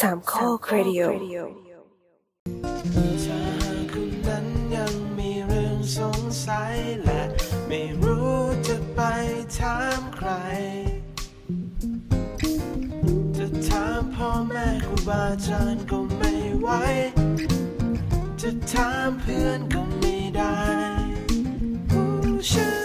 สามข้อครดิโอเธอคนนั้นยังมีเรื่องสงสัยและไม่รู้จะไปถามใคร จะถามพ่อแม่ครูบาอาจารย์ก็ไม่ไหว จะถามเพื่อนก็ไม่ได้ผู้ช่าง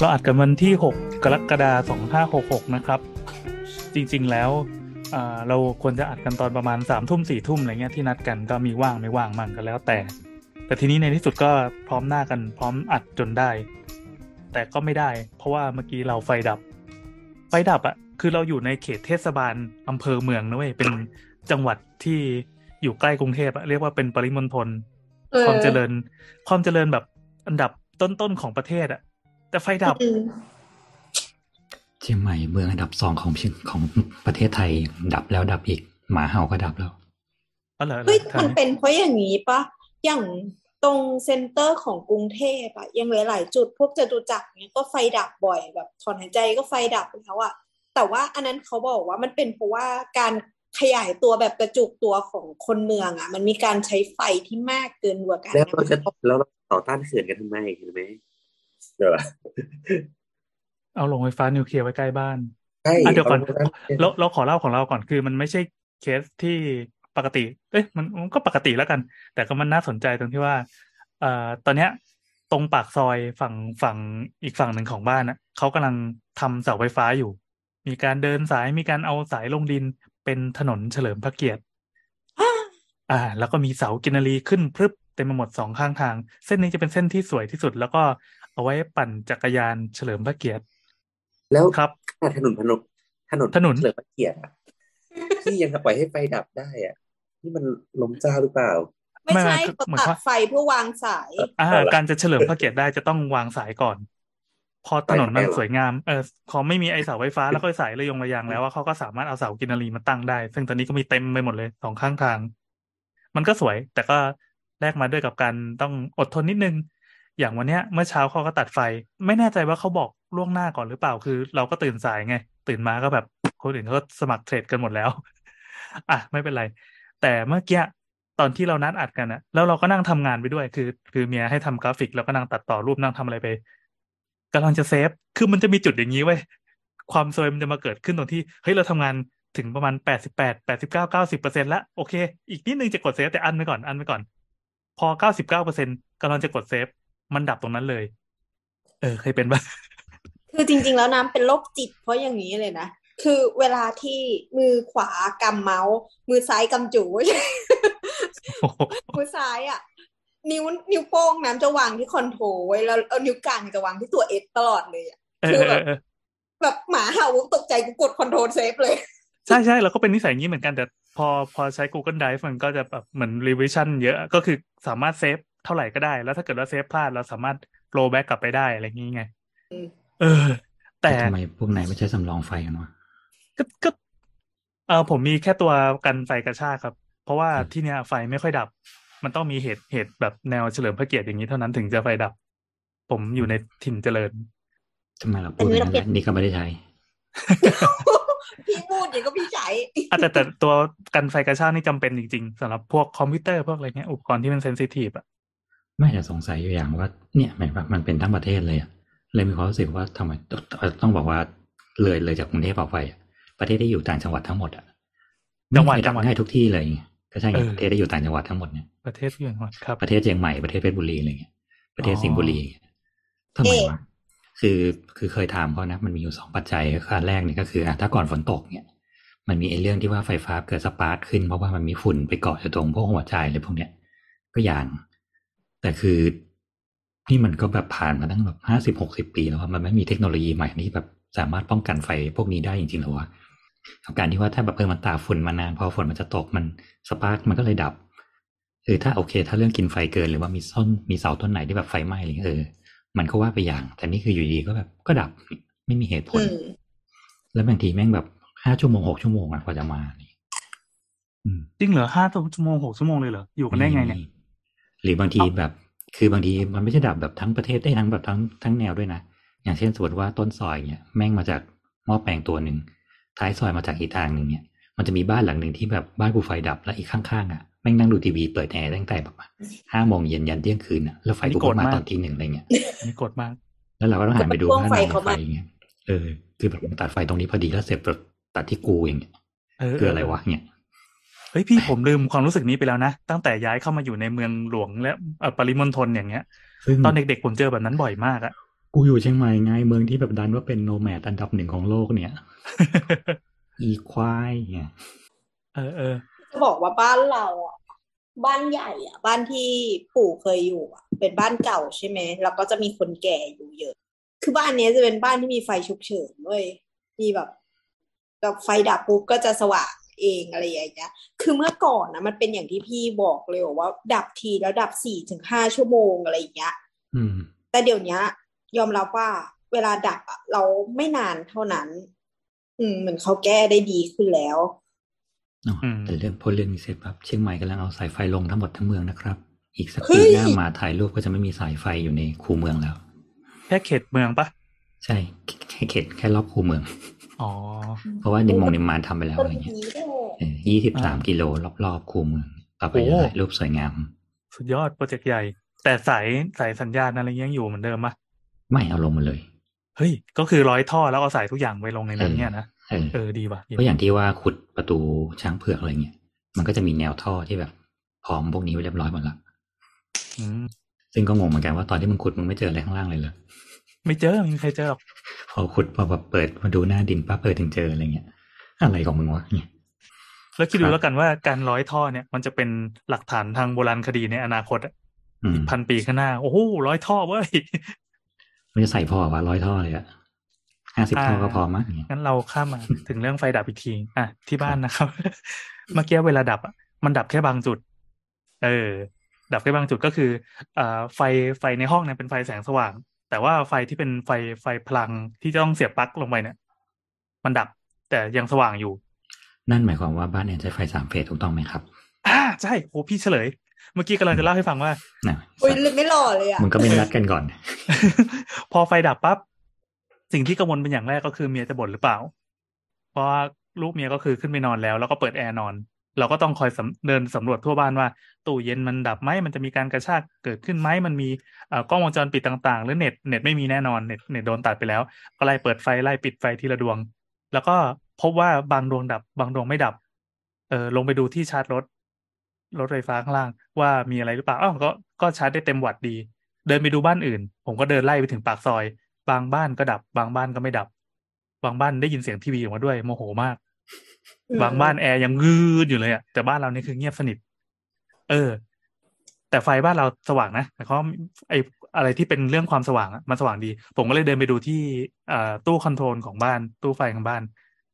เราอัดกันวันที่ 6 กรกฎาคม2566 นะครับ จริงๆแล้วอ่าเราควรจะอัดกันตอนประมาณ3ามทุ่มสี่ทุ่มอะไรเงี้ยที่นัดกันก็มีว่างไม่ว่างมั่งก็แล้วแต่ แต่ทีนี้ในที่สุดก็พร้อมหน้ากันพร้อมอัดจนได้ แต่ก็ไม่ได้ เพราะว่าเมื่อกี้เราไฟดับ ไฟดับอะคือเราอยู่ในเขตเทศบาลอำเภอเมืองนะเว้ยเป็นจังหวัดที่อยู่ใกล้กรุงเทพอะเรียกว่าเป็นปริมณฑลเออความเจริญ ความเจริญแบบอันดับต้นๆของประเทศอะ แต่ไฟดับอืมเชียงใหม่เมืองอันดับสองของเชียงของประเทศไทย ดับแล้วดับอีก หมาเห่าก็ดับแล้วอ๋อเหรอเฮ้ยทางมันเป็นเพราะอย่างนี้ปะอย่างตรง center ของกรุงเทพอะยังหลายๆจุดพวกจตุจักรเนี่ยก็ไฟดับบ่อยแบบถอนหายใจก็ไฟดับแล้วอะแต่ว่าอันนั้นเขาบอกว่ามันเป็นเพราะว่าการขยายตัวแบบกระจุกตัวของคนเมืองอะมันมีการใช้ไฟที่มากเกินกว่ากันแล้วเราจะแล้วเราต่อต้านเขื่อนกันทำไมเห็นไหม เดี๋ยวเอาโรงไฟฟ้านิวเคลียร์ไว้ใกล้บ้านใช่อะเดี๋ยวก่อนอาต้านขื่เราเราขอเล่าของเราก่อนคือมันไม่ใช่เคสที่ปกติ เอ้ยมันมันก็ปกติแล้วกัน แต่ก็มันน่าสนใจตรงที่ว่าเอ่อตอนเนี้ย ตรงปากซอยฝั่งฝั่งอีกฝั่งหนึ่งของบ้านนะเขากำลังทำเสาไฟฟ้าอยู่ มีการเดินสายมีการเอาสายลงดินเป็นถนนเฉลิมพระเกียรติอ่า แล้วก็มีเสากินนารีขึ้นพรึบเต็มไปหมดสองข้างทาง เส้นนี้จะเป็นเส้นที่สวยที่สุด แล้วก็ เอาไว้ปั่นจักรยานเฉลิมพระเกียรติ แล้วครับขนาดถนนถนนถนนถนนเฉลิมพระเกียรติอะที่ยังจะปล่อยให้ไฟดับได้อะนี่มันลมเจ้าหรือเปล่า ไม่ไม่ใช่ไม่เขาเหมือนตัดว่าไฟเพื่อวางสายอ่าเอาล่ะการจะเฉลิมพระเกียรติได้จะต้องวางสายก่อน พอถนนมันสายไฟเหรอสวยงามเออพอไม่มีไอเสาไฟฟ้าแล้วก็สายระยงระยางแล้วว่าเขาก็สามารถเอาเสากินนารีมาตั้งได้ ซึ่งตอนนี้ก็มีเต็มไปหมดเลยสองข้างทาง มันก็สวย แต่ก็แลกมาด้วยกับการต้องอดทนนิดนึง อย่างวันเนี้ยเมื่อเช้าเขาก็ตัดไฟ ไม่แน่ใจว่าเขาบอกล่วงหน้าก่อนหรือเปล่าคือ เราก็ตื่นสายไง ตื่นมาก็แบบคนอื่นเขาก็สมัครเทรดกันหมดแล้ว อะไม่เป็นไร แต่เมื่อกี้ตอนที่เรานัดอัดกันอะแล้วเราก็นั่งทำงานไปด้วย คือ คือเมียให้ทำกราฟิก แล้วก็นั่งตัดต่อรูปนั่งทำอะไรไปกำลังจะ save คือมันจะมีจุดอย่างนี้เว้ยความซวยมันจะมาเกิดขึ้นตรงที่เฮ้ยเราทำงานถึงประมาณแปดสิบแปดแปดสิบเก้าเก้าสิบเปอร์เซ็นต์ละโอเค อีกนิดนึงจะกด save แต่อั้นไว้ก่อนอั้นไว้ก่อน พอเก้าสิบเก้าเปอร์เซ็นต์กำลังจะกด save มันดับตรงนั้นเลย เออเคยเป็นปะคือจริง ๆ แล้วน้ำเป็นโรคจิต เพราะอย่างนี้เลยนะ คือเวลาที่มือขวากำเมาส์ มือซ้ายกำจูโอ้โหมือซ้ายอะ นิ้วนิ้วโป้งน้ำจะวางที่ control ไว้แล้วเอานิ้วกลางจะวางที่ตัว S ตลอดเลยอะเออคือเอแบอบเออแบบหมาเห่าตกใจกูกด control save เลย ใช่ใช่เราก็เป็นนิสัยอย่างนี้เหมือนกันแต่พอพอใช้ Google Drive มันก็จะแบบเหมือน revision เยอะก็คือสามารถ save เท่าไหร่ก็ได้ แล้วถ้าเกิดว่า save พลาดเราสามารถ roll back กลับไปได้อะไรอย่างนี้ไงอืมเออ แต่ทำไมพวกนายไม่ใช้สำรองไฟกันวะก็ก็เออผมมีแค่ตัวกันไฟกระชากครับ เพราะว่าที่เนี้ยไฟไม่ค่อยดับ มันต้องมีเหตุเหตุแบบแนวเฉลิมพระเกียรติอย่างนี้เท่านั้นถึงจะไฟดับ ผมอยู่ในถิ่นเจริญทำไมเราพูดอย่างนั้นนะนี่ก็ไม่ได้ใช้พี่พูดเดี๋ยวก็พี่ใจอะแต่แต่ตัวกันไฟกระชากนี่จำเป็นจริงๆสำหรับพวกคอมพิวเตอร์พวกอะไรเงี้ยอุปกรณ์ที่มันเซนซิทีฟอะ ไม่แต่สงสัยอยู่อย่างว่าเนี่ยหมายว่ามันเป็นทั้งประเทศเลยอะเลยมีความรู้สึกว่าทำไมต้องบอกว่าเลยเลยจากกรุงเทพออกไปอะประเทศที่อยู่ต่างจังหวัดทั้งหมดอะจังหวัดไม่มีใครจังหวัดทำได้ทุกที่เลยไงก็ใช่ไงเออประเทศที่อยู่ต่างจังหวัดทั้งหมดเนี่ยประเทศที่อยู่จังหวัดครับประเทศเชียงใหม่ประเทศเพชรบุรีอะไรเงี้ยประเทศอ๋อสิงห์บุรีทำไมเอ๊ะวะคือคือเคยถามเขานะมันมีอยู่สองปัจจัยก็คืออันแรกเนี่ยก็คืออะถ้าก่อนฝนตกเนี่ย มันมีไอ้เรื่องที่ว่าไฟฟ้าเกิด spark ขึ้นเพราะว่ามันมีฝุ่นไปเกาะอยู่ตรงพวกหัวใจอะไรพวกเนี้ยก็อย่าง แต่คือนี่มันก็แบบผ่านมาตั้งแบบห้าสิบหกสิบปีแล้วว่ามันไม่มีเทคโนโลยีใหม่ที่แบบสามารถป้องกันไฟพวกนี้ได้จริงๆหรอวะกับการที่ว่าถ้าแบบเออมันตากฝุ่นมานานพอฝนมันจะตกมันสปาร์คมันก็เลยดับคือถ้าโอเค ถ้าเรื่องกินไฟเกินหรือว่ามีต้นมีเสาต้นไหนที่แบบไฟไหม้อะไรเงี้ยเออ มันก็ว่าไปอย่าง แต่นี่คืออยู่ดีก็แบบก็ดับ ไม่มีเหตุผลอืมแล้วบางทีแม่งแบบห้าชั่วโมงหกชั่วโมงอะกว่าจะมานี่อืมจริงเหรอห้าชั่วโมงหกชั่วโมงเลยเหรออยู่กันได้ไงเนี่ยมี หรือบางทีแบบ คือบางทีมันไม่ใช่ดับแบบทั้งประเทศได้ทั้งแบบทั้งทั้งแนวด้วยนะอย่างเช่นสมมติว่าต้นซอยเนี่ยแม่งมาจากหม้อแปลงตัวหนึ่งท้ายซอยมาจากอีกทางหนึ่งเนี่ย มันจะมีบ้านหลังหนึ่งที่แบบบ้านกูไฟดับแล้วอีกข้างๆอะแม่งนั่งดูทีวีเปิดแอร์ตั้งแต่แบบห้าโมงเย็นยันเที่ยงคืนอะแล้วไฟกูก็มาตอนทีหนึ่งอะไรเงี้ยอันนี่กดมาก แล้วเราก็ต้องหันไปดูก็เป็นพ่วงว่าไฟไหนเขาไฟมาเงี้ยเออคือแบบมึงตัดไฟตรงนี้พอดีแล้วเสร็จแบบตัดที่กูอย่างเงี้ยเออคืออะไรวะเนี่ย เฮ้ยพี่ผมลืมความรู้สึกนี้ไปแล้วนะ ตั้งแต่ย้ายเข้ามาอยู่ในเมืองหลวงและเอ่อปริมณฑลอย่างเงี้ยซึ่งตอนเด็กๆผมเจอแบบนั้นบ่อยมากอะกูอยู่เชียงใหม่ไงเมืองที่แบบดันว่าเป็นโนแมดอันดับหนึ่งของโลกเนี่ย อีควายเนี่ยเออเออจะบอกว่าบ้านเราอะบ้านใหญ่อะ บ้านที่ปู่เคยอยู่อะ เป็นบ้านเก่าใช่ไหมแล้วก็จะมีคนแก่อยู่เยอะ คือบ้านเนี้ยจะเป็นบ้านที่มีไฟฉุกเฉินด้วยมีแบบแบบไฟดับปุ๊บก็จะสว่าง เองอะไรอย่างเงี้ย คือเมื่อก่อนนะมันเป็นอย่างที่พี่บอกเลยว่า ดับทีแล้วดับสี่ถึงห้าชั่วโมงอะไรอย่างเงี้ยอืมแต่เดี๋ยวเนี้ยยอมรับว่าเวลาดับอะเราไม่นานเท่านั้น อืมเหมือนเขาแก้ได้ดีขึ้นแล้วอ๋ออมแต่เรื่องพอเรื่องนี้เสร็จปั๊บเชียงใหม่กำลังเอาสายไฟลงทั้งหมดทั้งเมืองนะครับ อีกสักเฮ้ปียหน้ามาถ่ายรูปก็จะไม่มีสายไฟอยู่ในคูเมืองแล้ว แค่เขตเมืองปะใช่แค่แค่เขตแค่รอบคูเมืองอ๋อ เพราะว่านิมมงนิมมานทำไปแล้วก็อะไรดีเงี้ยแหละยี่สิบสามอ่ากิโลรอบๆคูเมืองต่อไปโอ้จะถ่ายรูปสวยงาม สุดยอดโปรเจกต์ใหญ่ แต่สายสายสัญญาณอะไรยังอยู่เหมือนเดิมปะไม่เอาลงมาเลย เฮ้ย ก็คือร้อยท่อแล้วเอาสายทุกอย่างไปลงในนั้นเนี่ยนะเออเออดีว่ะดีก็อว่ะย่างที่ว่าขุดประตูช้างเผือกอะไรเงี้ยมันก็จะมีแนวท่อที่แบบพร้อมพวกนี้ไว้เรียบร้อยหมดละอืมซึ่งก็งงเหมือนกันว่าตอนที่มึงขุดมึงไม่เจออะไรข้างล่างเลยเหรอ ไม่เจอไม่มีใครเจอหรอกพอขุดพอแบบเปิดมาดูหน้าดินปั๊บเปิดถึงเจออะไรเงี้ย อะไรของมึงวะเนี่ยแล้วคิดดูครับแล้วกันว่าการร้อยท่อเนี่ย มันจะเป็นหลักฐานทางโบราณคดีในอนาคตอะอืมอีกพันปีข้างหน้า โอ้โหร้อยท่อเว้ยมันจะใส่พอวะร้อยท่อเลยอะห้าสิบอ่าท่อก็พอมั้งเนี่ยงั้นเราข้ามมาถึงเรื่องไฟดับอีกทีอะที่บ้านนะครับ เมื่อกี้เวลาดับอะมันดับแค่บางจุด เออ ดับแค่บางจุดก็คืออ่าไฟไฟในห้องเนี่ยเป็นไฟแสงสว่าง แต่ว่าไฟที่เป็นไฟไฟพลังที่จะต้องเสียบปลั๊กลงไปเนี่ย มันดับแต่ยังสว่างอยู่ นั่นหมายความว่าบ้านแอนใช้ไฟสามเฟสถูกต้องไหมครับอ่าใช่โอ้พี่เฉลย เมื่อกี้กำลังจะเล่าให้ฟังว่านะอุ้ยไม่หล่อเลยอะมึงก็ไม่นัดกันก่อน พอไฟดับปั๊บสิ่งที่กังวลเป็นอย่างแรกก็คือเมียจะบ่นหรือเปล่า เพราะว่าลูกเมียก็คือขึ้นไปนอนแล้ว แล้วก็เปิดแอร์นอน เราก็ต้องคอยเดินสำรวจทั่วบ้านว่า ตู้เย็นมันดับไหมมันจะมีการกระชากเกิดขึ้นไหมมันมีกล้องวงจรปิดต่างๆ หรือเน็ตเน็ตไม่มีแน่นอนเน็ตเน็ตโดนตัดไปแล้ว ก็ไล่เปิดไฟไล่ปิดไฟทีละดวง แล้วก็พบว่าบางดวงดับ บางดวงไม่ดับ เออลงไปดูที่ชาร์จรถรถไฟฟ้าข้างล่างว่ามีอะไรหรือเปล่าอ้าวก็ก็ชาร์จได้เต็มวัตต์ดี เดินไปดูบ้านอื่น ผมก็เดินไล่ไปถึงปากซอย บางบ้านก็ดับ บางบ้านก็ไม่ดับ บางบ้านได้ยินเสียงทีวีออกมาด้วยโมโหมาก บางบ้านแอร์ยังงืดอยู่เลยอะแต่บ้านเรานี่คือเงียบสนิท เออ แต่ไฟบ้านเราสว่างนะแต่เขามไออะไรที่เป็นเรื่องความสว่างอะมันสว่างดี ผมก็เลยเดินไปดูที่เอ่อตู้ control ของบ้าน ตู้ไฟของบ้าน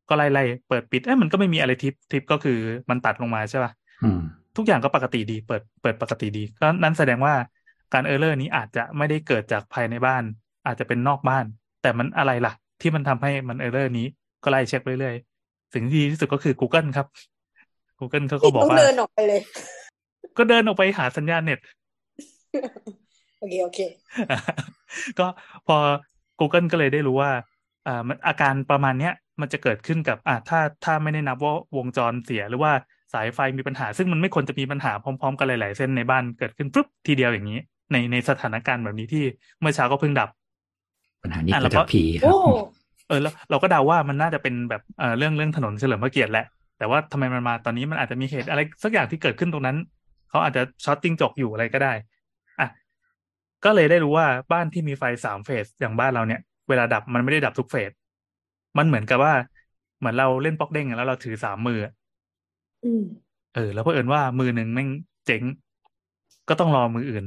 ก็ไล่ไล่เปิดปิดเอ้ยมันก็ไม่มีอะไร trip trip ก็คือมันตัดลงมาใช่ป่ะอืมทุกอย่างก็ปกติดี เปิดเปิดปกติดีก็นั้นแสดงว่าการ error นี้อาจจะไม่ได้เกิดจากภายในบ้าน อาจจะเป็นนอกบ้าน แต่มันอะไรล่ะ ที่มันทำให้มัน error นี้ก็ไล่เช็คเรื่อยๆ สิ่งที่ดีที่สุดก็คือ Google ครับ Google เขาก็บอกต้องว่าเดินออกไปเลย ก็เดินออกไปหาสัญญาณเน็ตโอเคโอเค ก็พอ Google ก็เลยได้รู้ว่าอ่ามันอาการประมาณเนี้ย มันจะเกิดขึ้นกับอ่าถ้าถ้าไม่ได้นับว่าวงจรเสียหรือว่าสายไฟมีปัญหา ซึ่งมันไม่ควรจะมีปัญหาพร้อม ๆ กันหลาย ๆ เส้นในบ้านเกิดขึ้นปุ๊บทีเดียวอย่างนี้ ในในสถานการณ์แบบนี้ที่เมื่อเช้าก็เพิ่งดับ ปัญหานี้อะเกิแล้ดวก็จากผีครัโอ้บ เออแล้วเราก็เดาว่ามันน่าจะเป็นแบบเออเรื่องเรื่องถนนเฉลิมพระเกียรติแหละ แต่ว่าทำไมมันมาตอนนี้มันอาจจะมีเหตุอะไรสักอย่างที่เกิดขึ้นตรงนั้น เขาอาจจะช็อตจิ้งจกอยู่อะไรก็ได้อะก็เลยได้รู้ว่าบ้านที่มีไฟสามเฟสอย่างบ้านเราเนี่ย เวลาดับมันไม่ได้ดับทุกเฟสมันเหมือนกับว่า เหมือนเราเล่นป๊อกเด้งอะแล้วเราถือสามมืออะอืมเออ แล้วเผอิญว่ามือหนึ่งแม่งเจ๋ง ก็ต้องรอมืออื่น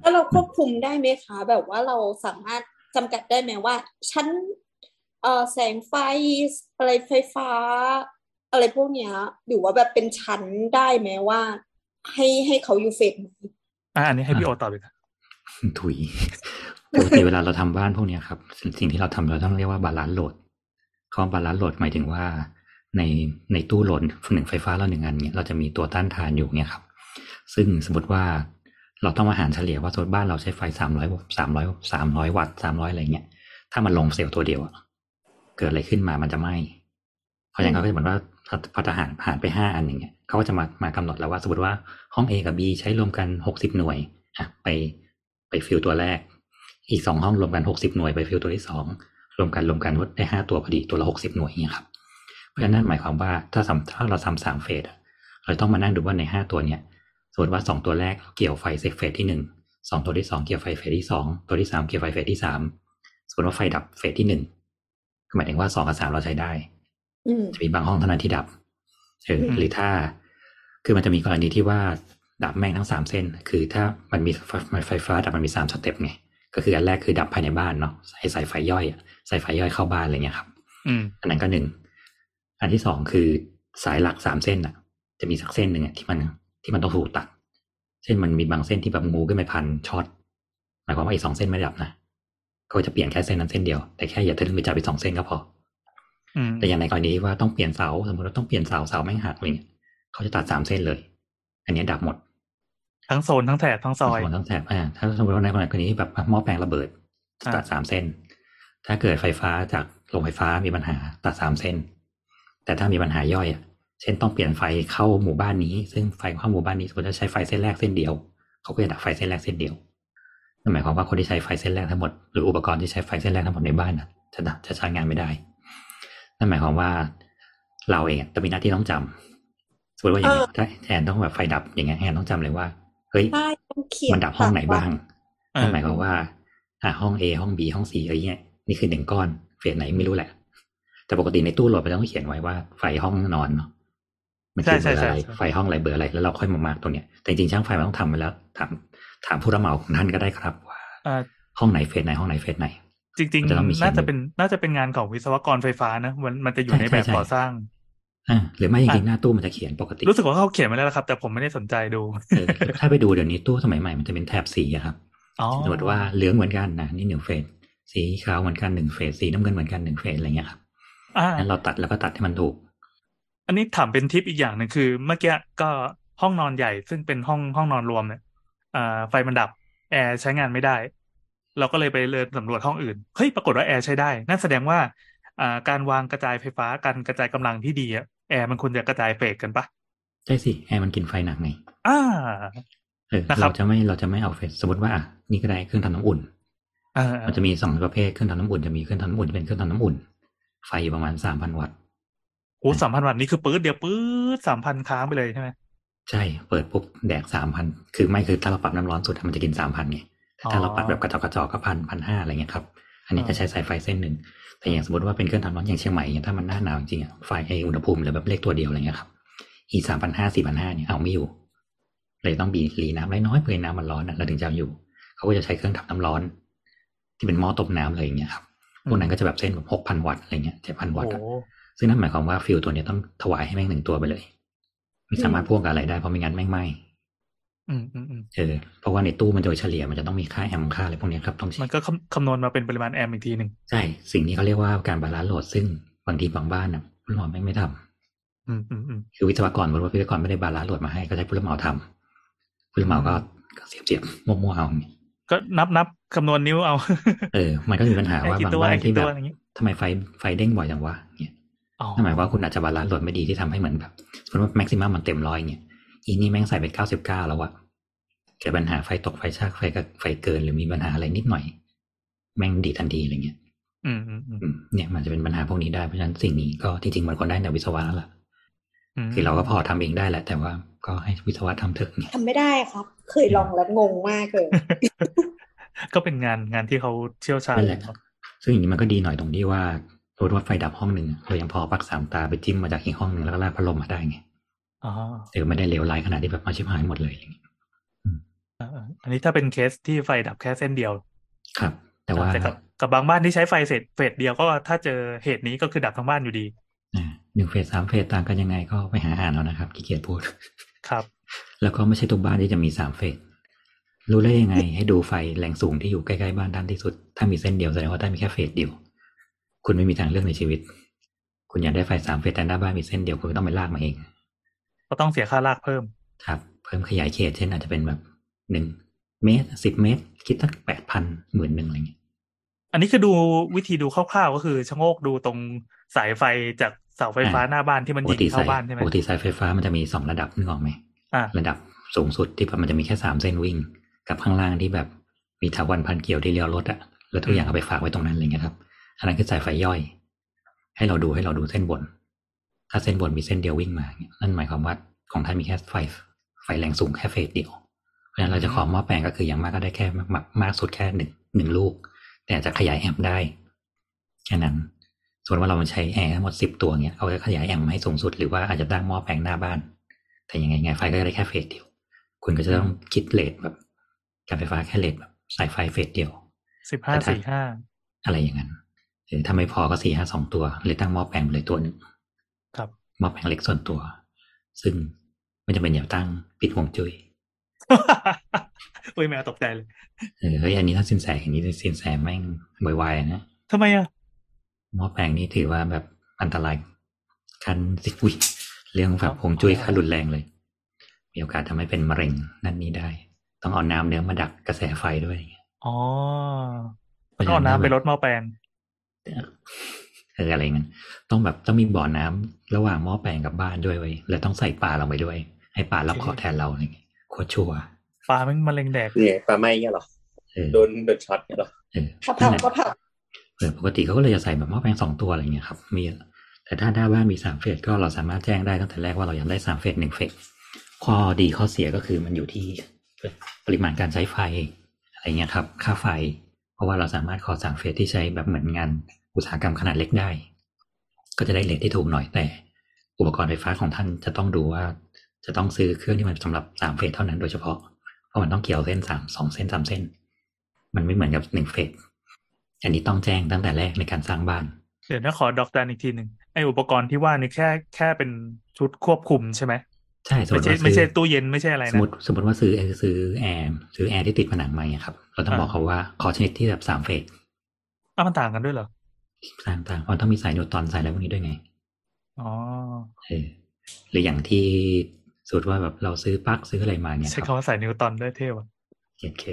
แล้วเราควบคุมได้ไหมคะ แบบว่าเราสามารถจำกัดได้ไหมว่าชั้น เอ่อแสงไฟอะไรไฟฟ้า อะไรพวกเนี้ยหรือว่าแบบเป็นชั้นได้ไหมว่า ให้ให้เขาอยู่เฟสไหนอะอันนี้ให้พี่โอตอบอีกครับคือปกติเวลาเราทำบ้านพวกเนี้ยครับสิ่งสิ่งที่เราทำเราต้องเรียกว่า balance load คำว่า balance load หมายถึงว่า ในในตู้ load หนึ่งไฟฟ้าเราหนึ่งอันเนี่ยเราจะมีตัวต้านทานอยู่เนี่ยครับ ซึ่งสมมติว่าเราต้องมาหารเฉลี่ยว่าสมมติบ้านเราใช้ไฟสามร้อยสามร้อยสามร้อยวัตต์สามร้อยอะไรเงี้ยถ้ามันลงเซลล์ตัวเดียวอะ เกิดอะไรขึ้นมามันจะไหม้เพราะฉะนั้นเขาก็จะเหมือนว่าพอทหารหารไปห้าอันอย่างเงี้ยเขาก็จะมามากำหนดแล้วว่าสมมติว่าห้อง A กับ B ใช้รวมกันหกสิบหน่วยอะไปไปฟิวส์ตัวแรก อีกสองห้องรวมกันหกสิบหน่วยไปฟิวส์ตัวที่สองรวมกันรวมกันได้ห้าตัวพอดีตัวละหกสิบหน่วยเนี่ยครับเพราะฉะนั้นหมายความว่าถ้าสถ้าเราทำสามเฟสเราต้องมานั่งดูว่าในห้าตัวเนี้ยสมมติว่าสองตัวแรกเกี่ยวไฟเซกเฟสที่หนึ่งสองตัวที่สองเกี่ยวไฟเฟสที่สองตัวที่สามเกี่ยวไฟเฟสที่สามสมมติว่าไฟดับเฟสที่หนึ่ง หมายถึงว่าสองกับสามเราใช้ได้อืมจะมีบางห้องเท่านั้นที่ดับเอออืมหรือถ้า คือมันจะมีกรณีที่ว่าดับแม่งทั้งสามเส้น คือถ้ามันมีไฟไฟฟ้าดับมันมีสาม step ไงก็คืออันแรกคือดับภายในบ้านเนาะใส่ใส่ไฟย่อยอะใส่ไฟย่อยเข้าบ้านอะไรเงี้ยครับอืมอันนั้นก็หนึ่งอันที่สองคือสายหลักสามเส้นอะ จะมีสักเส้นหนึ่งอะที่มันที่มันต้องถูกตัด เช่นมันมีบางเส้นที่แบบงูขึ้นไปพันช็อตหมายความว่าอีกสองเส้นไม่ดับนะ ก็จะเปลี่ยนแค่เส้นนั้นเส้นเดียวแต่แค่อย่าทะลึ่งไปจับอีกสองเส้นก็พออืมแต่อย่างในกรณีว่าต้องเปลี่ยนเสาสมมติว่าต้องเปลี่ยนเสาเสาแม่งหักอะไรเงี้ยเขาจะตัดสามเส้นเลย อันนี้ดับหมด ทั้งโซนทั้งแถบทั้งซอยทั้งหมดทั้งแถบอ่าถ้าสมมติว่าในกรณีแบบหม้อแปลงระเบิดจะตัดอ่าสามเส้น ถ้าเกิดไฟฟ้าจากโรงไฟฟ้ามีปัญหาตัดสามเส้น แต่ถ้ามีปัญหาย่อยอะเช่นต้องเปลี่ยนไฟเข้าหมู่บ้านนี้ ซึ่งไฟเข้าหมู่บ้านนี้สมมติจะใช้ไฟเส้นแรกเส้นเดียว เขาก็จะดับไฟเส้นแรกเส้นเดียว นั่นหมายความว่าคนที่ใช้ไฟเส้นแรกทั้งหมดหรืออุปกรณ์ที่ใช้ไฟเส้นแรกทั้งหมดในบ้านน่ะจะดับจะใช้งานไม่ได้ นั่นหมายความว่าเราเองจะมีหน้าที่ต้องจำสมมติว่าอย่างนี้ถ้าแอนต้องแบบไฟดับอย่างเงี้ยแอนต้องจำเลยว่าเฮ้ยใช่ต้องเขียนมันดับห้องไหนบ้างเออนั่นหมายความว่าอ่าห้อง A ห้อง B ห้อง C อะไรเงี้ยนี่คือหนึ่งก้อนเฟสไหนไม่รู้แหละ แต่ปกติในตู้โหลดมันต้องเขียนไว้ว่าไฟห้องนอนเนาะมันคือเบอร์อะไรไฟห้องอะไรเบอร์อะไรแล้วเราค่อยมามาร์กตัวเนี้ยแต่จริงๆช่างไฟมันต้องทำไว้แล้วถาม ถามผู้รับเหมาของท่านก็ได้ครับว่าอ่าห้องไหนเฟสไหนห้องไหนเฟสไหน จริงมันจะต้องมีๆเขียนน่าจะเป็นน่าจะเป็นงานของวิศวกรไฟฟ้านะมันมันจะอยู่ใช่ในแบบใช่ใช่ก่อสร้างอ่าหรือไม่จริงอะๆหน้าตู้มันจะเขียนปกติ รู้สึกว่าเขาเขียนไว้แล้วนะครับ แต่ผมไม่ได้สนใจดูเออถ้าไปดูเดี๋ยวนี้ตู้สมัยใหม่มันจะเป็นแถบสีอะครับอ๋อสมมติว่าเหลืองเหมือนกันนะนี่หนึ่งเฟสสีขาวเหมือนกันหนึ่งเฟสสีน้ำเงินเหมือนกันหนึ่งเฟสอะไรเงี้ยครับอ่างั้นเราตัดแล้วก็ตัดให้มันถูก อันนี้ถามเป็นทิปอีกอย่างหนึ่งคือ เมื่อกี้ก็ห้องนอนใหญ่ซึ่งเป็นห้องห้องนอนรวมเนี่ย อ่าไฟมันดับ แอร์ใช้งานไม่ได้ เราก็เลยไปเดินสำรวจห้องอื่นเฮ้ยปรากฏว่าแอร์ใช้ได้นั่นแสดงว่าอ่าการวางกระจายไฟฟ้าการกระจายกำลังที่ดีอะแอร์มันควรจะกระจายเฟสกันปะใช่สิแอร์มันกินไฟหนักไงอ่าเออนะครับเราจะไม่เราจะไม่เอาเฟสสมมติว่าอะนี่ก็ได้เครื่องทำน้ำอุ่นอ่ามันจะมีสองประเภทเครื่องทำน้ำอุ่นจะมีเครื่องทำน้ำอุ่นจะเป็นเครื่องทำน้ำอุ่น ไฟอยู่ประมาณสามพันวัตต์โอ้สามพันวัตต์นี่คือปื๊ดเดียวปื๊ดสามพันค้างไปเลยใช่ไหม ใช่ เปิดปุ๊บแดกสามพัน คือไม่คือถ้าเราปรับน้ำร้อนสุดอะมันจะกินสามพันไงแต่ถ้าเราปรับแบบกระจอกกระจอกก็พันพันห้าอะไรเงี้ยครับ อันนี้อ่าจะใช้สายไฟเส้นหนึ่ง แต่อย่างสมมติว่าเป็นเครื่องทำร้อนอย่างเชียงใหม่เนี่ยถ้ามันหน้าหนาวจริงๆอะไฟไออุณหภูมิเหลือแบบเลขตัวเดียวอะไรเงี้ยครับ อีสามพันห้าสี่พันห้าเนี่ยเอาไม่อยู่ เลยต้องบีหรี่น้ำน้อยๆเพื่อให้น้ำมันร้อนอะเราถึงจะเอาอยู่ เขาก็จะใช้เครื่องทำน้ำร้อน ที่เป็นหม้อต้มน้ำอะไรอย่างเงี้ยครับ พวกนั้นก็จะแบบเส้นแบบหกพันวัตต์อะไรเงี้ยเจ็ดพันวัตต์อะโอ้ซึ่งนั่นหมายความว่าฟิวส์ตัวเนี้ยต้องถวายให้แม่งหนึ่งตัวไปเลย ไม่สามารถพ่วงกับอะไรได้เพราะไม่งั้นแม่งไหม้อืมอืมอืมเออเพราะว่าในตู้มันโดยเฉลี่ยมันจะต้องมีค่าแอมป์ค่าอะไรพวกเนี้ยครับต้องเช็มันคก็คำคำนวณมาเป็นปริมาณแอมป์อีกทีหนึ่งใช่สิ่งนี้เขาเรียกว่าการบาลานซ์โหลดซึ่งบางทีบางบ้านนะผู้รับเหมาแม่งไม่ทำอืมอืมอืมคือวิศวกรบริษัทวิศวกรไม่ได้บาลานซ์โหลดมาให้ก็ใช้ผู้รับเหมาทำผู้รับเหมาก็ก็เสียบเสียบๆมั่วๆเอาอย่างเงี้ยก็นับนับคำนวณนิ้วเอา เออ มันก็มีปัญหาแอร์ว่ากี่บางตัวบ้าแอนร์ที่กี่แบตัวบอะไรอย่างงี้ทำไมไฟไฟเด้งบ่อยจังวะเงี้ยอ๋อ นั่นหมายความว่าคุณอาจจะบาลานซ์โหลดไม่ดีที่ทำให้เหมือนแบบสมมติว่าแม็กซิมัมมันเต็มร้อยเงี้ยอีนี่แม่งใส่ไปเก้าสิบเก้าแล้วอะเกิดปัญหาไฟตกไฟชากไฟกับไฟเกินหรือมีปัญหาอะไรนิดหน่อย แม่งดีดทันทีอะไรเงี้ยอืมอืมอืมอืมเนี่ยมันจะเป็นปัญหาพวกนี้ได้เพราะฉะนั้นสิ่งนี้ก็จริงๆมันควรได้แต่วิศวะแล้วล่ะมคือเราก็พอทำเองได้แหละ แต่ว่าก็ให้วิศวะทำเถอะเนี่ยทำไม่ได้ครับ เคยลองแล้วงงมากเลยก็เป็นงานงานที่เขาเชี่ยวชาญนั่นแหละซึ่งอย่างนี้มันก็ดีหน่อยตรงที่ว่า สมมติว่าไฟดับห้องหนึ่งเรายังพอปลักสามตาไปจิ้มมาจากอีกห้องหนึ่งแล้วก็ลากพัดลมมาได้ไงอ๋อเออไม่ได้เลวร้ายขนาดที่แบบมาชิบหายหมดเลยอย่างเงี้ยเออเอออันนี้ถ้าเป็นเคสที่ไฟดับแค่เส้นเดียว ครับ แต่ว่าแต่กับกับบางบ้านที่ใช้ไฟเสร็จเฟสเดียวก็ถ้าเจอเหตุนี้ก็คือดับทั้งบ้านอยู่ดีอ่าหนึ่งเฟสสามเฟสต่างกันยังไงก็ไปหาอ่านเอานะครับขี้เกียจพูดครับ แล้วก็ไม่ใช่ทุกบ้านที่จะมีสามเฟสรู้ได้ยังไง ให้ดูไฟแรงสูงที่อยู่ใกล้ๆบ้านด้านที่สุด ถ้ามีเส้นเดียวแสดงว่าได้มีแค่เฟสเดียว คุณไม่มีทางเลือกในชีวิต คุณอยากได้ไฟสามเฟสแต่หน้าบ้านมีเส้นเดียวคุณก็ต้องไปลากมาเอง ก็ต้องเสียค่าลากเพิ่ม ครับ เพิ่มขยายเขตเช่นอาจจะเป็นแบบหนึ่งเมตรสิบเมตร คิดสักแปดพันหมื่นหนึ่งอะไรเงี้ยอันนี้คือดูวิธีดูคร่าวๆก็คือชะโงกดูตรงสายไฟจากเสาไฟฟ้าหน้าบ้านที่มันปยิกงติเข้าสายบ้านใช่ไหมปกติสายไฟฟ้ามันจะมีสองระดับนึกออกไหมอ่าระดับสูงสุดที่มันจะมีแค่สามเส้นวิ่ง กับข้างล่างที่แบบมีถาวรพันเกี่ยวที่เลี้ยวรถอะแล้วทุกอย่างเอาไปฝากไว้ตรงนั้นอะไรเงี้ยครับ อันนั้นคือสายไฟย่อย ให้เราดูให้เราดูเส้นบน ถ้าเส้นบนมีเส้นเดียววิ่งมาเนี่ยนั่นหมายความว่าของท่านมีแค่ไฟไฟแรงสูงแค่เฟสเดียว เพราะฉะนั้นเราจะขอหม้อแปลงก็คืออย่างมากก็ได้แค่มากมากสุดแค่หนึ่งหนึ่งลูก แต่อาจจะขยายแอมป์ได้ แค่นั้น ส่วนว่าเราใช้แอร์ทั้งหมดสิบตัวเนี้ยเอาไว้ขยายแอมป์ให้สูงสุดหรือว่าอาจจะตั้งหม้อแปลงหน้าบ้าน แต่ยังไงไงไฟก็ได้แค่เฟสเดียว คุณก็จะต้องคิดเลทแบบการไฟฟ้าแค่เลทแบบสายไฟเฟสเดียวสิบห้าสี่ห้าอะไรอย่างนั้น หรือถ้าไม่พอก็สี่ห้าสองตัวเลยตั้งหม้อแปลงไปเลยตัวหนึ่งครับหม้อแปลงเล็กส่วนตัว ซึ่งไม่จำเป็นอย่าตั้งปิดห่วงจุย้ยอุ้ยแมวตกใจเลยเออเฮ้ยอันนี้ถ้าสินแสอย่างนี้สินแสแม่งวายๆนะทำไมอะหม้อแปลงนี่ถือว่าแบบอันตรายคันสิวิเรื่องแบบห่วงจุ้ยขั้นรุนแรงเลย มีโอกาสทำให้เป็นมะเร็งนั่นนี่ได้ ต้องเอาน้ำเนื้อมาดักกระแสไฟด้วยอ๋อเพราะฉะก็เอาน้ำไปถ้าแบบลดหม้อแปลง เอออะไรเงี้ยต้องแบบต้องมีบ่อน้ำระหว่างหม้อแปลงกับบ้านด้วยไว้ยแล้วต้องใส่ปลาลงไปด้วย ให้ปลารับเคราะห์แทนเราอะไรเงี้ยโคตรชัวร์ปลาแม่งมะเร็งแดกเนี่ยปลาไหม้เงี้ยเหรอเออโดนโดนช็อตเงี้ยเหรอเออถ้านั่นผักแหละก็ผักเออปกติเขาก็เลยจะใส่แบบหม้อแปลงสองตัวอะไรเงี้ยครับ มี แต่ถ้าหน้าบ้านมีสามเฟสก็เราสามารถแจ้งได้ตั้งแต่แรกว่าเราอยากได้สามเฟสหนึ่งเฟสข้อดีข้อเสียก็คือมันอยู่ที่ปริมาณการใช้ไฟอะไรเงี้ยครับ ค่าไฟเพ ราะว่าเราสามารถขอสามเฟสที่ใช้แบบเหมือนงานอุตสาหกรรมขนาดเล็กได้ ก็จะได้เลทที่ถูกหน่อยแต่ อุปกรณ์ไฟฟ้าของท่านจะต้องดูว่า จะต้องซื้อเครื่องที่มันสำหรับสามเฟสเท่านั้นโดยเฉพาะเพราะมันต้องเกี่ยวเส้นสามสองเส้นสามเส้น มันไม่เหมือนกับหนึ่งเฟสอันนี้ต้องแจ้งตั้งแต่แรกในการสร้างบ้าน เดี๋ยวนะขอดอกจันอีกทีหนึ่งไออุปกรณ์ที่ว่านี่แค่แค่เป็นชุดควบคุมใช่ไหม ใช่สมมไม่ติใช่ว่าไม่ใช่ซื้อตู้เย็นไม่ใช่อะไรสมนะมติสมมติว่าซื้อซื้อแอร์ซื้อแอร์ที่ติดผนังมาเนี่ยครับ เราต้องอ่าบอกเขาว่าขอชนิดที่แบบสามเฟสอ้าวมันต่างกันด้วยเหรอ ต่างต่างๆเพราะต้องมีสายนิวตรอนสายอะไรพวกนี้ด้วยไง อ๋อเออหรืออย่างที่สมมติว่าแบบเราซื้อปลั๊กซื้ออะไรมาเนี่ยใช้ครับคำว่าใส่นิวตันด้วยเท่ว่ะโอเค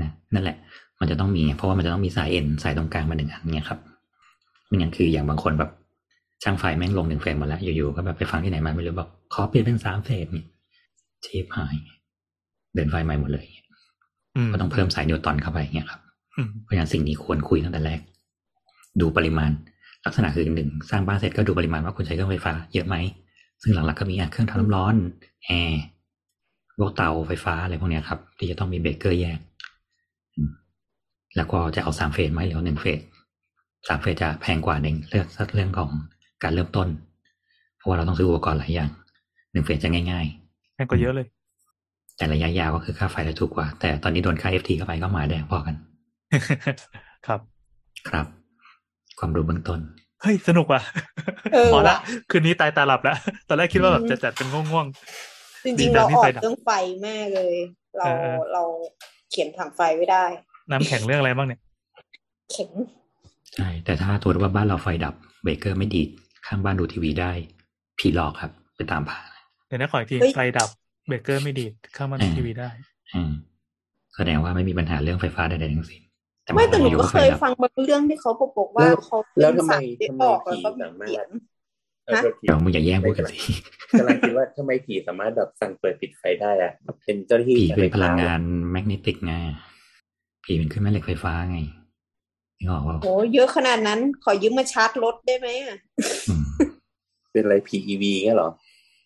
นะนั่นแหละ มันจะต้องมีไงเพราะว่ามันจะต้องมีสายเอ็นสายตรงกลางมาหนึ่งอันเนี่ยครับไม่งั้นคืออย่างบางคนแบบ ช่างไฟแม่งลงหนึ่งเฟสหมดแล้ว อยู่ๆก็แบบไปฟังที่ไหนมาไม่รู้บอกขอเปลี่ยนเป็นสามเฟสนี่เชฟหาย เดินไฟใหม่หมดเลยอืมก็ต้องเพิ่มสายนิวตรอนเข้าไปอย่างเงี้ยครับอืมเพราะฉะนั้นสิ่งนี้ควรคุยตั้งแต่แรก ดูปริมาณ ลักษณะคือหนึ่งสร้างบ้านเสร็จก็ดูปริมาณว่าคุณใช้เครื่องไฟฟ้าเยอะไหม ซึ่งหลักๆก็มีอะเครื่องทำน้ำร้อนแอร์พวกเตาไฟฟ้าอะไรพวกเนี้ยครับ ที่จะต้องมีเบรกเกอร์แยกอืมแล้วก็จะเอาสามเฟสไหมหรือเอาหนึ่งเฟสสามเฟสจะแพงกว่าหนึ่งเรื่องเรื่องของ การเริ่มต้น เพราะว่าเราต้องซื้ออุปกรณ์หลายอย่างหนึ่งเฟสจะง่ายๆแพงกว่าเยอะเลย แต่ระยะยาวก็คือค่าไฟจะถูกกว่า แต่ตอนนี้โดนค่า FT เข้าไปก็หมาแดงพอกัน ครับ ครับ ความรู้เบื้องต้นเฮ้ยสนุกว่ะเออพอละว่ะคืนนี้ตายตาหลับแล้วตอนแรกคิดว่าแบบอืมจะจัดเป็นง่วงจดีริงๆจัเรางที่ออไฟกดับเรื่องไฟแม่เลย เราเออเออเราเขียนถังไฟไว้ได้ๆน้ำแข็งเรื่องอะไรบ้างเนี่ย เข็งใช่แต่ถ้าตัวว่าบ้านเราไฟดับเบรกเกอร์ไม่ดีด ข้างบ้านดูทีวีได้ ผีหลอกครับ ไปตามผ่าเดี๋ยวนะขออีกทีเฮ้ยไฟดับเบรกเกอร์ไม่ดีดเข้ามาในอืมทีวีได้อืมแสดงว่าไม่มีปัญหาเรื่องไฟฟ้าใดๆทั้งสิ้นไม่แต่หนูอยู่ก็ว่าเคไฟยดับฟังบางเรื่องที่เขาบอกว่าแล้วเขาแล้วทำไมที่ทำไมออกแล้วก็ผีมีสามารถเสียงเออฮะโทษทีเดี๋ยวมึงอย่าแย่งพูดกันสิกำลังคิดว่าทำไมผีสามารถแบบสั่งเปิดปิดไฟได้อะเป็นเจ้าหน้าที่ผีเป็นไฟพฟ้ลังงานแมกเนติกไงผีเป็นขึ้นแม่เหล็กไฟฟ้าไง นี่ออกว่าโหเยอะขนาดนั้น ขอยืมมาชาร์จรถได้ไหมอะอืมเป็นอะไรผีอีวีเงี้ยเหรอ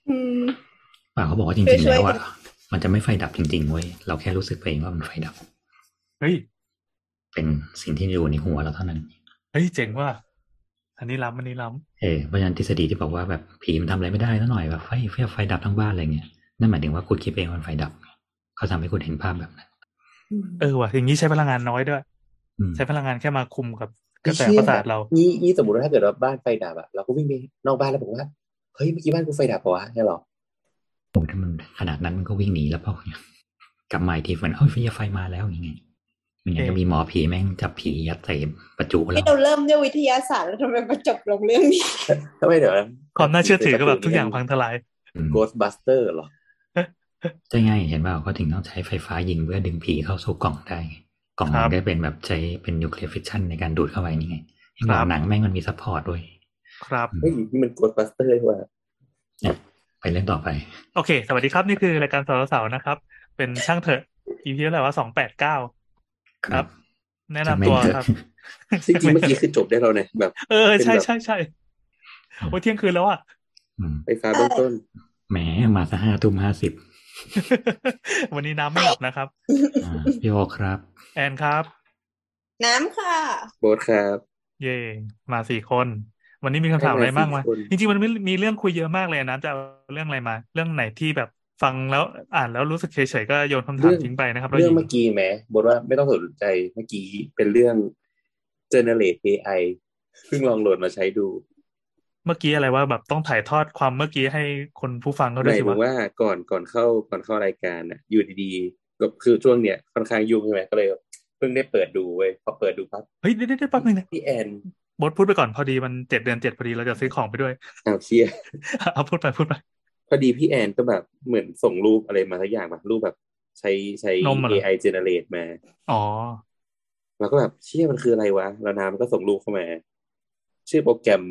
อืมเปล่าเขาบอกว่าจช่ริงๆวยๆแล้วกัอะนมันจะไม่ไฟดับจริงๆเว้ยเราแค่รู้สึกไปเองว่ามันไฟดับ เฮ้ย เป็นสิ่งที่อยู่ในหัวเราเท่านั้น เฮ้ยเจ๋งว่ะอันนี้ล้ำอันนี้ล้เออเพราะฉะนั้นทฤษฎีที่บอกว่าแบบผีมันทำอะไรไม่ได้ซะหน่อยแบบไฟไฟไฟดับทั้งบ้านอะไรเงี้ยนั่นหมายถึงว่าคุณคิดเองว่ามันไฟดับ เขาทำให้คุณเห็นภาพแบบนั้นำเออว่ะอย่างนี้ใช้พลังงานน้อยด้วยอืม ใช้พลังงานแค่มาคุมกับกระแสไอ้เหี้ยประสาทเรานี่นี่สมมติว่าถ้าเกิดว่าบ้านไฟดับอะเราก็วิ่งไปนอกบ้านแล้วบอกว่าเฮ้ยเมื่อกี้บ้านกูไฟดับปะวะเนี่ยเหรอโอ้ถ้ามันขนาดนั้นมันก็วิ่งหนีแล้วเปล่าเนี่ยกลับมาอีกทีเหมือนเอ้ยไฟไฟมาแล้วอย่างเงี้ยไม่งั้นโอเคก็มีหมอผีแม่งจับผียัดใส่ประจุแล้ที่วเราเริ่มด้วยวิทยาศาสตร์แล้วทำไมมาจบลงเรื่องนี้ทำไมเดี๋ยวนะความน่าเชื่อถือก็แบบทุกอย่างพังทลายอืมโกสบัสเตอร์เหรอใช่ไงเห็นเปล่าเขาถึงต้องใช้ไฟฟ้ายิงเพื่อดึงผีเข้าสู่กล่องได้ไง กล่องครัมันบได้เป็นแบบใช้เป็นนิวเคลียร์ฟิชชันในการดูดเข้าไปนี่ไงไอ้หมคอรับหนังแม่งมันมีซัพพอร์ตด้วย ครับเฮ้ยนี่มันโกสบัสเตอร์ว่าไปเรื่องต่อไป โอเค สวัสดีครับ นี่คือรายการสาวสาวๆนะครับ เป็นช่างเถอะ EP เท่าไหร่ว่าสองแปดเก้าครับ แนะนำจะไม่ตัวเถอะครับจริงๆเมื่อกี้คือจบได้แล้วนะแบบ เออใช่เป็นแบบใช่ใช่โอ้เที่ยงคืนแล้วอะอืมไฟฟ้าเบื้องต้นแหมมาซะห้าทุ่มห้าสิบ วันนี้น้ำไม่หลับนะครับอ่าพี่โอครับ แอนครับ น้ำค่ะ โบ๊ทครับ เย่มาสี่คน วันนี้มีคำถามอะไรบ้างไหมให้มาสี่คนจริงๆมันมีมีเรื่องคุยเยอะมากเลยนะจะเอาเรื่องอะไรมา เรื่องไหนที่แบบฟังแล้วอ่านแล้วรู้สึกเฉยๆก็โยนคำถามทิ้งไปนะครับแล้วเรื่องยิงเมื่อกี้แหมโบ๊ทว่าไม่ต้องสนใจเมื่อกี้เป็นเรื่อง generate AI เพิ่งลองโหลดมาใช้ดู เมื่อกี้อะไรว่าแบบต้องถ่ายทอดความเมื่อกี้ให้คนผู้ฟังเขาหด้วยมายสิถึงวะว่าก่อนก่อนเข้าก่อนเข้ารายการน่ะอยู่ดีๆก็คือช่วงเนี้ยค่อนข้างยุ่งใช่ไหมก็เลยเพิ่งได้เปิดดูเว้ยพอเปิดดูปั๊บเฮ้ยเดี๋ยวเดี๋ยวเดี๋ยวแป๊บนึงนะพี่แอนบดพูดไปก่อนพอดีมันเจ็ดเดือนเจ็ดพอดีเราจะซื้อของไปด้วยอ้าวเชียเอาพูดไปพูดไปพอดีพี่แอนก็แบบเหมือนส่งรูปอะไรมาสักอย่างแบบรูปแบบใช้ใช้นมอะเหรอ AI generate มา อ๋อเราก็แบบเชี่ยมันคืออะไรวะ แล้วน้ำก็ส่งรูปเข้ามา ชื่อโปรแกรม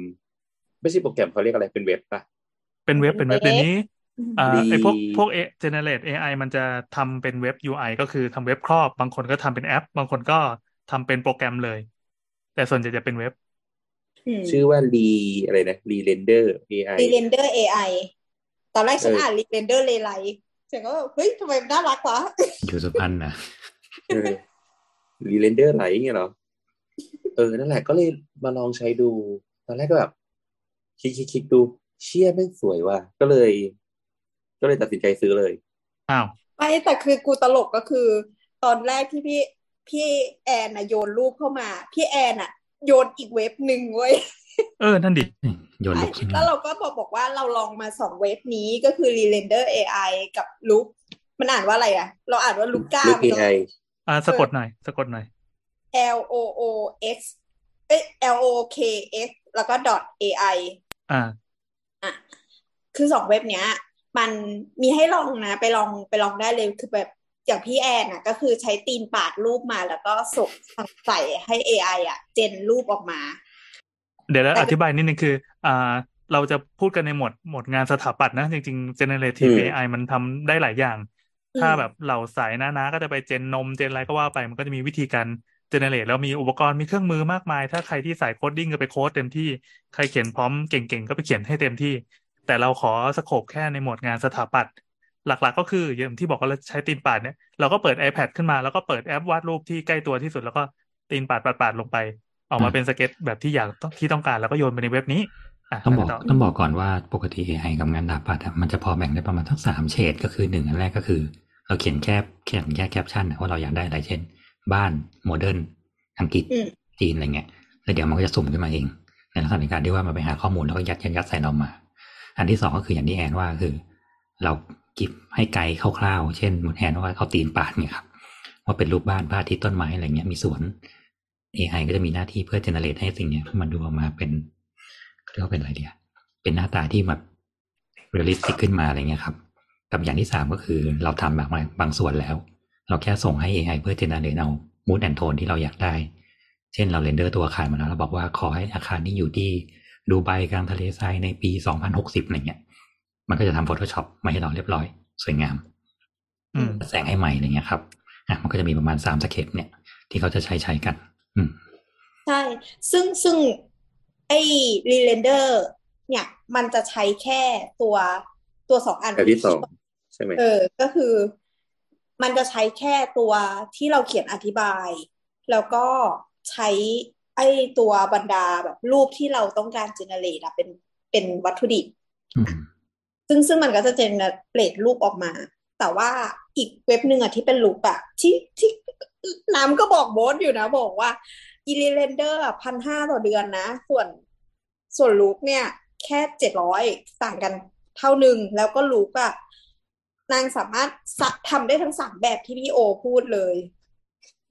ไม่ใช่โปรแกรมเขาเรียกอะไรเป็นเว็บปะเป็นเว็บเป็นเว็บเว็บเดี๋ยวนี้อ่าดีไอพวกพวกเอ generate AI มันจะทำเป็นเว็บ UI ก็คือทำเว็บครอบ บางคนก็ทำเป็นแอป บางคนก็ทำเป็นโปรแกรมเลย แต่ส่วนใหญ่จะเป็นเว็บ ชื่อว่ารีอะไรนะรีเรนเดอร์ AI ReRender์ AI ตอนแรกฉันเอออ่อ่าน ReRender เลไลฉันก็แบบเฮ้ยทำไมมันน่ารักวะอยู่สุพรรณนะ ReRender ไหลเงี้ยเหรอเออนั่นแหละก็เลยมาลองใช้ดู ตอนแรกก็แบบ คลิกคลิกคลิกดูเชี่ยแม่งสวยว่ะก็เลย ก็เลยตัดสินใจซื้อเลยอ้าวไม่แต่คือกูตลกก็คือ ตอนแรกที่พี่พี่แอนน่ะโยนรูปเข้ามา พี่แอนอะโยนอีกเว็บหนึ่งเว้ยเออ นั่นดิโยนลุกขึ้นแล้วเราก็บอกบอกว่าเราลองมาสองเว็บนี้ก็คือ Re-render AI กับลุกมันอ่านว่าอะไรอะ เราอ่านว่าลูก้าลูก AI อ่าสะกดหน่อย สะกดหน่อย L O O X เอ้ย L O K X แล้วก็ dot AI อ่าอะคือสองเว็บเนี้ย มันมีให้ลองนะ ไปลองไปลองได้เลยคือแบบอย่างพี่แอนอะก็คือใช้ตีนปาดรูปมาแล้วก็ส่งใส่ให้ AI อะ เจนรูปออกมา เดี๋ยวแล้วแต่อธิบายนิดนึงคือ อ่า เราจะพูดกันในหมวดหมวดงานสถาปัตย์นะ จริงๆ generative อืม AI มันทำได้หลายอย่างอืมถ้าแบบเหล่าสายหน้าๆก็จะไปเจนนมเจนอะไรก็ว่าไป มันก็จะมีวิธีการ generate แล้วมีอุปกรณ์มีเครื่องมือมากมาย ถ้าใครที่สาย coding ก็ไปโค้ดเต็มที่ใครเขียน prompt เก่งๆ ก็ไปเขียนให้เต็มที่ แต่เราขอ scope แค่ในหมวดงานสถาปัตย์หลักๆ ก็คืออย่างที่บอกว่าเราใช้ตีนปาดเนี่ยเราก็เปิด iPad ขึ้นมาแล้วก็เปิดแอปวาดรูปที่ใกล้ตัวที่สุดแล้วก็ตีนปาดปาดปาดลงไป ออกมาเป็นสเก็ตแบบที่อยากที่ต้องการแล้วก็โยนไปในเว็บนี้อะต้องบอกแล้วไต้องบอกก่อนว่าปกติ AI กับงานสถาปัตย์อะมันจะพอแบ่งได้ประมาณทั้งสามเฉดก็คือหนึ่งอันแรกก็คือ เราเขียนแค่เขียนแค่แคปชั่นอะว่าเราอยากได้อะไรเช่น บ้าน modern อังกฤษอืมจีนอะไรเงี้ยแล้วเดี๋ยวมันก็จะสุ่มขึ้นมาเองในลักษณะในการที่ว่ามันไปหาข้อมูลแล้วก็ยัดยัดยัดใส่เรามา อันที่สองก็คืออย่างที่แอนว่าคือ เรา give ให้ไกด์คร่าวๆ เช่นเหมือนแอนว่าเอาตีนปาดเนี่ยครับว่าเป็นรูปบ้านพระอาทิตย์ต้นไม้อะไรเงี้ยมีสวน AI ก็จะมีหน้าที่เพื่อ generate ให้สิ่งเนี้ยมันดูออกมาเป็นเขาเรียกว่าเป็นอะไรเดียเป็นหน้าตาที่แบบrealistic ขึ้นมาอะไรเงี้ยครับ กับอย่างที่สามก็คือเราทำแบบบางส่วนแล้ว เราแค่ส่งให้ AI เพื่อ generate เอา mood and tone ที่เราอยากได้ เช่นเรา render ตัวอาคารมาแล้วเราบอกว่าขอให้อาคารนี้อยู่ที่ดูไบกลางทะเลทรายในปี 2060อะไรเงี้ย มันก็จะทำ Photoshop มาให้เราเรียบร้อย สวยงามอืมแสงให้ใหม่อะไรเงี้ยครับอะมันก็จะมีประมาณสามสเก็ตเนี่ย ที่เขาจะใช้ใช้กัน อืมใช่ ซึ่งซึ่งไอ้ ReRender เนี่ย มันจะใช้แค่ตัวตัวสองอันแบบที่สองใช่ไหมเออ ก็คือ มันจะใช้แค่ตัวที่เราเขียนอธิบาย แล้วก็ใช้ไอ้ตัวบรรดาแบบรูปที่เราต้องการ generate อะเป็นเป็นวัตถุดิบอืมซึ่งซึ่งมันก็จะ generate รูปออกมา แต่ว่าอีกเว็บหนึ่งอะที่เป็นรูปอะที่ที่น้ำก็บอกโบสอยู่นะบอกว่าอีลีเรนเดอร์พันห้าต่อเดือนนะ ส่วนส่วนลูกเนี่ย แค่เจ็ดร้อยต่างกันเท่าหนึ่งแล้วก็ลูกอะ นางสามารถทำได้ทั้งสามแบบที่พี่โอพูดเลย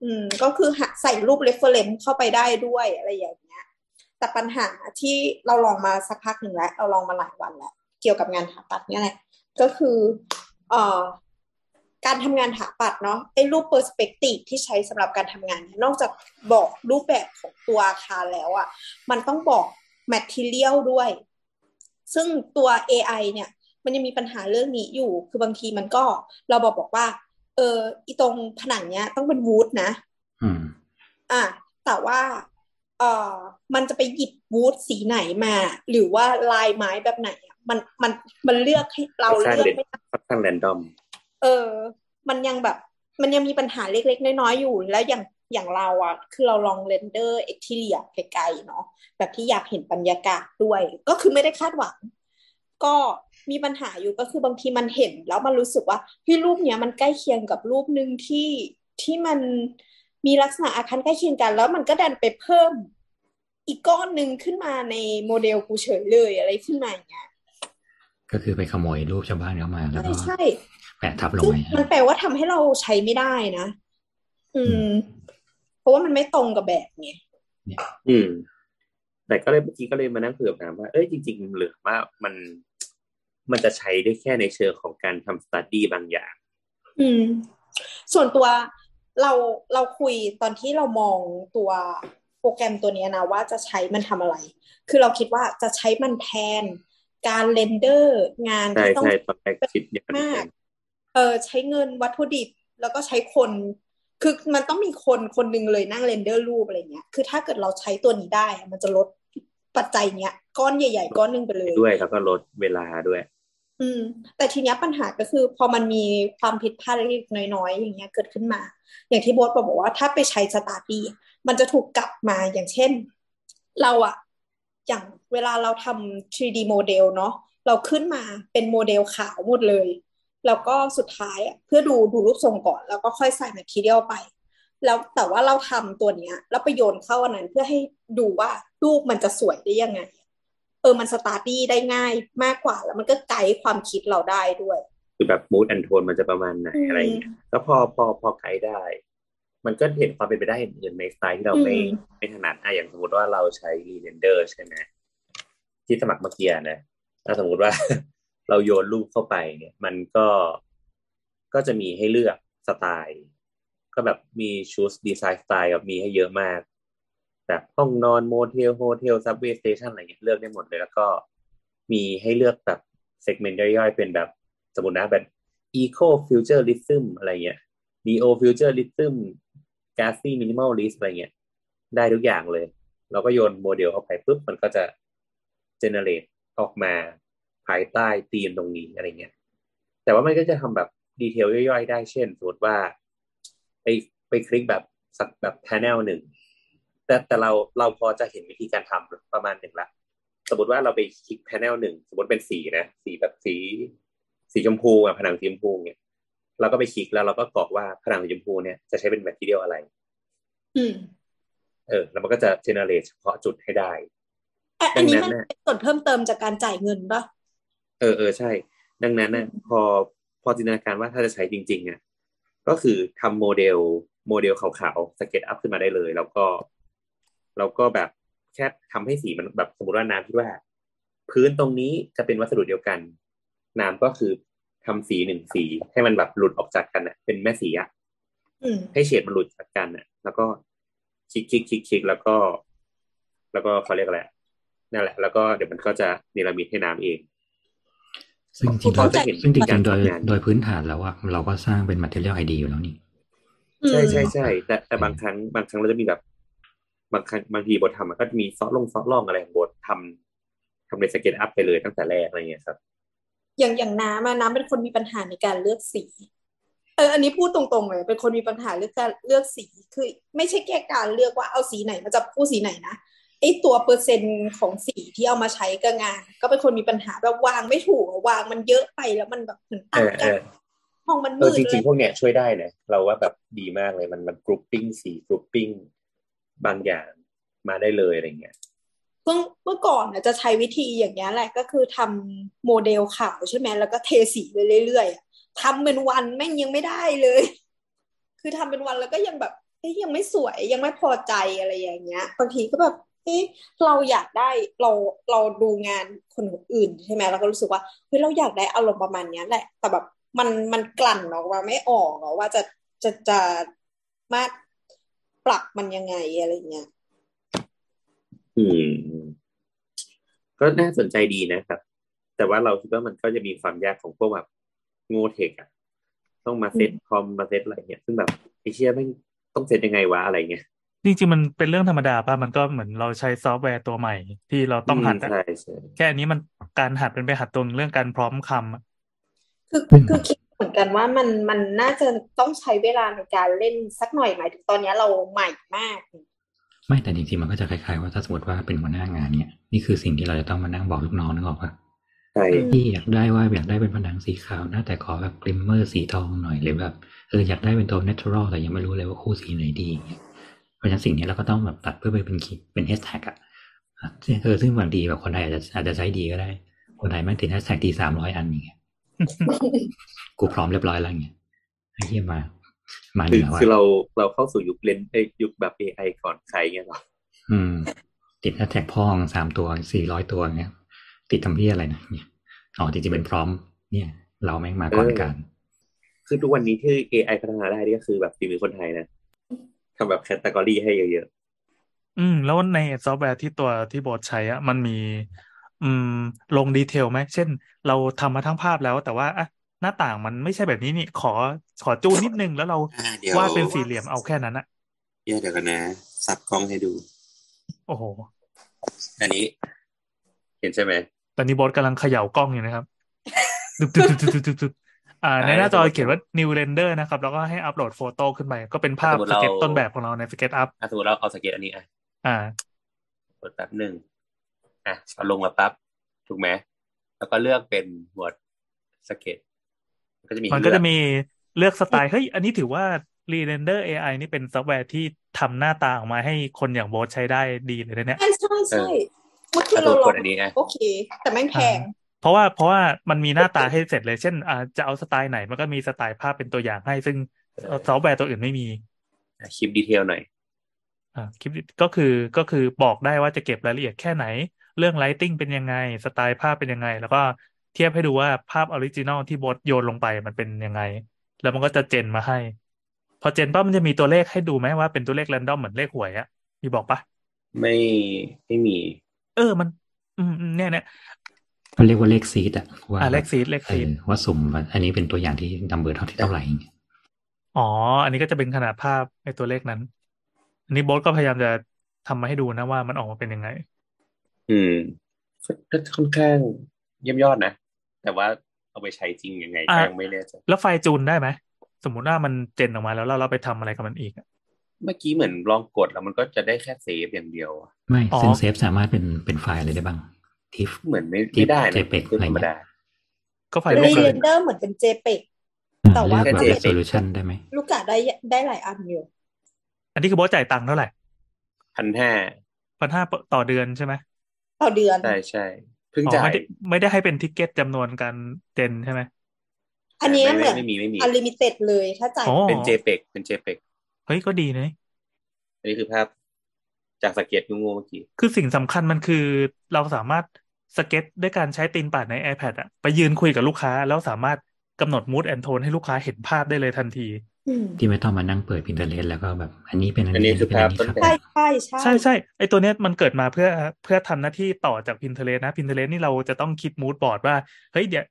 อืม ก็คือใส่รูป reference เข้าไปได้ด้วยอะไรอย่างเงี้ย แต่ปัญหาที่เราลองมาสักพักหนึ่งแล้ว เราลองมาหลายวันแล้ว เกี่ยวกับงานถาปัดเนี่ยแหละ ก็คือเอ่อการทำงานถาปัดเนาะไอ้รูป perspective ที่ใช้สำหรับการทำงานเนี่ยนอกจากบอกรูปแบบของตัวอาคารแล้วอะ่ะ มันต้องบอก material ด้วย ซึ่งตัว AI เนี่ย มันยังมีปัญหาเรื่องนี้อยู่ คือบางทีมันก็เราบอกบอกว่า เอออีตรงผนังเนี้ยต้องเป็นวูดนะ อืม อะแต่ว่าเออมันจะไปหยิบวูดสีไหนมา หรือว่าลายไม้แบบไหนอะมันมันมันเลือกให้เราค่อนข้างเลือกเด่นไม่ได้ค่อนข้าง random เออ มันยังแบบ มันยังมีปัญหาเล็ก ๆ น้อยๆอยู่แล้วอย่างอย่างเราอะคือเราลอง render exterior ไกลๆเนาะแบบที่อยากเห็นบรรยากาศด้วย ก็คือไม่ได้คาดหวัง ก็มีปัญหาอยู่ก็คือบางทีมันเห็น แล้วมันรู้สึกว่าที่รูปเนี้ยมันใกล้เคียงกับรูปหนึ่งที่ที่มันมีลักษณะอาคารใกล้เคียงกัน แล้วมันก็ดันไปเพิ่มอีกก้อนหนึ่งขึ้นมาในโมเดลกูเฉยเลยอะไรขึ้นมาอย่างเงี้ยก็คือไปขโมยรูปชาวบ้านเข้ามาแล้วใช่ก็ใช่แปะทับลงซึ่งไปมันแปลว่าทำให้เราใช้ไม่ได้นะ อืม เพราะว่ามันไม่ตรงกับแบบไงอืม แต่ก็เลยเมื่อกี้ก็เลยมานั่งคุยกับน้ำว่า เอ้ยจริง ๆ หรือว่ามันมันจะใช้ได้แค่ในเชิงของการทำ study บางอย่าง อืม ส่วนตัวเราเราคุยตอนที่เรามองตัวโปรแกรมตัวเนี้ยนะว่าจะใช้มันทำอะไร คือเราคิดว่าจะใช้มันแทน การ render งานใช่ที่ต้องใช่ตอนแรกคิดอย่างนั้นมาเหมือนกกันเออใช้เงินวัตถุดิบแล้วก็ใช้คน คือมันต้องมีคนคนหนึ่งเลยนั่ง render รูปอะไรเงี้ย คือถ้าเกิดเราใช้ตัวนี้ได้อะมันจะลดปัจจัยเนี้ยก้อนใหญ่ ๆ ก้อนหนึ่งไปเลย ด้วยแล้วก็ลดเวลาด้วย อืม แต่ทีเนี้ยปัญหาก็คือ พอมันมีความผิดพลาดเล็กๆน้อยๆอย่างเงี้ยเกิดขึ้นมา อย่างที่โบทบอกว่าถ้าไปใช้ study มันจะถูกกลับมาอย่างเช่น เราอะอย่างเวลาเราทำ 3D โมเดลเนาะเราขึ้นมาเป็นโมเดลขาวหมดเลย แล้วก็สุดท้ายอะเพื่อดูดูรูปทรงก่อน แล้วก็ค่อยใส่ material ไป แล้วแต่ว่าเราทำตัวเนี้ย แล้วไปโยนเข้าอันนั้นเพื่อให้ดูว่ารูปมันจะสวยได้ยังไง เออมัน study ได้ง่ายมากกว่า แล้วมันก็ไกด์ความคิดเราได้ด้วย คือแบบ mood and tone มันจะประมาณไหนอะไรอย่างเงี้ยแล้วพอพอพอไกด์ได้ มันก็เห็นความเป็นไปได้อื่นๆในสไตล์ที่เราไม่อืมไม่ถนัดอะอย่างสมมติว่าเราใช้ ReRender ใช่ไหมที่สมัครเมื่อกี้นะถ้าสมมติว่า เราโยนรูปเข้าไปเนี่ยมันก็ก็จะมีให้เลือกสไตล์ ก็แบบมี choose design style กับมีให้เยอะมากแบบห้องนอน motel hotel subway station อะไรเงี้ยเลือกได้หมดเลย แล้วก็มีให้เลือกแบบ segment ย่อยๆ เป็นแบบสมมตินะแบบ Eco Futurism อะไรเงี้ย Neo Futurism g a s y Minimalist อลลิสอะไรเงี้ยได้ทุกอย่างเลย เราก็โยนโมเดลเข้าไปปุ๊บมันก็จะ generate ออกมา ภายใต้ธีมตรงนี้อะไรเงี้ย แต่ว่ามันก็จะทำแบบ detail ย่อยๆ ได้เช่นสมมติว่า ไปไปคลิกแบบสักแบบ panel หนึ่งแต่แต่เราเราพอจะเห็นวิธีการทำประมาณหนึ่งละสมมติว่าเราไปคลิก panel หนึ่งสมมติเป็นสีนะสีแบบสีสีชมพูอะผนังสีชมพูเนี่ยเราก็ไปคลิกแล้วเราก็กรอกว่าผนังสีชมพูเนี่ยจะใช้เป็นแมททีเรียลอะไร อืม เออ แล้วมันก็จะ generate เฉพาะจุดให้ได้อะอันนี้ดังนั้มันนน่ะเป็นส่วนเพิ่มเติมจากการจ่ายเงินปะเออเออใช่ ดังนั้นน่ะพอพอจินตนาการว่าถ้าจะใช้จริง ๆอะก็คือทำโมเดลโมเดลขาวๆ SketchUp ขึ้นมาได้เลย แล้วก็แล้วก็แบบแค่ทำให้สีมันแบบสมมติว่าน้ำที่ว่า พื้นตรงนี้จะเป็นวัสดุเดียวกัน น้ำก็คือทำสีหนึ่งสีให้มันแบบหลุดออกจากกันอะ เป็นแม่สีอะอืมให้เฉดมันหลุดจากกันอะ แล้วก็คลิกคลิกคลิกคลิกแล้วก็ แล้วก็เขาเรียกอะไรอะนั่นแหละ แล้วก็เดี๋ยวมันก็จะเนรมิตให้น้ำเอง ซึ่งจริงพอจะเห็นซึ่งจริงๆโดยการทำงานโดยพื้นฐานแล้วอะเราก็สร้างเป็น material ID อยู่แล้วนี่ ใช่ใช่ใช่แต่แต่บางครั้งบางครั้งเราจะมีแบบ บางครั้งบางทีบททำมันก็จะมีซอสลงซอสล่องอะไรของบททำทำในสเก็ตอัพไปเลยตั้งแต่แรกอะไรเงี้ยครับ อย่างอย่างน้ำอะน้ำเป็นคนมีปัญหาในการเลือกสีเอออันนี้พูดตรงๆเลยเป็นคนมีปัญหาเรื่องการเลือกสีคือ ไม่ใช่แค่การเลือกว่าเอาสีไหนมาจับคู่สีไหนนะ ไอตัวเปอร์เซ็นต์ของสีที่เอามาใช้กับงาน ก็เป็นคนมีปัญหาแบบวางไม่ถูกอะวางมันเยอะไปแล้วมันแบบเหมือนเอต่างอเอกันอห้องมันเอมืดจริงเลยๆพวกเนี้ยช่วยได้นะเราว่าแบบดีมากเลยมันมัน grouping สี grouping บางอย่างมาได้เลยอะไรเงี้ยซึ่งเมื่อก่อนน่ะจะใช้วิธีอย่างนี้ยแหละก็คือทำโมเดลขาวใช่ไหมแล้วก็เทสีไปเรื่อยๆอะทำเป็นวันแม่งยังไม่ได้เลย คือทำเป็นวันแล้วก็ยังแบบเอ้ยยังไม่สวยยังไม่พอใจอะไรอย่างเงี้ย บางทีก็แบบ เอ๊ะเราอยากได้เราเราดูงานคนอื่นใช่ไหมเราก็รู้สึกว่าเฮ้ยเราอยากได้อารมณ์ประมาณเนี้ยแหละ แต่แบบมันมันกลั่นออกมาไม่ออกอะว่าจะจะจะมาปรับมันยังไงอะไรเงี้ย อืม ก็น่าสนใจดีนะครับ แต่ว่าเราคิดว่ามันก็จะมีความยากของพวกแบบโง่ tech อะต้องมาเซตคอมมาเซตอะไรเงี้ยซึ่งแบบไอเชี่ยไม่งต้องเซตยังไงวะอะไรเงี้ย จริงๆมันเป็นเรื่องธรรมดาป่ะมันก็เหมือนเราใช้ซอฟต์แวร์ตัวใหม่ ที่เราต้องหัดมอะใช่ใช่แค่อันนี้มันการหัดเป็นไปหัดตรงเรื่องการ prompt คำอะคือคือคิดเหมือนกันว่ามันมันน่าจะต้องใช้เวลาในการเล่นสักหน่อยหมายถึงตอนเนี้ยเราใหม่มาก ไม่แต่จริงๆมันก็จะคล้ายๆว่าถ้าสมมติว่าเป็นหัวหน้างานเนี่ยนี่คือสิ่งที่เราจะต้องมานั่งบอกลูกน้องนึกออกปะใช่ที่อยากได้ว่าอยากได้เป็นผนังสีขาวนะแต่ขอแบบ glimmer สีทองหน่อยหรือแบบเอออยากได้เป็นตัว natural แต่ยังไม่รู้เลยว่าคู่สีไหนดีอย่างเงี้ยเพ ราะฉะนั้นสิ่งนี้เราก็ต้องแบบตัดเพื่อไปเป็น key เป็นแฮชแท็กอะอะเออซึ่งบางทีแบบคนไทยอาจจะอาจจะใช้ดีก็ได้ คนไทยแม่งติดแฮชแท็กทีสามร้อยอันอย่างเงี้ยกู prompt เรียบร้อยแล้วอย่างเงี้ยไอ้เหี้ยมา มาเหคือนือว่ะคือเราเราเข้าสู่ยุคเลนเอ้ยยุคแบบ AI ก่อนใครเงี้ยเหรออืม ติดแฮชแท็กพ่องสามตัวสี่ร้อยตัวเงี้ย ติดทำที่อะไรนะเนี่ยอ๋อจริงๆเป็น prompt เนี่ย เราแม่งมาก่อนการ คือทุกวันนี้ที่ AI พัฒนาได้นี่ก็คือแบบฝีมือคนไทยนะ ทำแบบ category ให้เยอะอืม แล้วในซอฟต์แวร์ที่ตัวที่โบสใช้อะมันมี อืม ลง detail ไหม เช่น เราทำมาทั้งภาพแล้ว แต่ว่าอะหน้าต่างมันไม่ใช่แบบนี้นี่ ขอขอจูนนิดนึงแล้วเราๆอ่าเดี๋ยววาดเป็นสี่เหลี่ยมเอาแค่นั้นอะเดี๋ยวเดี๋ยวกันนะ สับกล้องให้ดู โอ้โห อันนี้ เห็นใช่ไหม ตอนนี้โบสกำลังเขย่ากล้องอยู่นะครับตึ๊บตึ๊บตึ๊บตึ๊บตึ๊บตึ๊บ อ่าในหน้าจอเขียนว่า ReRender นะครับ แล้วก็ให้อัปโหลด photo ขึ้นไป ก็เป็นภาพสมมุติเราเก็ตต้นแบบของเราใน SketchUp อะสมมติเราเอาสเก็ตอันนี้อะอ่ากดแป๊บหนึ่งอะเอาลงมาปั๊บถูกไหมแล้วก็เลือกเป็นหมวดสเก็ตมันก็จะมีมันให้ก็เลือจะมีเลือกสไตล์เฮ้ยอันนี้ถือว่า ReRender AI นี่เป็นซอฟต์แวร์ที่ทำหน้าตาออกมาให้คนอย่างโบสใช้ได้ดีเลยนะเนี่ยใช่ใช่ใช่เมื่อกี้ถ้าเราตัวลกองดอันนี้อะโอเค แต่แม่งแพง เพราะว่าเพราะว่ามันมีหน้าตาให้เสร็จเลย เช่นอ่าจะเอาสไตล์ไหนมันก็มีสไตล์ภาพเป็นตัวอย่างให้ ซึ่งซอฟต์แวร์ตัวอื่นไม่มีอะ keep detail หน่อยอ่า keep ก็คือก็คือบอกได้ว่าจะเก็บรายละเอียดแค่ไหน เรื่อง lighting เป็นยังไง สไตล์ภาพเป็นยังไง แล้วก็เทียบให้ดูว่าภาพ original ที่โบสโยนลงไปมันเป็นยังไง แล้วมันก็จะ gen มาให้ พอ gen ปั๊บมันจะมีตัวเลขให้ดูไหมว่าเป็นตัวเลข random เหมือนเลขหวยอะมีบอกปะไม่ไม่มี เออมัน อืมอืมเนี่ยเนี่ย ก็เรียกว่าเลข seed อะว่าอ่าเลข seed เลขเอ seed อะว่าสุ่มว่าอันนี้เป็นตัวอย่างที่ number เท่าที่เท่าไหร่อย่างเงี้ยอ๋อ อันนี้ก็จะเป็นขนาดภาพในตัวเลขนั้น อันนี้โบสก็พยายามจะทำมาให้ดูนะว่ามันออกมาเป็นยังไง อืมก็ค่อนข้างเยี่ยมยอดนะ แต่ว่าเอาไปใช้จริงยังไงก็อะยังไม่แน่ใจแล้วไฟล์จูนได้ไหม สมมุติว่ามันเจนออกมาแล้วแล้วเราไปทำอะไรกับมันอีกอะเมื่อกี้เหมือนลองกดแล้วมันก็จะได้แค่เซฟอย่างเดียวอะไม่อ๋อซึ่งเซฟสามารถเป็นเป็นไฟล์อะไรได้บ้าง ที่เหมือนไม่ที่ไม่ได้นะ JPEG คือธรรมดา ก็ไฟล์รีรูปเรเลยนเดอร์เหมือนเป็น JPEG อ่าแต่ว่าเรียกแบบแค่ JPEG resolution ได้ไหมลูกกะได้ได้หลายอันอยู่อันนี้คือโบสจ่ายตังค์เท่าไหร่พันห้าพันห้าต่อเดือนใช่ไหมต่อเดือนใช่ใช่เพิ่งอ๋อจ่ายไม่ได้ไม่ได้ให้เป็น ticket จำนวนการ gen ใช่ไหมอันเนี้ยไม่เหมืไม่อนไม่มีไม่มีอัน limited เลยถ้าจ่ายอ๋อเป็น JPEG เป็น JPEG เฮ้ยก็ดีนะอันนี้คือภาพจากสเก็ตงูๆเมื่อกี้ คือสิ่งสำคัญมันคือเราสามารถ สเก็ตด้วยการใช้ตีนปัดใน iPad อะไปยืนคุยกับลูกค้า แล้วสามารถกำหนด mood and tone ให้ลูกค้าเห็นภาพได้เลยทันทีอืมที่ไม่ต้องมานั่งเปิด Pinterest แล้วก็แบบ อันนี้เป็นอันอันนี้นี้คือเป็นอันนี้ภาพครับต้นใช่ใช่ใช่ใช่ใช่ไอตัวเนี้ยมันเกิดมาเพื่อเพื่อทำหน้าที่ต่อจาก Pinterest นะ Pinterest นี่เราจะต้องคิด mood board ว่า เฮ้ยเดี๋ยว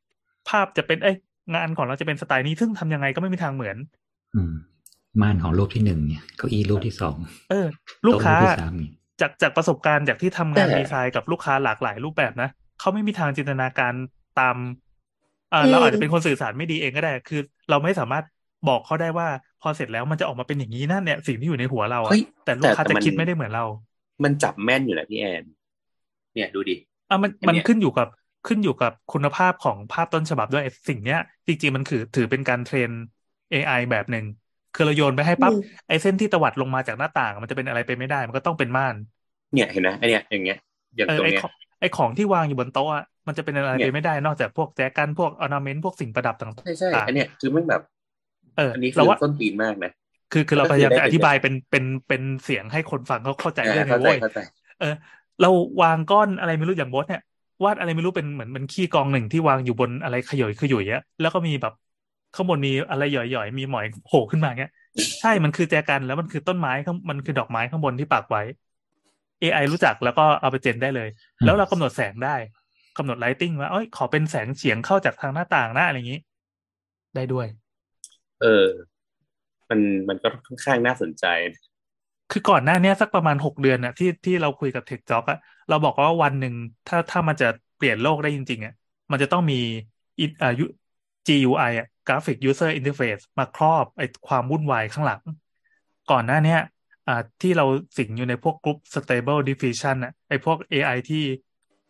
ภาพจะเป็นเอ้ยงานของเราจะเป็นสไตล์นี้ซึ่งทำยังไงก็ไม่มีทางเหมือน อืมม่านของรูปที่หนึ่งเนี่ยเก้าอี้รูปที่สองเออ ลูกโต๊ะค้ารูปที่สามนี่ จากจากประสบการณ์จากที่ทำงานแต่ดีไซน์กับลูกค้าหลากหลายรูปแบบนะเขาไม่มีทางจินตนาการตามอ่าเราอาจจะเป็นคนสื่อสารไม่ดีเองก็ได้ คือ เราไม่สามารถบอกเขาได้ว่า พอเสร็จแล้วมันจะออกมาเป็นอย่างนี้นั่นเนี่ยสิ่งที่อยู่ในหัวเราอะเฮ้ยแต่ลูกค้าแต่จะมันคิดไม่ได้เหมือนเรา มันจับแม่นอยู่นะพี่แอนเนี่ยดูดิอะมันอันมันเนี้ยขึ้นอยู่กับขึ้นอยู่กับคุณภาพของภาพต้นฉบับด้วยไอ้สิ่งเนี้ยจริงๆมันคือถือเป็นการเทรน AI แบบหนึ่ง คือเราโยนไปให้ปั๊บอืมไอ้เส้นที่ตวัดลงมาจากหน้าต่าง มันจะเป็นอะไรไปไม่ได้ มันก็ต้องเป็นม่าน เนี่ยเห็นไหมไอเนี่ยอย่างเงี้ยอย่างเออตรงไอ้เนี้ยของไอ้ของที่วางอยู่บนโต๊ะอะมันจะเป็นอะไรเนี่ไปยไม่ได้นอกจากพวกแจกันพวกออร์นาเมนต์พวกสิ่งประดับต่างใช่ใช่ๆอันเนี้ยคือมันแบบ เอออันนี้คืเราอว่าต้นตีนมากนะคือคือเราก็พคือยายามได้จะไปอธิบายเป็นเป็นเป็นเสียงให้คนฟังเขาเข้าใจอ่าเรื่องเข้านี้ใจเว้ยเข้าใจเออ เราวางก้อนอะไรไม่รู้อย่างโบสเนี่ยวาดอะไรไม่รู้เป็นเหมือนเป็นขี้กองหนึ่งที่วางอยู่บนอะไรขยอยขยุยอะแล้วก็มีแบบ ข้างบนมีอะไรหย่อยๆ มีหมอยโผล่ขึ้นมาเงี้ย ใช่มันคือแจกันแล้วมันคือต้นไม้ข้างมันคือดอกไม้ข้างบนที่ปักไว้ AI รู้จักแล้วก็เอาไปเจนได้เลย แล้วเรากำหนดแสงได้กำหนดไลติ้งว่าเอ้ยขอเป็นแสงเฉียงเข้าจากทางหน้าต่างนะอะไรอย่างนี้ ได้ด้วย เออ มันมันก็ค่อนข้างน่าสนใจ คือก่อนหน้าเนี้ยสักประมาณหกเดือนน่ะที่ที่เราคุยกับเทคจ็อกอะเราบอกว่าวันหนึ่งถ้าถ้ามันจะเปลี่ยนโลกได้จริงๆอะมันจะต้องมีอิอ่า U- GUI อะ Graphic User Interface มาครอบไอ้ความวุ่นวายข้างหลัง ก่อนหน้าเนี้ยอ่าที่เราสิงอยู่ในพวกกลุ่ม Stable Diffusion อะไอ้พวก AI ที่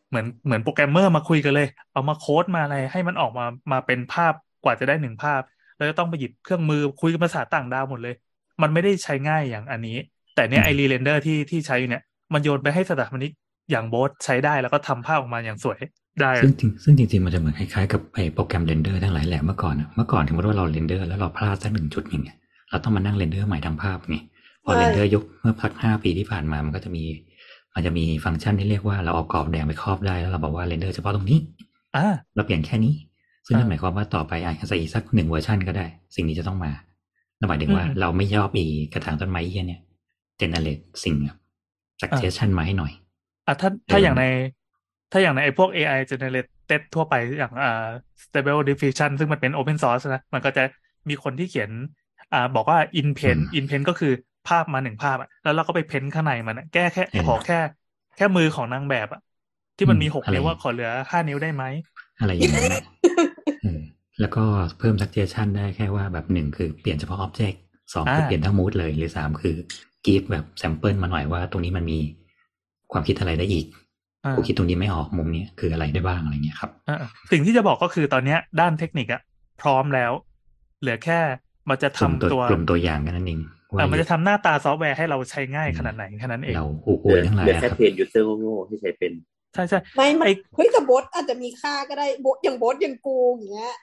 เหมือนเหมือนโปรแกรมเมอร์มาคุยกันเลย เอามาโค้ดมาอะไรให้มันออกมามาเป็นภาพกว่าจะได้หนึ่งภาพ แล้วจะต้องไปหยิบเครื่องมือคุยกันภาษาต่างดาวหมดเลย มันไม่ได้ใช้ง่ายอย่างอันนี้ แต่เนี่ยไอ ReRender ที่ที่ใช้อยู่เนี่ยมันโยนไปให้สถาปนิกอย่างโบสใช้ได้แล้วก็ทำภาพออกมาอย่างสวย ได้ซึ่งจริงซึ่งจริงๆ มันจะเหมือนคล้ายๆกับไอ้โปรแกรม render ทั้งหลายแหละเมื่อก่อนอะเมื่อก่อนถึงแม้ว่าเรา render แล้วเราพลาดสักหนึ่งจุดอย่างเงี้ยเราต้องมานั่ง render ใหม่ทั้งภาพไงพอใช่ render ยกเมื่อพักห้าปีที่ผ่านมามันก็จะมี มันจะมีฟังก์ชันที่เรียกว่าเราเอากรอบแดงไปครอบได้แล้วเราบอกว่า render เฉพาะตรงนี้อ่าเราเปลี่ยนแค่นี้ ซึ่งนั่นอ่าหมายความว่าต่อไปอาจจะใส่อีกสักหนึ่งเวอร์ชันก็ได้ สิ่งนี้จะต้องมานั่นหมายถึงว่าอืมเราไม่ชอบอีกระถางต้นไม้เหี้ยเนี่ย generate สิ่งแบบ suggestion มาให้หน่อยอะถ้าถ้าเออออย่างใน ถ้าอย่างในไอ้พวก AI generated ทั่วไปอย่างอ่า stable diffusion ซึ่งมันเป็น open source นะ มันก็จะมีคนที่เขียนอ่าบอกว่า in pen in pen ก็คือภาพมาหนึ่งภาพอะแล้วเราก็ไปเพ้นข้างในมันอะแก้แค่เออขอแค่ แค่มือของนางแบบอะที่มันอืมมีหกอะไรนิ้วว่าขอเหลือห้านิ้วได้ไหม อะไรอย่างนั้นแหละเออแล้วก็เพิ่ม suggestion ได้แค่ว่าแบบหนึ่งคือเปลี่ยนเฉพาะ object สองคืออ่าเปลี่ยนทั้ง mood เลย หรือสามคือ give แบบ sample มาหน่อยว่าตรงนี้มันมีความคิดอะไรได้อีก อ่ากูคิดตรงนี้ไม่ออกมุมนี้คืออะไรได้บ้างอะไรเงี้ยครับอ่าสิ่งที่จะบอกก็คือตอนเนี้ยด้านเทคนิคอะพร้อมแล้ว เหลือแค่มันจะกลุ่มทำตัวตัวกลุ่มตัวอย่างกันนั่นเองเอว่าอมันจะทำหน้าตาซอฟต์แวร์ให้เราใช้ง่ายขนาดไหนแค่นั้นเองเราอุกเหยลือทั้งหลายเหลืออะแค่ครับเพน user โง่ๆที่ใช้เป็นใช่ใช่ไม่มันไอ้เฮ้ยแต่โบสอาจจะมีค่าก็ได้โบสอย่างโบสอย่างกูอย่างเงี้ย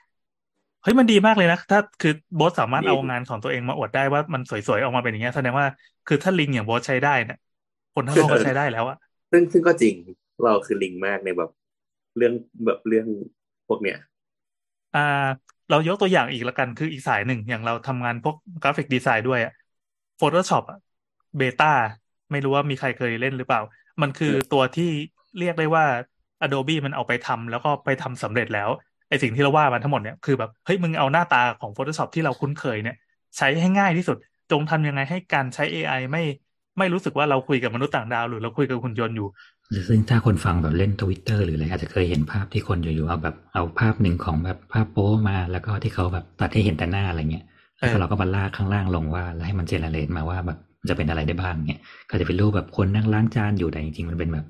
เฮ้ยมันดีมากเลยนะ ถ้าคือโบสสามารถดีเอางานของตัวเองมาอวดได้ว่ามันสวยๆ ออกมาเป็นอย่างเงี้ยแสดงว่าคือถ้าลิงอย่างโบสใช้ได้เนี่ยคนทั้งโลกก็ใช้ได้แล้วอะซึ่งซึ่งก็จริง เราคือลิงมากในแบบเรื่องแบบเรื่องพวกเนี้ยอ่า เรายกตัวอย่างอีกละกันคืออีกสายหนึ่งอย่างเราทำงานพวกกราฟิกดีไซน์ด้วยอะ Photoshop อะเบต้าไม่รู้ว่ามีใครเคยเล่นหรือเปล่า มันคือตัวที่เรียกได้ว่า Adobe มันเอาไปทำแล้วก็ไปทำสำเร็จแล้วไอสิ่งที่เราว่ามันทั้งหมดเนี่ยคือแบบเฮ้ยมึงเอาหน้าตาของ Photoshop ที่เราคุ้นเคยเนี่ย ใช้ให้ง่ายที่สุด จงทำยังไงให้การใช้ AI ไม่ไม่รู้สึกว่าเราคุยกับมนุษย์ต่างดาว หรือเราคุยกับหุ่นยนต์อยู่ ซึ่งถ้าคนฟังแบบเล่นทวิตเตอร์หรืออะไรอาจจะเคยเห็นภาพที่คนอยู่ๆเอาแบบเอาภาพหนึ่งของแบบภาพโป๊มา แล้วก็ที่เขาแบบตัดให้เห็นแต่หน้าอะไรเงี้ยแล้วก็เออเราก็มาลากข้างล่างลงว่าแล้วให้มันเจเนเรตมาว่าแบบมันจะเป็นอะไรได้บ้างเนี่ยก็จะเป็นรูปแบบคนนั่งล้างจานอยู่แต่จริงๆมันเป็นแบบ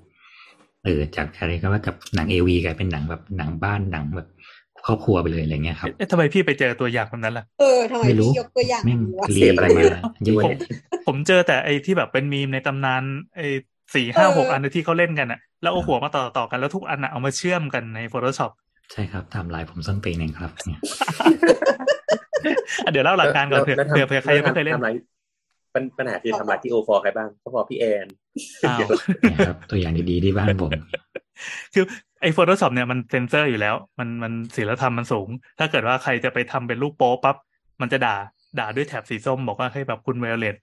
เออจากอะไรก็ว่าจากหนังเอวีกลายเป็นหนังแบบหนังบ้านหนังแบบครอบครัวไปเลยอะไรเงี้ยครับเอ๊ะทำไมพี่ไปเจอตัวอย่างแบบนั้นล่ะเออทำไมไม่รู้พี่ยกตัวอย่างแม่งนี้วะเรียนอะไรมาเยอะผมแยะผมเจอแต่ไอ้ที่แบบเป็นมีมในตำนานไอ้ สี่ห้าเออหกอันที่เขาเล่นกันอะแล้วเอาหัวมาต่อต่อกันแล้วทุกอันอะเอามาเชื่อมกันใน Photoshop ใช่ครับไทำลายผมส้นตีนเองครับเนี่ยอะเดี๋ยวเล่าหลักการก่อนเผื่อแล้วทำเผื่อเผื่อใครยังไม่เคยเล่นทำอะไรปัญปัญหาคือทำลายที่โอฟอใครบ้างก็พอพี่แอนอ้าวเนี่ยครับตัวอย่างดีๆที่บ้านผม คือไอ้ Photoshop เนี่ยมันเซนเซอร์อยู่แล้ว มันมันศีลธรรมมันสูง ถ้าเกิดว่าใครจะไปทำเป็นรูปโป๊ปั๊บมันจะด่าด่าด้วยแถบสีส้มบอกว่าให้แบบคุณ violate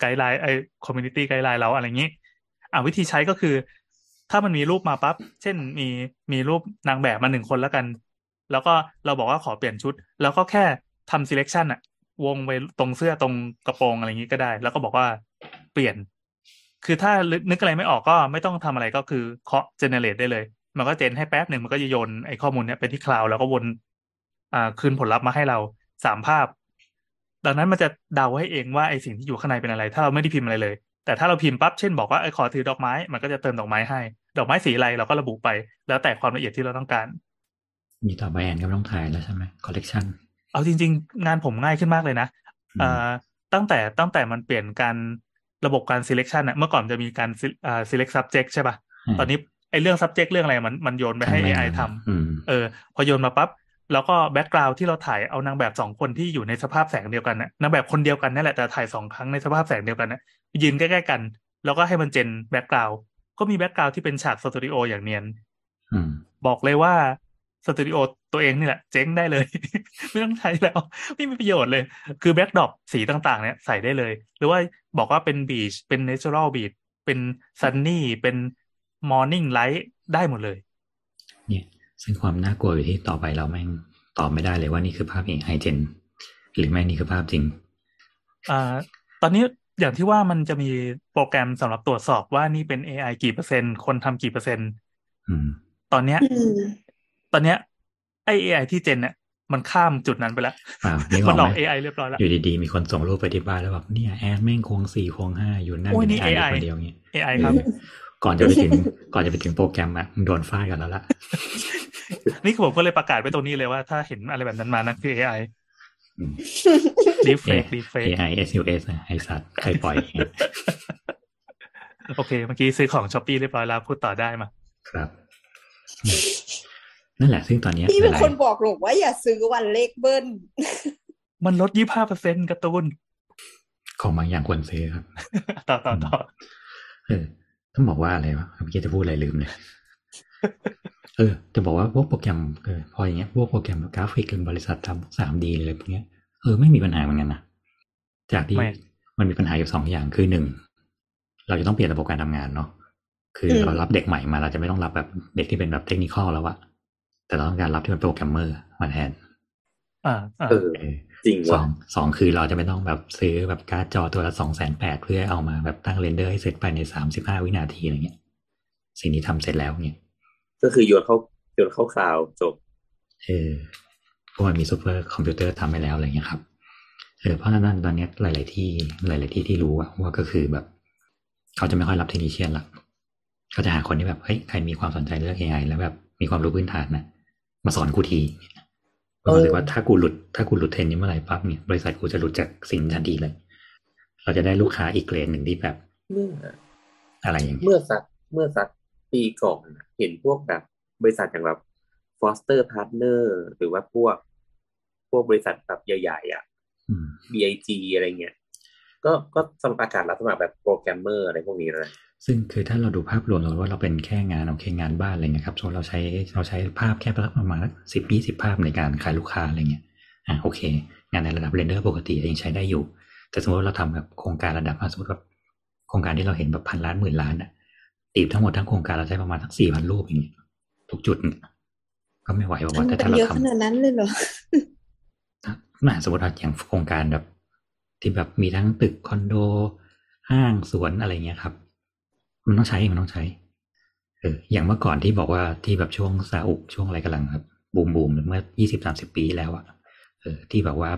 guideline ไอ้ community guideline เราอะไรอย่างนี้ อ่าวิธีใช้ก็คือ ถ้ามันมีรูปมาปั๊บเช่นมีมีรูปนางแบบมาหนึ่งคนแล้วกัน แล้วก็เราบอกว่าขอเปลี่ยนชุด แล้วก็แค่ทำ selection อะวงไปตรงเสื้อตรงกระโปรงอะไรอย่างนี้ก็ได้ แล้วก็บอกว่าเปลี่ยน คือถ้านึกอะไรไม่ออกก็ไม่ต้องทำอะไรก็คือเคาะ generate ได้เลย มันก็เจนให้แป๊บหนึ่งมันก็จะโยนไอ้ข้อมูลเนี้ยไปที่คลาวแล้วก็วนอ่าคืนผลลัพธ์มาให้เราสามภาพ ดังนั้นมันจะเดาให้เองว่าไอ้สิ่งที่อยู่ข้างในเป็นอะไร ถ้าเราไม่ได้พิมพ์อะไรเลย แต่ถ้าเราพิมพ์ปั๊บเช่นบอกว่าไอ้ขอถือดอกไม้ มันก็จะเติมดอกไม้ให้ ดอกไม้สีอะไรเราก็ระบุไป แล้วแต่ความละเอียดที่เราต้องการ มีต่อไปแอนก็ไม่ต้องถ่ายแล้วใช่ไหมคอลเลกชันเอาจริง ๆ งานผมง่ายขึ้นมากเลยนะอ่าตั้งแต่ตั้งแต่มันเปลี่ยนการระบบการ selection อะเมื่อก่อนจะมีการ se- อ่า select subject ใช่ป่ะตอนนี้ไอ้เรื่อง subject เรื่องอะไรมันมันโยนไปให้ AI ทำอืมเออ พอโยนมาปั๊บแล้วก็ background ที่เราถ่ายเอานางแบบสองคนที่อยู่ในสภาพแสงเดียวกันนะนางแบบคนเดียวกันนั่นแหละแต่ถ่ายสองครั้งในสภาพแสงเดียวกันนะ ยืนใกล้ๆกัน แล้วก็ให้มัน gen background ก็มี background ที่เป็นฉากสตูดิโออย่างเนียนอืมบอกเลยว่าสตูดิโอตัวเองนี่แหละ เจ๊งได้เลย ไม่ต้องใช้แล้ว ไม่มีประโยชน์เลย คือ backdrop สีต่างๆ เนี่ยใส่ได้เลย หรือว่าบอกว่าเป็น beach เป็น natural beach เป็น sunny เป็น morning light ได้หมดเลย เนี่ยซึ่งความน่ากลัวอยู่ที่ต่อไปเราแม่งตอบไม่ได้เลยว่านี่คือภาพ AI genหรือแม่งนี่คือภาพจริงอ่าตอนนี้ อย่างที่ว่ามันจะมีโปรแกรมสำหรับตรวจสอบว่านี่เป็น AI กี่เปอร์เซ็นต์ คนทำกี่เปอร์เซ็นต์อืมตอนเนี้ยอืมตอนเนี้ยไอ AI ที่เจนเนี่ยมันข้ามจุดนั้นไปแล้วเปล่านึกอมัอนกหลไหอมก AI เรียบร้อยแล้ว อยู่ดีๆ มีคนส่งรูปไปที่บ้านแล้วแบบเนี่ยแอดแม่งควงสี่ควงห้าอยู่นั่งโอ้ยเป็นนี่ชายอยู่ AI คนเดียวเงี้ย AI ครับ ก่อนจะไปถึงก่อนจะไปถึงโปรแกรมอะมึงโดนฟาดกันแล้วล่ะ นี่คือผมก็เลยประกาศไว้ตรงนี้เลยว่าถ้าเห็นอะไรแบบนั้นมานั่นคือ AI อืม deepfake deepfake AI SUS นะไอสัตว์ใครปล่อยอย่างเงี้ยโอเค เมื่อกี้ซื้อของ Shopee เรียบร้อยแล้วพูดต่อได้มา ครับอือืมนั่นแหละซึ่งตอนเนี้ยพี่เป็นหลายคนบอกหลงว่าอย่าซื้อวันเลขเบิ้ล มันลดยี่ห้าเปอร์เซ็นต์การ์ตูนๆของบางอย่างควรซื้อครับ ต่อต่อต่อเออต้องบอกว่าอะไรวะเมื่อกี้จะพูดอะไรลืมเลยเออจะบอกว่าพวกโปรแกรมเออพออย่างเงี้ยพวกโปรแกรมกราฟิกเป็นบริษัททำสาม D อะไรพวกเนี้ย เออไม่มีปัญหาเหมือนกันนะจากที่ไม่มันมีปัญหาอยู่สองอย่างคือหนึ่งเราจะต้องเปลี่ยนระบบการทำงานเนาะคืออืมเรารับเด็กใหม่มาเราจะไม่ต้องรับแบบเด็กที่เป็นแบบ technical แล้วอะแต่เราต้องการรับที่เป็นโปรแกรมเมอร์มาแทนอ่าอ่าเออเออจริงสอว่ะงสองคือเราจะไม่ต้องแบบซื้อแบบการ์ดจอตัวละสองแสนแปดเพื่อเอามาแบบตั้ง render ให้เสร็จภายในสามสิบห้าวินาทีอะไรเงี้ย สิ่งนี้ทำเสร็จแล้วเนี่ยก็คือโยนเข้าโยนเข้า cloudด์จบ เออ เพราะมันมีซูเปอร์คอมพิวเตอร์ทำไปแล้วอะไรเงี้ยครับเออเพราะฉะนั้นตอนเนี้ยหลาย ๆ ที่หลาย ๆ ที่ที่รู้อะว่าก็คือแบบ เขาจะไม่ค่อยรับ technician ละเขาจะหาคนที่แบบเฮ้ยใครมีความสนใจเรื่อง AI แล้วแบบมีความรู้พื้นฐานนะมาสอนกูทีผมรู้สึกว่าถ้ากูหลุดถ้ากูหลุดเทรนนี้เมื่อไหร่ปั๊บเนี่ยบริษัทกูจะหลุดจากสิ่งทันทีเลย เราจะได้ลูกค้าอีกเกรดหนึ่งที่แบบเมื่ออะไรอย่างเงี้ยเมื่อสักเมื่อสักปีก่อนน่ะเห็นพวกแบบบริษัทอย่างแบบ Foster Partner หรือว่าพวก พวกบริษัทแบบใหญ่ๆอะอืม BIG อะไรเงี้ย ก็ก็สมัครประกาศรับสมัครแบบโปรแกรมเมอร์อะไรพวกนี้นะซึ่งคือถ้าเราดูภาพรวมเราว่าเราเป็นแค่งานโอเคงานบ้านอะไรเงี้ยครับสมมติเราใช้เราใช้ภาพแค่ประมาณสิบยี่สิบภาพในการขายลูกค้าอะไรเงี้ยอะโอเค งานในระดับ render ปกติยังใช้ได้อยู่ แต่สมมติว่าเราทำแบบโครงการระดับอะสมมติแบบโครงการที่เราเห็นแบบพันล้านหมื่นล้านอะตีบทั้งหมดทั้งโครงการเราใช้ประมาณทั้งสี่พันรูปอย่างเงี้ยทุกจุดเนี่ย ก็ไม่ไหวหรอกว่าแต่มันถ้าเราเยอะทำขนาดนั้นเลยเหรอน่าสมมติว่าอย่างโครงการแบบ ที่แบบมีทั้งตึกคอนโด ห้างสวนอะไรเงี้ยครับ มันต้องใช้มันต้องใช้เอออย่างเมื่อก่อนที่บอกว่าที่แบบช่วงซาอุช่วงอะไรกำลังแบบบูมบูมเมื่อยี่สิบสามสิบปีที่แล้วอะเออที่แบบว่า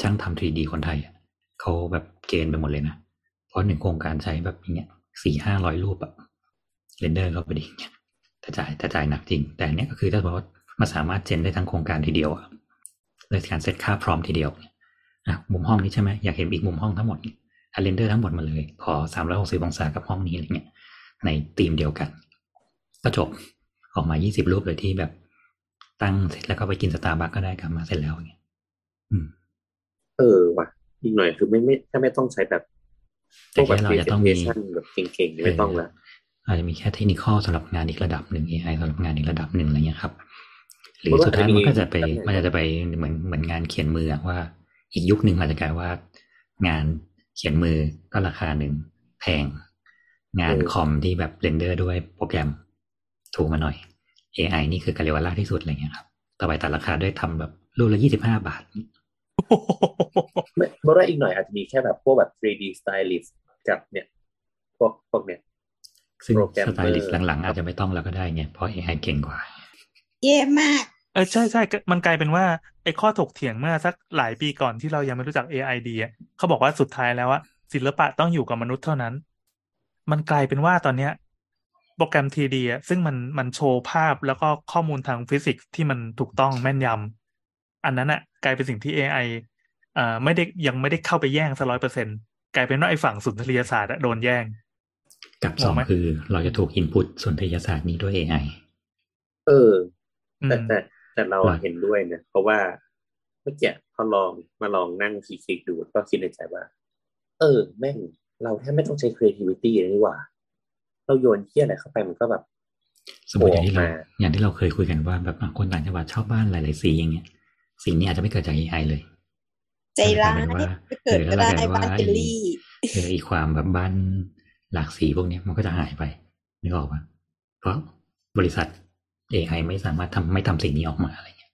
ช่างทำ 3D คนไทยอะเขาแบบเกณฑ์ไปหมดเลยนะ เพราะหนึ่งโครงการใช้แบบอย่างเงี้ยสี่ห้าร้อยรูปอะ render เข้าไปดิอย่างเงี้ยแต่จ่ายแต่จ่ายหนักจริง แต่อันเนี้ยก็คือถ้าบอกว่า มันสามารถ gen ได้ทั้งโครงการทีเดียวอะเลยการเซตค่าพร้อมทีเดียวเนี่ยอะมุมห้องนี้ใช่ไหมอยากเห็นอีกมุมห้องทั้งหมดเนี่ยอะ render ทั้งหมดมาเลย ขอสามร้อยหกสิบองศากับห้องนี้อะไรเงี้ยในธีมเดียวกัน ก็จบออกมายี่สิบรูปเลยที่แบบตั้งเสร็จแล้วก็ไปกินสตาร์บัคก็ได้กลับมาเสร็จแล้วอย่างเงี้ยอืมเออว่ะอีกหน่อยคือไม่ไม่ถ้าไม่ต้องใช้แบบพแต่วกแบแค่บเราจะต้องมี presentation แบบเก่งๆนี่ไม่ต้องละอาจจะมีแค่เทคนิคสำหรับงานอีกระดับหนึ่ง AI สำหรับงานอีกระดับหนึ่งอะไรเงี้ยครับ หรือสุดท้ายมันก็จะไปมันจะไปเหมือนเหมือนงานเขียนมืออะว่า อีกยุคหนึ่งอาจจะกลายว่างานเขียนมือก็ราคาหนึ่งแพง งานคอมที่แบบเรนเดอร์ด้วยโปรแกรมถูกมาหน่อย AI นี่คือกาเรวาล่าที่สุดอะไรเงี้ยครับต่อไปตัดราคาด้วยทำแบบรูปละยี่สิบห้าบาทไม่เพราะว่าอีกหน่อยอาจจะมีแค่แบบพวกแบบ 3D stylist กับเนี่ยพวกพวกเนี่ยซึ่งโปรแกรมสไตลิสต์เมอร์หลังๆ อาจจะไม่ต้องแล้วก็ได้ไงเพราะ AI เก่งกว่า เย่มากเออใช่ใช่ก็มันกลายเป็นว่าไอ้ข้อถกเถียงเมื่อสักหลายปีก่อนที่เรายังไม่รู้จัก AI ดีอะเขาบอกว่าสุดท้ายแล้วว่าศิลปะต้องอยู่กับมนุษย์เท่านั้น มันกลายเป็นว่าตอนเนี้ยโปรแกรม 3D อะซึ่งมันมันโชว์ภาพแล้วก็ข้อมูลทางฟิสิกส์ที่มันถูกต้องแม่นยำอันนั้นอะ กลายเป็นสิ่งที่ AI อ่าไม่ได้ยังไม่ได้เข้าไปแย่งสักร้อยเปอร์เซ็นต์กลายเป็นว่าไอ้ฝั่งสุนทรียศาสตร์อะโดนแย่ง กับงสงองไหมคือเราจะถูก input สุนทรียศาสตร์นี้ด้วย AI เอออื แต่มแต่แต่เราอะเห็นด้วยนะเพราะว่าเมื่อกี้พอลองมาลองนั่งคลิกๆดูก็คิดในใจว่า เออ แม่งเราแทบไม่ต้องใช้ creativity เลยนี่หว่า เราโยนเที่ยอะไรเข้าไปมันก็แบบ สมมติอย่างที่เราโผล่มาอย่างที่เราเคยคุยกันว่าแบบบางคนต่างจังหวัดชอบบ้านหลาย ๆ สีอย่างเงี้ยสิ่งนี้อาจจะไม่เกิดจาก AI เลยใจร้ายแต่เป็นว่าเกิดก็ได้เออแล้วกลายเป็นว่าบ้านเฮลลี่เอออีความแบบบ้านหลากสีพวกเนี้ยมันก็จะหายไปนึกออกปะเพราะบริษัท AI ไม่สามารถทำไม่ทำสิ่งนี้ออกมาอะไรเงี้ย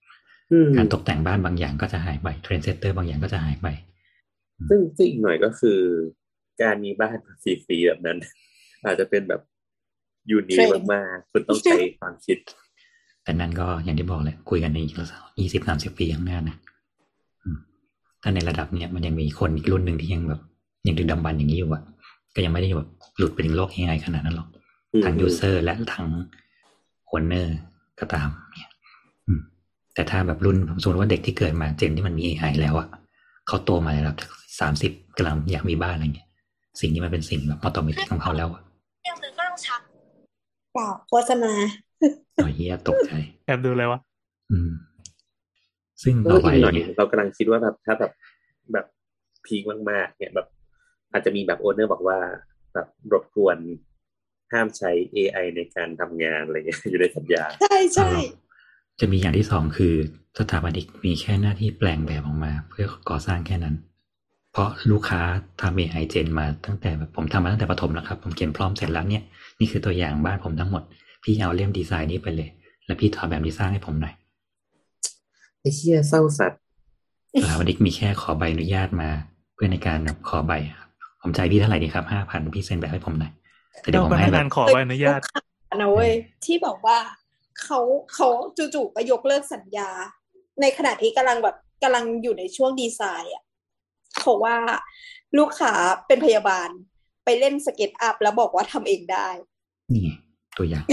อืมการตกแต่งบ้านบางอย่างก็จะหายไป trendsetter บางอย่างก็จะหายไป ซึ่งซึ่งอีกหน่อยก็คือ การมีบ้านฟรีๆแบบนั้น อาจจะเป็นแบบ unique trendมากๆคุณต้องใช้ความคิด แต่นั่นก็อย่างที่บอกเลยคุยกันในอีกยี่สิบสามสิบปีข้างหน้านะอืมถ้าในระดับเนี้ยมันยังมีคนอีกรุ่นหนึ่งที่ยังแบบยังดึกดำบรรพ์อย่างนี้อยู่อะก็ยังไม่ได้แบบหลุดไปถึงโลก AI ขนาดนั้นหรอกอืมทั้ง user และทั้ง คนเนอร์ก็ตามเนี่ยอืมแต่ถ้าแบบรุ่นผมสมมติว่าเด็กที่เกิดมา gen ที่มันมี AI แล้วอะเขาโตมาในระดับสามสิบกำลังอยากมีบ้านอะไรเงี้ย สิ่งนี้มันเป็นสิ่งแบบ automatic ของเขาแล้วอะเรื่องหนึงก็ต้องชักเปล่าโฆษณาโอ้ยเฮียตกใจแอบดูเลยวะอืม ซึ่งเอต่ออไปอีกหน่อยเนี่ยเรากำลังคิดว่าแบบถ้าแบบแบบพีคมากๆเนี่ยแบบ อาจจะมีแบบโอเนอร์บอกว่า แบบรบกวน ห้ามใช้ AI ในการทำงานอะไรเงี้ยอยู่ในสัญญา ใช่ใช่จะมีอย่างที่สองคือสถาปนิกมีแค่หน้าที่แปลงแบบออกมา เพื่อก่อสร้างแค่นั้น เพราะลูกค้าทำ AI เจนมาตั้งแต่แบบผมทำมาตั้งแต่ประถมแล้วครับ ผมเขียนพร้อมเสร็จแล้วเนี่ยนี่คือตัวอย่างบ้านผมทั้งหมด พี่เอาเล่มดีไซน์นี้ไปเลย แล้วพี่ถอดแบบดีไซน์ให้ผมหน่อยไอ้เชี่ยเศร้าสัตว์สถาปนิกมีแค่ขอใบอนุญาตมา เพื่อในการขอใบครับผมจ่ายพี่เท่าไหร่ดีครับห้าพันพี่เซ็นแบบให้ผมหน่อยแต่ เดี๋ยวเจ้าผมพให้นักแบงานบขอใบอนุญาตนะเว้ยที่บอกว่าเขาเขาจู่ๆก็ยกเลิกสัญญา ในขณะที่กำลังแบบกำลังอยู่ในช่วงดีไซน์อะเพราะว่าลูกค้าเป็นพยาบาลไปเล่นสเก็ตอัพแล้วบอกว่าทำเองได้ นี่ไงตัวอย่าง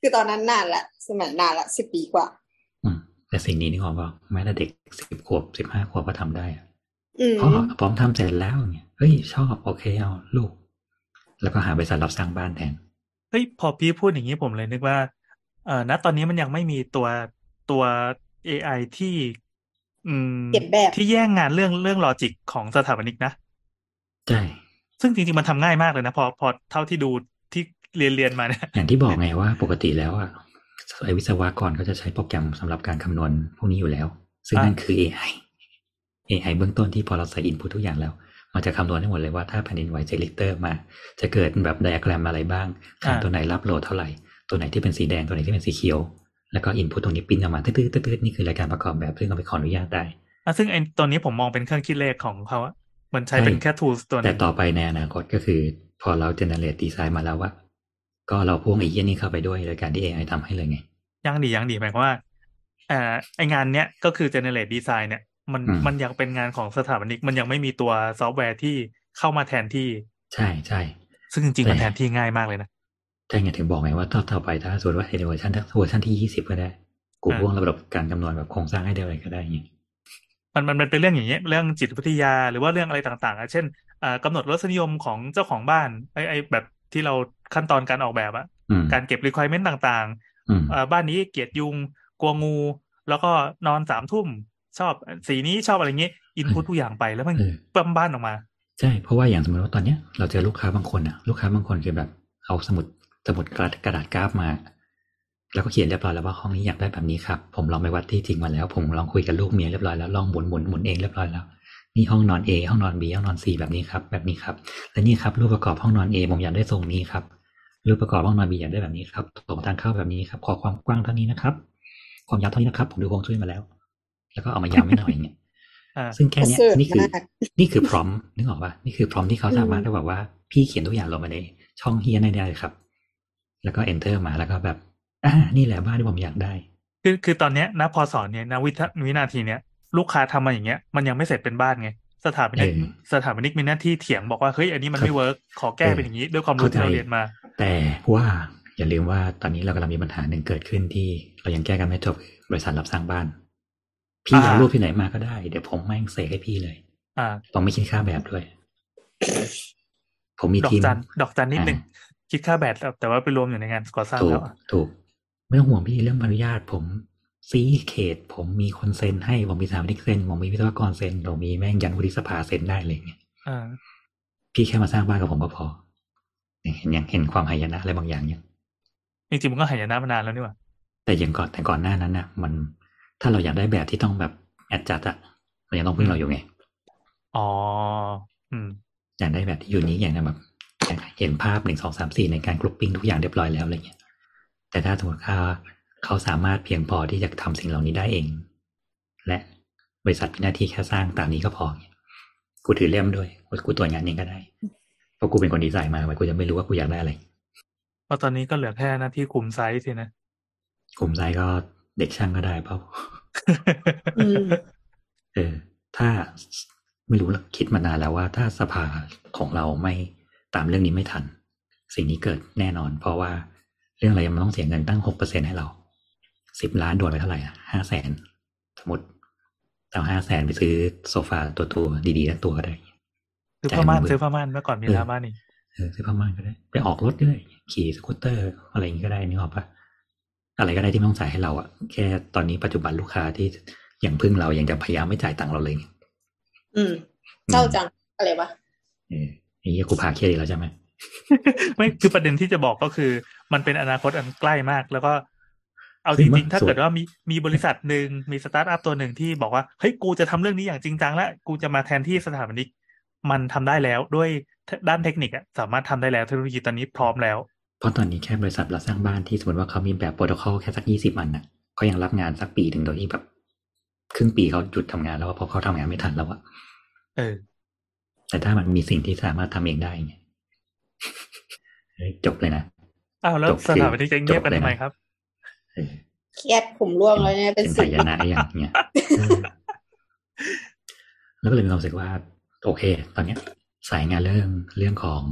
คือตอนนั้นนานละสมัยนานละสิบปีกว่าอืมแต่สิ่งนี้นี่ผมว่าแม้แต่เด็กสิบขวบสิบห้าขวบก็ทำได้อะอืมพ่อพร้อมทำเสร็จแล้วเนี่ยเฮ้ยชอบโอเคเอาลูก แล้วก็หาบริษัทรับสร้างบ้านแทนเฮ้ยพอพี่พูดอย่างนี้ผมเลยนึกว่าเอ่อณตอนนี้มันยังไม่มีตัวตัว AI ที่ อืมเขียนแบบที่แย่งงานเรื่องเรื่อง logic ของสถาปนิกนะใช่ซึ่งจริงๆมันทำง่ายมากเลยนะพอพอเท่าที่ดูที่เรียนเรียนมาเนี่ยอย่างที่บอกไงว่าปกติแล้วอะไอวิศวกรก็จะใช้โปรแกรมสำหรับการคำนวณพวกนี้อยู่แล้ว ซึ่งอ่านั่นั่นคือ AI AI เบื้องต้นที่พอเราใส่ input ทุกอย่างแล้ว มันจะคำนวณให้หมดเลยว่าถ้าแผ่นดินไหวเจ็ดริกเตอร์มา จะเกิดแบบไดอะแกรมอะไรบ้างค่าตัวไหนรับโหลดเท่าไหร่ ตัวไหนที่เป็นสีแดงตัวไหนที่เป็นสีเขียว แล้วก็อินพุตตรงนี้ปริ้นออกมาตืดๆตืดๆนี่คือรายการประกอบแบบซึ่งเราไปขออนุญาตได้อะซึ่งไอ้ตัวนี้ผมมองเป็นเครื่องคิดเลขของเขาอะมันใช้เป็นแค่ tools ตัวหแต่นึงต่อไปในอนาคตก็คือ พอเราเจเนเรตดีไซน์มาแล้วว่าก็เราพ่วงไอ้เยี่ยนี่เข้าไปด้วยโดยการที่ AI ทำให้เลยไงยังดียังดีหมายความว่าเอ่อไองานเนี้ยก็คือ generate design เนี่ยมันอื มมันยังเป็นงานของสถาปนิก มันยังไม่มีตัวซอฟต์แวร์ที่เข้ามาแทนที่ ใช่ใช่ซึ่งจริงๆมันแต่แทนที่ง่ายมากเลยนะใช่ไงถึงบอกไงว่าต่อต่อไปถ้าสมมติว่าในเวอร์ชันถ้าเวอร์ชันที่ยี่สิบก็ได้กูอ่าพ่วงระบบการคำนวณแบบโครงสร้างให้ได้อะไรก็ได้ไงมันมันมันเป็นเรื่องอย่างเงี้ยเรื่องจิตวิทยาหรือว่าเรื่องอะไรต่างๆอะเช่นอ่ากำหนดรสนิยมของเจ้าของบ้านไอไอแบบที่เราขั้นตอนการออกแบบอะอืมการเก็บ requirement ต่างอืมๆอ่าบ้านนี้เกลียดยุงกลัวงู แล้วก็นอนสามทุ่ม ชอบสีนี้ชอบอะไรเงี้ยอินพุตทุกอย่างไปแล้วมันเออปั้มบ้านออกมา ใช่ เพราะว่าอย่างสมมติว่าตอนเนี้ยเราเจอลูกค้าบางคนอะลูกค้าบางคนคือแบบเอาสมุดสมุดกระดาษกระดาษกราฟมา แล้วก็เขียนเรียบร้อยแล้วว่าห้องนี้อยากได้แบบนี้ครับ ผมลองไปวัดที่จริงมาแล้ว ผมลองคุยกับลูกเมียเรียบร้อยแล้วลองหมุนหมุนหมุนเองเรียบร้อยแล้วนี่ห้องนอน A ห้องนอน B ห้องนอน C แบบนี้ครับ แบบนี้ครับ และนี่ครับรูปประกอบห้องนอน A ผมอยากได้ทรงนี้ครับรูปประกอบห้องนอน B อยากได้แบบนี้ครับตรงทางเข้าแบบนี้ครับ ขอความกว้างเท่านี้นะครับ ความยาวเท่านี้นะครับ ผมดูฮวงจุ้ยมาแล้ว แล้วก็เอามายาวไม่หน่อยอย่างเงี้ยอ่าซึ่งแค่เนี้ยประเสริฐนี่คือมากนี่คือพร้อมนึกออกป่ะนี่คือพร้อมที่เขาสามารถอืมได้บอกว่าพี่เขียนทุกอย่างลงมาในช่องเฮียได้ได้เลยครับ แล้วก็ enter มาแล้วก็แบบอ่านี่แหละบ้านที่ผมอยากได้ คือคือตอนเนี้ยนะพอสอนเนี่ยนะวิทวินาทีเนี้ยลูกค้าทำมาอย่างเงี้ย มันยังไม่เสร็จเป็นบ้านไงสถาปนิกเออสถาปนิกมีหน้าที่เถียงบอกว่าเฮ้ยอันนี้มันครับไม่ work ขอแก้เออเป็นอย่างนี้ด้วยความรู้เข้าใจที่เราเรียนมา แต่ว่าอย่าลืมว่าตอนนี้เรากำลังมีปัญหาหนึ่งเกิดขึ้นที่เรายังแก้กันไม่จบบริษัทรับสร้างบ้าน พี่อ่าเอารูปที่ไหนมาก็ได้ เดี๋ยวผมแม่งเสกให้พี่เลย อ่าต้องไม่คิดค่าแบบด้วย ผมมีดอกทีมจันดอกจันนิดนึงอ่าคิดค่าแบตแต่แต่ว่าไปรวมอยู่ในงานก่อสร้างถูแล้กวอะถูก ไม่ต้องห่วงพี่เรื่องใบอนุญาตผมซีเขต ผมมีคนเซ็นให้ ผมมีสถาปนิกเซ็นผมมีวิศวกรเซ็นผมมีแม่งยันวุฒิสภาเซ็นได้เลยเนี่ยอ่าพี่แค่มาสร้างบ้านกับผมก็พอเนี่ยเห็นยังเห็นความหายนะอะไรบางอย่างยังจริงๆมันก็หายนะมานานแล้วนี่หว่าแต่อย่างก่อนแต่ก่อนหน้านั้นนะมัน ถ้าเราอยากได้แบบที่ต้องแบบแอดจัดอะมันยังต้องพึ่งเราอยู่ไง อ๋อ อืม อยากได้แบบที่อยู่นี้อย่างแบบอยากเห็นภาพหนึ่งสองสามสี่ในการ grouping ทุกอย่างเรียบร้อยแล้วอะไรเงี้ย แต่ถ้าสมมติว่าเขาสามารถเพียงพอที่จะทำสิ่งเหล่านี้ได้เอง และบริษัทมีหน้าที่แค่สร้างตามนี้ก็พอเนี่ยกูถือเล่มด้วย กูตรวจงานเองก็ได้ เพราะกูเป็นคนดีไซน์มาไว้กูจะไม่รู้ว่ากูอยากได้อะไรเพราะตอนนี้ก็เหลือแค่หน้าที่คุมไซส์สินะกลุ่มไซส์ก็ เด็กช่างก็ได้เปล่าอืมเออ ถ้าไม่รู้ละคิดมานานแล้วว่า ถ้าสภาของเราไม่ตามเรื่องนี้ไม่ทัน สิ่งนี้เกิดแน่นอน เพราะว่าเรื่องอะไรมันต้องเสียเงินตั้งหกเปอร์เซ็นให้เราสิบล้านโดนไปเท่าไหร่อะห้าแสนสมมติเอาห้าแสนไปซื้อโซฟาตัวตัวดีๆทั้งตัวก็ได้ซื้อผ้าม่านจ่ายหมื่นซื้อผ้าม่านเมื่อก่อนมีร้านม่านนี่เออซื้อผ้าม่านก็ได้ ไปออกรถก็ได้ขี่สกูตเตอร์อะไรอย่างนี้ก็ได้นึกออกปะ อะไรก็ได้ที่ไม่ต้องจ่ายให้เราอะแค่ตอนนี้ปัจจุบันลูกค้าที่อย่างพึ่งเรายังจะพยายามไม่จ่ายตังค์เราเลยไงอืมเศร้าจังอะไรวะเออไอ้เหี้ยกูพาเครียดอีกแล้วใช่ไหมไม่คือประเด็นที่จะบอกก็คือ มันเป็นอนาคตอันใกล้มาก แล้วก็ เอาจริงๆถ้าเกิดว่ามีมีบริษัทหนึ่งมีสตาร์ทอัพตัวหนึ่งที่บอกว่าเฮ้ยกูจะทำเรื่องนี้อย่างจริงจังแล้วกูจะมาแทนที่สถาปนิกมันทำได้แล้วด้วยด้านเทคนิคอะสามารถทำได้แล้วเทคโนโลยีตอนนี้พร้อมแล้ว เพราะตอนนี้แค่บริษัทเราสร้างบ้านที่สมมติว่าเขามีแบบโปรโตคอลแค่สักยี่สิบอันน่ะเขายังรับงานสักปีถึงโดยที่แบบ ครึ่งปีเขาหยุดทำงานแล้วอะเพราะเขาทำงานไม่ทันแล้วอะเออ แต่ถ้ามันมีสิ่งที่สามารถทำเองได้เนี่ยเฮ้ยจบเลยนะอ้าวแล้วจบสถาปนิกจะเงียบกันจบเลยทำไมนะครับเออเครียดผมร่วงแล้วเนี่ยเป็นเป็นสิหาบยนะอย่างเงี้ยเออแล้วก็เลยมีความรู้สึกว่า โอเค ตอนเนี้ย สายงานเรื่องเรื่องของ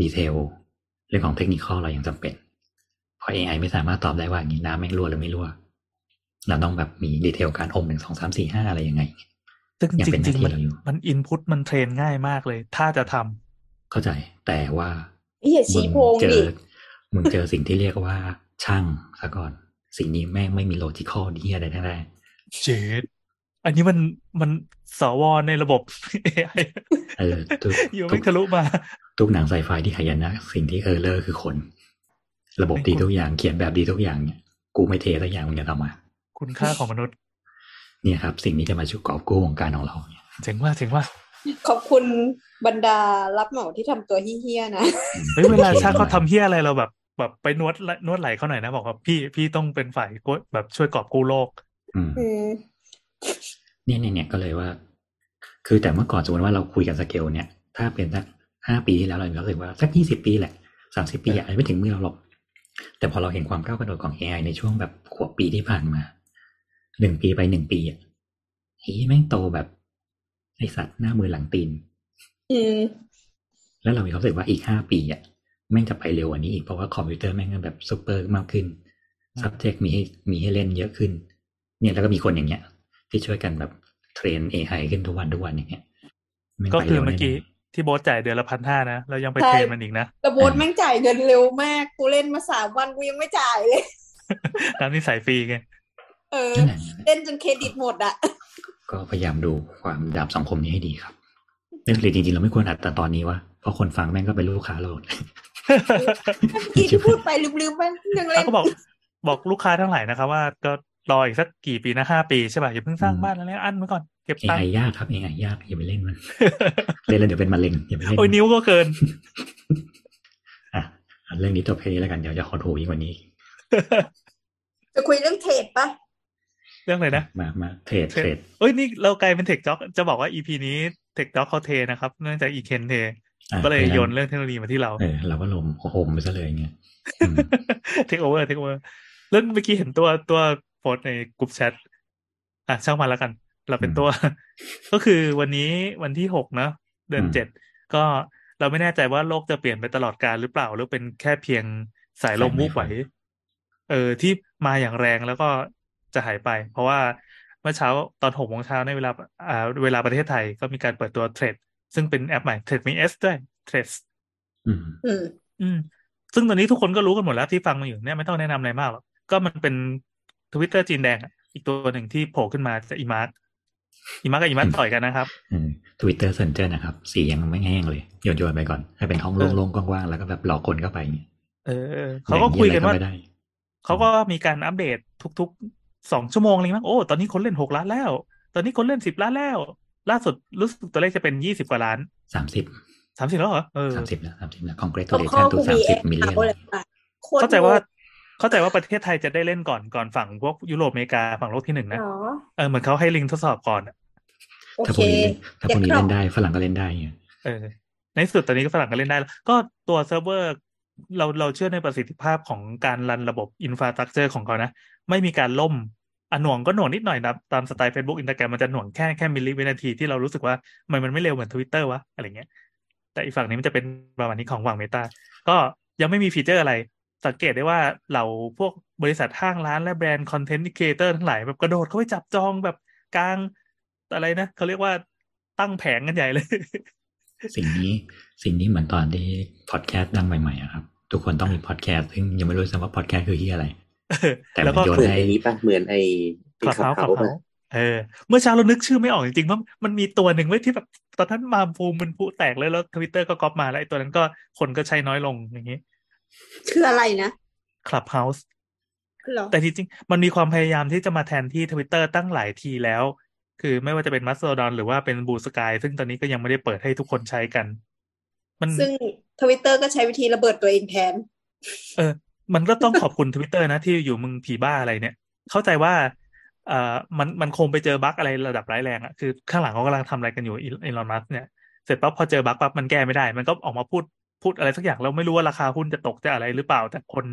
ดีเทล เรื่องของเทคนิคเรายังจำเป็น เพราะ AI ไม่สามารถตอบได้ว่าอย่างนี้น้ำแม่งรั่วหรือไม่รั่ว เราต้องแบบมีดีเทลการอมหนึ่งสองสามสี่ห้าอะไรยังไงซึ่งยังจเป็นหริน้างที่ๆมันเราอยู่มันอินพุตมันเทรนง่ายมากเลย ถ้าจะทำเข้าใจแต่ว่านี่อย่ามึชี้งโพงเจดิอมึงเจอสิ่งที่เรียกว่าช่างซะก่อน สิ่งนี้แม่งไม่มีโลจิคอลดีอะไรทั้งนั้นเจด อันนี้มันมันสวในระบบ AI เออทุกอยู่ทุไม่กทะลุมา ทุกหนังไซไฟที่หายนะ สิ่งที่เออเลอร์คือคน ระบบไม่ดีคุณทุกอย่างเขียนแบบดีทุกอย่างเนี่ยกูไม่เทสักอย่างมึงจะทำมา คุณค่าของมนุษย์ เนี่ยครับ สิ่งนี้จะมาช่วยกอบกู้วงการของเราเนี่ยเจ๋งว่าเจ๋งว่า ขอบคุณบรรดารับเหมาที่ทำตัวเฮี้ยๆนะเฮ้ยเวลาโอคถ้าเขาหน่อยทำเฮี้ยอะไรเราแบบ แบบไปนวดนวดไหล่เขาหน่อยนะบอกว่าพี่พี่ต้องเป็นฝ่ายกดแบบช่วยกอบกู้โลก อืมอืม เนี่ยเนี่ยเนี่ยก็เลยว่า คือแต่เมื่อก่อนสมมติว่าเราคุยกันสเกลเนี่ย ถ้าเป็นสักห้าปีที่แล้วเรารู้สึกว่าสักยี่สิบปีแหละสามสิบปีอาจจะไม่ถึงมือเราหรอก แต่พอเราเห็นความก้าวกระโดดของ AI ในช่วงแบบขวบปีที่ผ่านมาหนึ่งปีไปหนึ่งปีอะเฮ้ยแม่งโตแบบไอสัตว์หน้ามือหลังตีนอืมแล้วเรามีความรู้สึกว่าอีกห้าปีอะแม่งจะไปเร็วกว่านี้อีกเพราะว่าคอมพิวเตอร์แม่งแบบซูเปอร์มากขึ้นอืม subject มีให้มีให้เล่นเยอะขึ้น เนี่ยแล้วก็มีคนอย่างเงี้ย ที่ช่วยกันแบบเทรน AI ขึ้นทุกวันทุกวันอย่างเงี้ยแม่งก็ไปคือร็วเมื่อกี้แน่ที่โบ๊ทจ่ายเดือนละพันห้านะแล้วยังไปใช่เทรนมันอีกนะแต่โบทแม่งจ่ายเงินเร็วมากกูเล่นมาสามวันกูยังไม่จ่ายเลยร้านนี้ใส่ฟรีไงเออนั่นแหละเล่นจนเครดิตหมดอะก็พยายามดูความดาบสังคมนี้ให้ดีครับเรื่องเลยจริงๆเราไม่ควรอัดแต่ตอนนี้วะเพราะคนฟังแม่งก็เป็นลูกค้าเราหมดที่ที่พูดไปลืมๆไปยังแล้เล่วนก็บอกบอกลูกค้าทั้งหลายนะครับว่าก็ รออีกสักกี่ปีนะห้าปีใช่ป่ะอย่าเพิ่งสร้างอืมบ้านอะไรอันไว้ก่อนเก็บตังค์ AI ยากครับ AI ยากอย่าไปเล่นมัน เล่นแล้วเดี๋ยวเป็นมะเร็งอย่าไปเล่นโอ้ยนิ้วก็เกินอะอะเรื่องนี้จบแค่นี้แล้วกันเดี๋ยวจะขอถูยิ่งกว่านี้ จะคุยเรื่องเทรดปะเรื่องอะไรนะมามาเทรดเทรดเทรดเอ้ยนี่เรากลายเป็นเทคจ็อกจะบอกว่าอีพีนี้เทคจ็อกเขาเทนะครับเนื่องจากอีเคนเทอะก็เลยพราะฉะโยนเรื่องเทคโนโลยีมาที่เราเออเราก็ลมโฮมไปซะเลยเงี้ยอืมเทคโอเวอร์เทคโอเวอร์แล้วเมื่อกี้เห็นตัวตัว โพสต์ในกลุ่มแชทอะช่างมันแล้วกัน เราเป็นตัว ก็คือวันนี้วันที่หกเนอะเดือนเจ็ดก็เราไม่แน่ใจว่าโลกจะเปลี่ยนไปตลอดกาลหรือเปล่า หรือเป็นแค่เพียงสายลมวูบไหวเออที่มาอย่างแรงแล้วก็จะหายไป เพราะว่าเมื่อเช้าตอนหกโมงเช้าในเวลาอ่าเวลาประเทศไทยก็มีการเปิดตัว Threads ซึ่งเป็นแอปใหม่ Threads มีเอสด้วย Threadsอืมอืมอืมซึ่งตอนนี้ทุกคนก็รู้กันหมดแล้วที่ฟังมาอยู่เนี่ยไม่ต้องแนะนำอะไรมากหรอกก็มันเป็น ทวิตเตอร์จีนแดงอะอีกตัวหนึ่งที่โผล่ขึ้นมาจากอีมาร์กอีมาร์กกับอีมัสก์ต่อยกันนะครับทวิตเตอร์เซนเจอร์นะครับ สียังไม่แห้งเลยโยนโยนๆไปก่อน ให้เป็นห้องโล่งๆกว้างๆแล้วก็แบบหลอกคนเข้าไปอย่างเงี้ยเออเขาก็คุยกันว่าแบ่งเยอะอะไรก็ไม่ได้เขาก็มีการอัปเดตทุกๆสองชั่วโมงเลยมั้งโอ้ตอนนี้คนเล่นหกล้านแล้ว ตอนนี้คนเล่นสิบล้านแล้ว ล่าสุดรู้สึกตัวเลขจะเป็นยี่สิบกว่าล้านสามสิบสามสิบแล้วเหรอเออสามสิบนะสามสิบนะคอนเกรสเขาเลข้อชันทุกูกสามีมเอสิบฟมิลเลียนเขาเลยอะโคตรเข้าใจว่า เข้าใจว่าประเทศไทยจะได้เล่นก่อนก่อนฝั่งพวกยุโรปอเมริกาฝั่งโลกที่หนึ่งนะอ๋อเออเหมือนเขาให้ลิงก์ทดสอบก่อนอะโอถ้าพเควกนี้เล่นถ้าพวกนี้เดี๋ยวเล่นได้ฝรั่งก็เล่นได้เงี้ยเออในที่สุดตอนนี้ก็ฝรั่งก็เล่นได้แล้ว ก็ตัวเซิร์ฟเวอร์เราเราเชื่อในประสิทธิภาพของการรันระบบ infrastructure ของเขานะ ไม่มีการล่มอะหน่วงก็หน่วงนิดหน่อยนะตามสไตล์ Facebook Instagram มันจะหน่วงแค่แค่มิลลิวินาทีที่เรารู้สึกว่ามันมันไม่เร็วเหมือน Twitter วะอะไรเงี้ย แต่อีกฝั่งนี้มันจะเป็นประมาณนี้ของฝั่งเมตาก็ยังไม่มี feature อะไร สังเกตได้ว่าเราพวกบริษัทห้างร้านและแบรนด์ content creator ทั้งหลายแบบกระโดดเข้าไปจับจองแบบกลางอะไรนะเขาเรียกว่าตั้งแผงกันใหญ่เลย สิ่งนี้สิ่งนี้เหมือนตอนที่พอดแคสต์ดังใหม่ๆอะครับทุกคนต้องมีพอดแคสต์ซึ่งยังไม่รู้ซ้ำว่าพอดแคสต์คือที่อะไร แต่มันแล้วก็โยนเหมือนให้ไอ้นี้ปะเหมือนไอ้คลับขัเฮาส์คลับเขาเฮาปะส์เออเมื่อเช้าเรานึกชื่อไม่ออกจริงๆว่ามันมีตัวหนึ่งไว้ยที่แบบตอนนั้นมาบูมมันพลุแตกเลยแล้วทวิตเตอร์ก็ก๊อปมาแล้วไอ้ตัวนั้นก็คนก็ใช้น้อยลงอย่างนี้ คืออะไรนะ Clubhouse เหรอแต่ที่จริงมันมีความพยายามที่จะมาแทนที่ทวิตเตอร์ตั้งหลายทีแล้ว คือไม่ว่าจะเป็นมัสโ o ดอนหรือว่าเป็น Bluesky ซึ่งตอนนี้ก็ยังไม่ได้เปิดให้ทุกคนใช้กัน มันซึ่งทวิตเตอร์ก็ใช้วิธีระเบิดตัวเองแทน เออ มันก็ต้องขอบคุณทวิตเตอร์นะที่อยู่มึงผีบ้าอะไรเนี่ย เข้าใจว่าเอ่อมันมันคงไปเจอบั๊กอะไรระดับร้ายแรงอะคือข้างหลังเขากำลังทำอะไรกันอยู่อีลอนมัสก์เนี่ยเสร็จปั๊บพอเจอบั๊กปั๊บมันแก้ไม่ได้ มันก็ออกมาพูด พูดอะไรสักอย่างแล้วไม่รู้ว่าราคาหุ้นจะตกจะอะไรหรือเปล่า แต่คน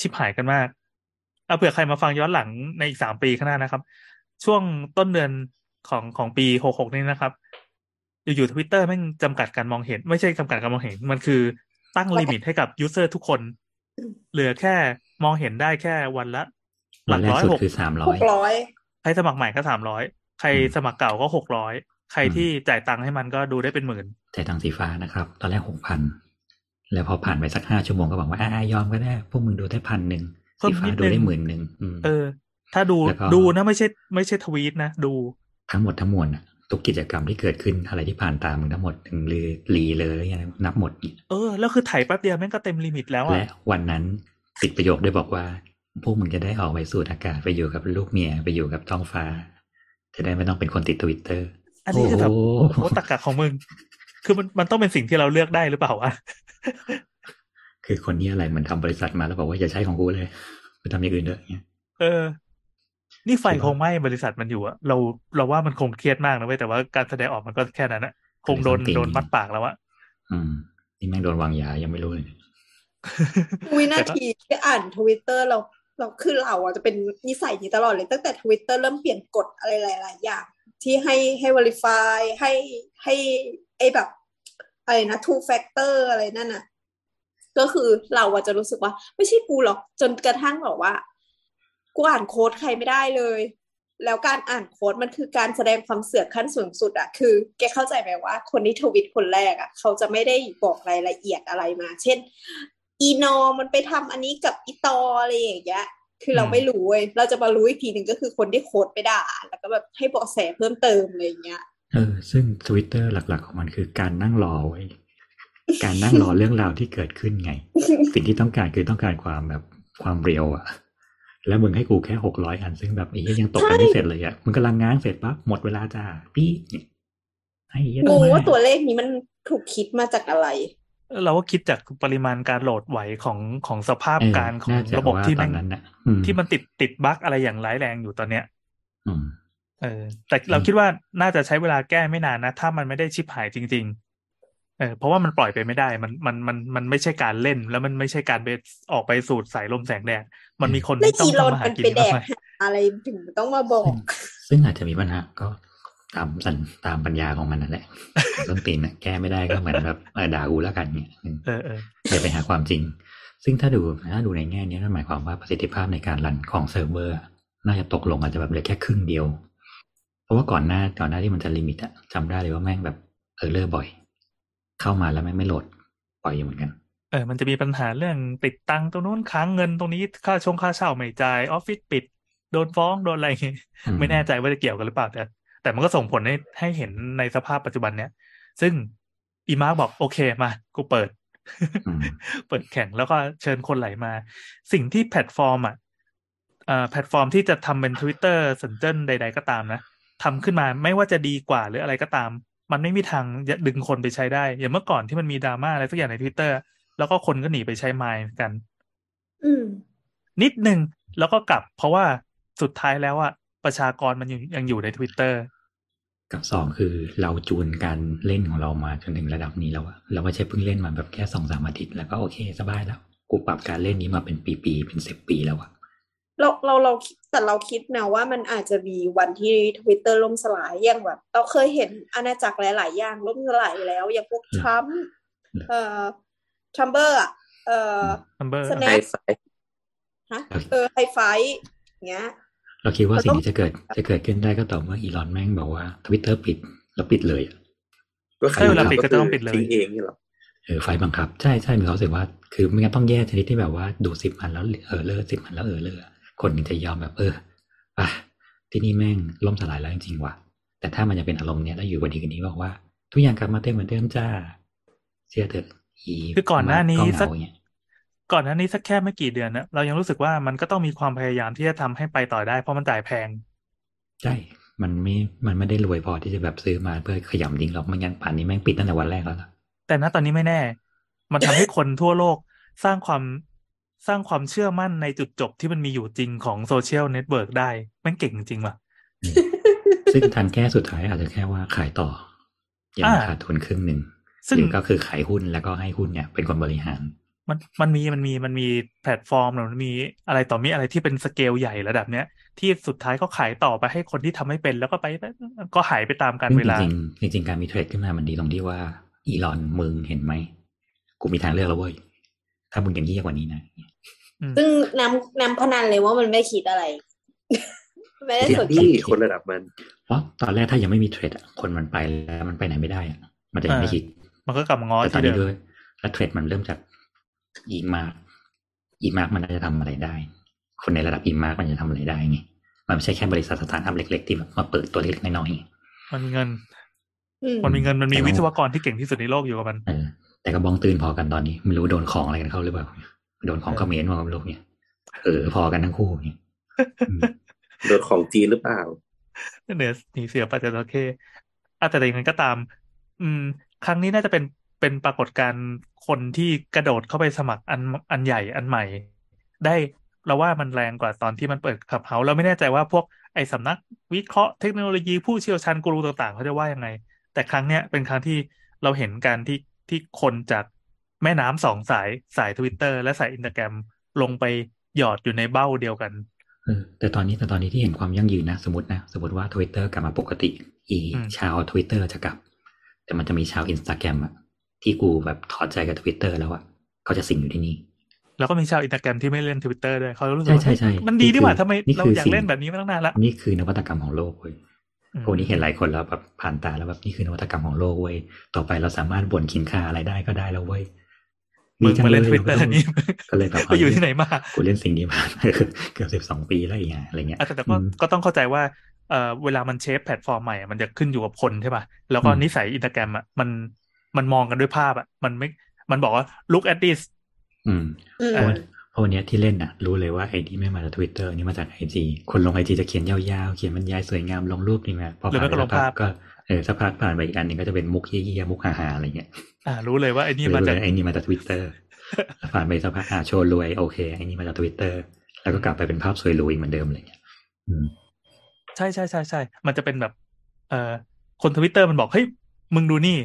ชิบหายกันมากเอาเผื่อใครมาฟังย้อนหลังในอีกสามปีข้างหน้านะครับ ช่วงต้นเดือนของของปีหกหกนี้นะครับ อยู่ๆทวิตเตอร์แม่งจำกัดการมองเห็น ไม่ใช่จำกัดการมองเห็น มันคือตั้ง limit ให้กับ user ทุกคน เหลือแค่มองเห็นได้แค่วันละหวัลันกแรกร้อยสุดหกคือสามร้หอยกร้อยใครสมัครใหม่ก็สามร้อยใครอืมสมัครเก่าก็หกร้อย ใครอืมที่จ่ายตังค์ให้มันก็ดูได้เป็นหมื่นจ่ายตังค์สีฟ้านะครับ ตอนแรกหกพันแล้วพอผ่านไปสักห้าชั่วโมงก็บอกว่าอ่ายอมก็ได้พวกมึงดูได้พันหนึ่งเพิ่สีมฟ้านิดดูนึได้งหมื่นหนึ่งอืมเออ ถ้าดูแล้วก็ดูนะไม่ใช่ ไม่ใช่ทวีตนะดูทั้งหมดทั้งมวลน่ะทุกกิจกรรมที่เกิดขึ้นอะไรที่ผ่านตามมึงทั้งหมดถึงรีรีเลยอะไรนับหมดเนี่ยเออ แล้วคือถ่ายแป๊บเดียวแม่งก็เต็ม limit แล้วอะและวันนั้นปิดประโยคด้วยบอกว่า พวกมึงจะได้ออกไปสูดอากาศไปอยู่กับลูกเมียไปอยู่กับท้องฟ้าจะได้ไม่ต้องเป็นคนติดทวิตเตอร์ อันนี้คือแบบโอ้โอ้โหโหตรกกะของมึง คือมันมันต้องเป็นสิ่งที่เราเลือกได้หรือเปล่าวะคือคนนี้อะไรเหมือนทำบริษัทมาแล้วบอกว่าอย่าใช้ของกูเลยไปทำอย่างอื่นเถอะเนี่ยเออ นี่ไฟใช่ปะคงไหม้บริษัทมันอยู่อะเราเราว่ามันคงเครียดมากนะเว้ยแต่ว่าการแสดงออกมันก็แค่นั้นอะคงโดน something โดนมัดปากแล้วอะอืมนี่แม่งโดนวางยายังไม่รู้เลยวินาทีที่อ่านทวิตเตอร์เราเราคือเราอะจะเป็นนิสัยนี้ตลอดเลย ตั้งแต่ทวิตเตอร์เริ่มเปลี่ยนกฎอะไรหลาย ๆ อย่าง ที่ให้ให้ verify ให้ให้ไอ้แบบอะไรนะ two factor อะไรนั่นน่ะก็คือเราอะจะรู้สึกว่า ไม่ใช่กูหรอกจนกระทั่งแบบว่า กูอ่านโค้ดใครไม่ได้เลย แล้วการอ่านโค้ดมันคือการแสดงความเสือกขั้นสูงสุดอะคือแกเข้าใจไหมว่า คนที่ทวิตคนแรกอะเขาจะไม่ได้บอกรายละเอียดอะไรมา เช่น อีนอมันไปทำอันนี้กับอีตออะไรอย่างเงี้ย คือเราอืมไม่รู้เว้ยเราจะมารู้อีกทีหนึ่งก็คือคนที่โค้ดไปด่า แล้วก็แบบให้เบาะแสเพิ่มเติมอะไรอย่างเงี้ย เออ ซึ่งทวิตเตอร์หลัก ๆ ของมันคือการนั่งรอไว้ การนั่งรอเรื่องราวที่เกิดขึ้นไง สิ่งที่ต้องการคือต้องการความแบบความเร็วอะแล้วมึงให้กูแค่หกร้อยอัน ซึ่งแบบไอ้เหี้ยยังตกกันไม่เสร็จเลยอะมึงกำลังง้างเสร็จปั๊บหมดเวลาจ้าปี้เนี่ยให้เหี้ยงต้องงมาว่าตัวเลขนี้มันถูกคิดมาจากอะไร เราก็คิดจากปริมาณการโหลดไหวของของสภาพเออการของน่าจะระบบว่าที่ตอแม่นงนั้นนะอืมที่มันติดติดบั๊กอะไรอย่างร้ายแรงอยู่ตอนเนี้ยอืมเออ แต่เราคิดว่าน่าจะใช้เวลาแก้ไม่นานนะ ถ้ามันไม่ได้ชิบหายจริง ๆ เออเพราะว่ามันปล่อยไปไม่ได้ มันมันมันมันไม่ใช่การเล่น แล้วมันไม่ใช่การไปออกไปสูดสายลมแสงแดดมันมีคนแล้วที่ต้องอีลอนทำมาหามันกินไปแดกมากมายหาอะไรถึงต้องมาบอก ซึ่งอาจจะมีปัญหาก็ ตามสันตามปัญญาของมันนั่นแหละต้นตีนน่ะแก้ไม่ได้ก็เหมือนแบบเออด่ากูแล้วกันเนี่ยอืมเออเออเดี๋ยวไปหาความจริง ซึ่งถ้าดูถ้าดูในแง่นี้นั่นหมายความว่าประสิทธิภาพในการ run ของเซิร์ฟเวอร์อะน่าจะตกลงอาจจะแบบเหลือแค่ครึ่งเดียว เพราะว่าก่อนหน้าก่อนหน้าที่มันจะ limit อะจำได้เลยว่าแม่งแบบ error บ่อย เข้ามาแล้วแม่งไม่โหลดบ่อยอยู่เหมือนกันเออมันจะมีปัญหาเรื่องติดตังค์ตรงนู้นค้างเงินตรงนี้ค่าชงค่าเช่าไม่จ่ายออฟฟิศปิด โดนฟ้องโดนอะไรอย่างงี้อืมไม่แน่ใจว่าจะเกี่ยวกันหรือเปล่าแต่ แต่มันก็ส่งผลให้ให้เห็นในสภาพปัจจุบันเนี้ยซึ่งอีมาร์กบอกโอเคมา กูเปิดอืมเปิดแข่งแล้วก็เชิญคนไหลมา สิ่งที่แพลตฟอร์มอะเอ่อแพลตฟอร์มที่จะทำเป็น Twitter สัญเจิ้นใด ๆ ก็ตามนะทำขึ้นมาไม่ว่าจะดีกว่าหรืออะไรก็ตาม มันไม่มีทางจะดึงคนไปใช้ได้ อย่างเมื่อก่อนที่มันมีดราม่าอะไรสักอย่างใน Twitter แล้วก็คนก็หนีไปใช้ไมล์กันอืมนิดนึงแล้วก็กลับ เพราะว่าสุดท้ายแล้วอะ ประชากรมันยังยังอยู่ใน Twitter กับสองคือเราจูนการเล่นของเรามาจนถึงระดับนี้แล้วอะเราไม่ใช่เพิ่งเล่นมาแบบแค่สองสามอาทิตย์แล้วก็โอเคสบายแล้ว กูปรับการเล่นนี้มาเป็นปีๆเป็นสิบปีแล้วอะเราเราเราคิดแต่เราคิดนะว่ามันอาจจะมีวันที่ทวิตเตอร์ล่มสลายอย่างแบบ เราเคยเห็นอาณาจักรหลาย ๆ อย่างล่มสลายไปแล้ว อย่างพวกทรัมป์เอ่อทรัมเบอร์อะเอ่อ Number สแนไฮปไฟฮะเออไฮไฟเงี้ย เราคิดว่าเราสิ่ต้องงที่จะเกิดจะเกิดขึ้นได้ก็ต่อเมื่ออีลอนแม่งบอกว่าทวิตเตอร์ปิด แล้วปิดเลยอะก็ใช่เวลาปิดก็ต้องปิดเลยทิ้งเองนี่หรอเออไฟบังคับ ใช่ใช่มีความรู้สึกว่า คือไม่งั้นต้องแย่ชนิดที่แบบว่าดูสิบอันแล้วเออเลอสิบอันแล้วเออเลอคนถึงจะยอมแบบเอออะที่นี่แม่งล่มสลายแล้วจริงๆว่ะแต่ถ้ามันจะเป็นอารมณ์เนี้ยแล้วอยู่วันดีคืนดีบอกว่า ทุกอย่างกลับมาเต็มเหมือนเดิมจ้าเชื่อเถอะอีคือก่อนหน้านี้ก็เหสัก ก่อนหน้านี้สักแค่ไม่กี่เดือนนะเรายังรู้สึกว่ามันก็ต้องมีความพยายามที่จะทำให้ไปต่อได้ เพราะมันจ่ายแพง ใช่ มันไม่ มันไม่ได้รวยพอที่จะแบบซื้อมาเพื่อขยำทิ้งหรอกไม่งั้นป่านนี้แม่งปิดตั้งแต่วันแรกแล้วล่ะแต่ณตอนนี้ไม่แน่ มันทำให้คนทั่วโลกสร้างความสร้างความเชื่อมั่นในจุดจบที่มันมีอยู่จริงของโซเชียลเน็ตเวิร์กได้แม่งเก่งจริงว่ะซึ่งทางแก้สุดท้ายอาจจะแค่ว่าขายต่ออย่างอ่าขาดทุนครึ่งหนึ่งซึ่งหรือก็คือขายหุ้นแล้วก็ให้หุ้นเนี่ยเป็นคนบริหาร มันมันมีมันมีมันมีแพลตฟอร์มหรือมันมีอะไรต่อมีอะไรที่เป็นสเกลใหญ่ระดับเนี้ย ที่สุดท้ายก็ขายต่อไปให้คนที่ทำไม่เป็น แล้วก็ไปก็หายไปตามกาลซึ่งเวลา จริงๆจริงๆการมี Threads ขึ้นมามันดีตรงที่ว่า อีลอนมึงเห็นไหม กูมีทางเลือกแล้วเว้ย ถ้ามึงยังเหี้ยกว่านี้นะอืมซึ่งนำนำพนันเลยว่ามันไม่คิดอะไร ไม่ได้สนใจพี่คนระดับมัน เพราะตอนแรกถ้ายังไม่มี Threads อะคนมันไปแล้วมันไปไหนไม่ได้อะมันจะยังไม่คิด มันก็กลับมาง้อแต่ตอนที่เดินี้มด้วยแล้ว Threads มันเริ่มจาก อีมาร์กอีมาร์กมันน่าจะทำอะไรได้ คนในระดับอีมาร์กมันจะทำอะไรได้ไงมันไม่ใช่แค่บริษัทสตาร์ทอัพเล็ก ๆ ที่แบบมาเปิดตัวเล็กๆน้อยมันมีเงินอืมมันมีเงินมันมีแต่ว่าวิศวกรที่เก่งที่สุดในโลกอยู่กับมันๆเออแต่ก็บองตื่นพอกันตอนนี้ไม่รู้โดนของอะไรกันเข้าหรือเปล่าโดนของเขมรมากับโลกเนี่ยเออพอกันทั้งคู่เนี่ยอืมโดนของจีนหรือเปล่าเหนือหนีเสือปัจจระเข้อะแต่อย่างนั้นก็ตาม อืม ครั้งนี้น่าจะเป็น เป็นปรากฏการณ์คนที่กระโดดเข้าไปสมัครอันอันใหญ่อันใหม่ ได้เราว่ามันแรงกว่าตอนที่มันเปิดขับเฮาเราไม่แน่ใจว่าพวกไอ้สำนักวิเคราะห์เทคโนโลยีผู้เชี่ยวชาญกูรูต่างๆเขาจะว่ายังไง แต่ครั้งเนี้ยเป็นครั้งที่เราเห็นการที่ที่คนจากแม่น้ำสองสายสายทวิตเตอร์และสายอินสตาแกรมลงไปหยอดอยู่ในเบ้าเดียวกันเออแต่ตอนนี้แต่ตอนนี้ที่เห็นความยั่งยืนนะ สมมตินะ สมมติว่าทวิตเตอร์กลับมาปกติ อีอืมชาวทวิตเตอร์จะกลับ แต่มันจะมีชาวอินสตาแกรมอะ ที่กูแบบถอดใจกับทวิตเตอร์แล้วอะเขาจะสิงอยู่ที่นี่ แล้วก็มีชาวอินสตาแกรมที่ไม่เล่นทวิตเตอร์ด้วยเขารู้สึกใช่ว่าใช่ใช่เฮ้ยมันดีดีกว่านี่คือทำไมนี่เราคืออยากสิ่งเล่นแบบนี้มาตั้งนานละนี่คือนวัตกรรมของโลกเว้ยอืมพวกนี้เห็นหลายคนแล้วแบบผ่านตาแล้วแบบนี่คือนวัตกรรมของโลกเว้ยต่อไปเราสามารถบ่นคินค่าอะไรได้ก็ได้แล้วเว้ยมึงจัมาเล่นยทวิตเตอร์ก็นี่ก็เลยแบบไปอยู่ที่ไหนมากูเล่นสิ่งนี้มาเกือบสิบสองปีแล้วอย่างเงี้ยอะไรเงี้ยอะแต่แต่ก็อืมก็ต้องเข้าใจว่าเอ่อเวลามัน shape แพลตฟอร์มใหม่อะมันจะขึ้นอยู่กับคนใช่ป่ะ แล้วก็อืมนิสัยอินสตาแกรมอะมัน มันมองกันด้วยภาพอะ มันไม่ มันบอกว่า look at this อืมอืมเออเพราะวันเนี้ยที่เล่นน่ะ รู้เลยว่าไอ้ที่ไม่มาจากทวิตเตอร์นี่มาจากไอจีคนลงไอจีจะเขียนยาวๆ เขียนบรรยายสวยงามลงรูปนี่มาพอหรือผ่าไม่นก็ไปลสังกพัภาพกก็เออสักพักผ่านไปอีกอันหนึ่งก็จะเป็นมุกเหี้ยๆมุกฮาๆอะไรเงี้ยอ่า รู้เลยว่าไอ้นี่รู้มาเลจากยไอ้นี่มาจากทวิตเตอร์ผ่านไปสักพักอ่าโชว์รวยโอเคไอ้นี่มาจากทวิตเตอร์แล้วก็กลับไปเป็นภาพสวยหรูอีกเหมือนเดิมอะไรเงี้ยอืมใช่ใช่ใช่ใช่มันจะเป็นแบบ เอ่อคนทวิตเตอร์มันบอกเฮ้ยมึงดูนี่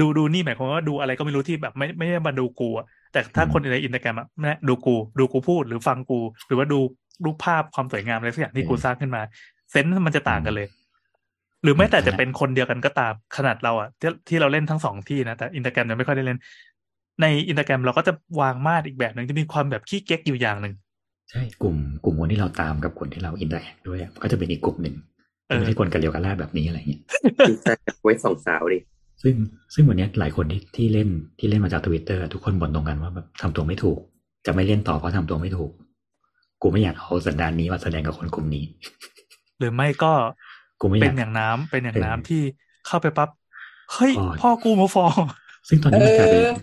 ดูดูนี่หมายความว่าดูอะไรก็ไม่รู้ที่แบบไม่ไม่ได้มาดูกูอะแต่ถ้าอืมคนในอินสตาแกรมอะแม่ดูกู ดูกูพูดหรือฟังกู หรือว่าดูรูปภาพความสวยงามอะไรสักอย่างที่กูสร้างขึ้นมา sense มันจะต่างกันเลย หรือแม้แต่จะเป็นคนเดียวกันก็ตามขนาดเราอะที่ที่เราเล่นทั้งสองที่นะแต่อินสตาแกรมยังไม่ค่อยได้เล่น ในอินสตาแกรมเราก็จะวางมาดอีกแบบหนึ่งจะมีความแบบขี้เก๊กอยู่อย่างหนึ่งใช่กลุ่มกลุ่มคนที่เราตามกับคนที่เรา interact ด้วยอะก็จะเป็นอีกกลุ่มหนึ่งเออไม่ใช่คนกันเรียวกันล่าแบบนี้อะไรเงี้ยอินสตาแกรมไว้สองสาวดิ ซึ่งซึ่งวันเนี้ยหลายคนที่ที่เล่นที่เล่นมาจากทวิตเตอร์ทุกคนบ่นตรงกันว่าแบบทำตัวไม่ถูก จะไม่เล่นต่อเพราะทำตัวไม่ถูก กูไม่อยากเอาสันดานนี้มาแสดงกับคนกลุ่มนี้ หรือไม่ก็กูไม่อเป็ยานกอย่างน้ำเป็นอย่างเออน้ำที่เข้าไปปั๊บเฮ้ยพอพ่อกูมาฟ้องซึ่งตอนนี้มันกลายเป็นเออ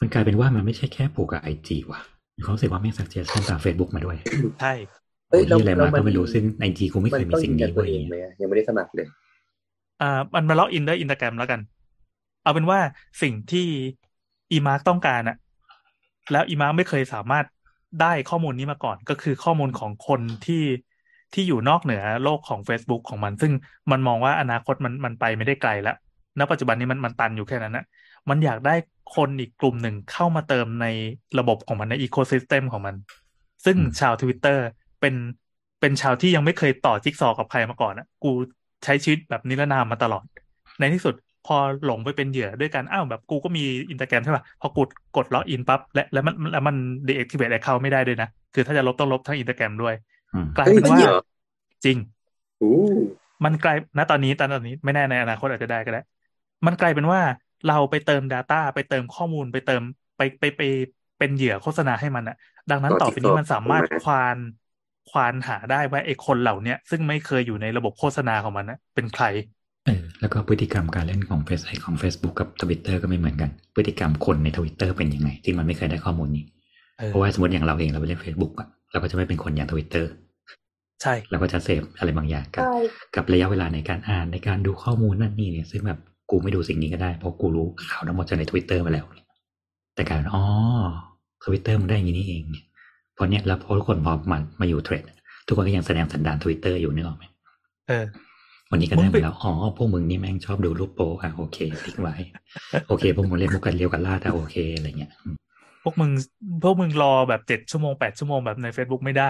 มันกลายเป็นว่ามันไม่ใช่แค่ผูกกับไอจีว่ะมีความรู้สึกว่าแม่งสักเจสตามเฟซบุ๊กมาด้วยใช่เอ้ยโอ้ยอะไรแล้วมาแล้วก็ไม่รู้ซึ่งไอจีกูไม่เคยมีต้องสิ่งยืนยันี้ตัเว้วยเองไหมอะยังไม่ได้สมัครเลย อ่า มันมา login ด้วยอินสตาแกรมแล้วกัน เอาเป็นว่าสิ่งที่อีมาร์กต้องการอะแล้วอีมาร์กไม่เคยสามารถได้ข้อมูลนี้มาก่อน ก็คือข้อมูลของคนที่ที่อยู่นอกเหนือโลกของ Facebook ของมัน ซึ่งมันมองว่าอนาคตมันมันไปไม่ได้ไกลแล้วณปัจจุบันนี้มันมันตันอยู่แค่นั้นนะมันอยากได้คนอีกกลุ่มหนึ่งเข้ามาเติมในระบบของมันใน ecosystem ของมัน ซึ่งชาวทวิตเตอร์เป็นเป็นชาวที่ยังไม่เคยต่อจิ๊กซอวกับใครมาก่อนอะกูใช้ชีวิตแบบนิรนามมาตลอด ในที่สุด พอหลงไปเป็นเหยื่อด้วยกันอ้าวแบบกูก็มีอินสตาแกรมใช่ป่ะพอกดกด login ปั๊บและแล้วมันแล้วมัน deactivate account ไม่ได้ด้วยนะ คือถ้าจะลบต้องลบทั้งอินสตาแกรมด้วยอืมกลายเฮ้ยเป็นว่าจริงเหรอจริงอู้มันกลายณตอนนี้ตอนนี้ไม่แน่ในอนาคตอาจจะได้ก็ได้ มันกลายเป็นว่าเราไปเติม Data ไปเติมข้อมูลไปเติมไปไปไปเป็นเหยื่อโฆษณาให้มันอะดังนั้นต่อไปนี้มันสามารถควานควานหาได้ว่าไอ้คนเหล่าเนี้ยซึ่งไม่เคยอยู่ในระบบโฆษณาของมันนะเป็นใคร เออแล้วก็พฤติกรรมการเล่นของเฟซของ Facebook กับ Twitter ก็ไม่เหมือนกัน พฤติกรรมคนใน Twitter เป็นยังไง ที่มันไม่เคยได้ข้อมูลนี้เออเพราะว่าสมมติอย่างเราเองเราไปเล่น Facebook อะเราก็จะไม่เป็นคนอย่าง Twitter ใช่เราก็จะเสพอะไรบางอย่างกับใช่กับระยะเวลาในการอ่านในการดูข้อมูลนั่นนี่เนี่ยซึ่งแบบกูไม่ดูสิ่งนี้ก็ได้ เพราะกูรู้ข่าวทั้งหมดจากในทวิตเตอร์มาแล้ว แต่กลารอ๋อทวิตเตอร์มันได้อย่างนี้นี่เองเพราะเนี้ยแล้วพอทุกคนพอมามาอยู่ Threads ทุกคนก็ยังแสดงสันดานทวิตเตอร์อยู่นึกออกไหมเออ วันนี้ก็มึได้งไปมาแล้ว อ๋อ พวกมึงนี่แม่งชอบดูรูปโป๊อะโอเคทิ้งไว้ โอเค พวกมึงเล่นมุกกันเรียวกันล่าแต่โอเคอะไรเงี้ยอืมพวกมึง พวกมึงรอแบบเจ็ดชั่วโมงแปดชั่วโมงแบบใน Facebook ไม่ได้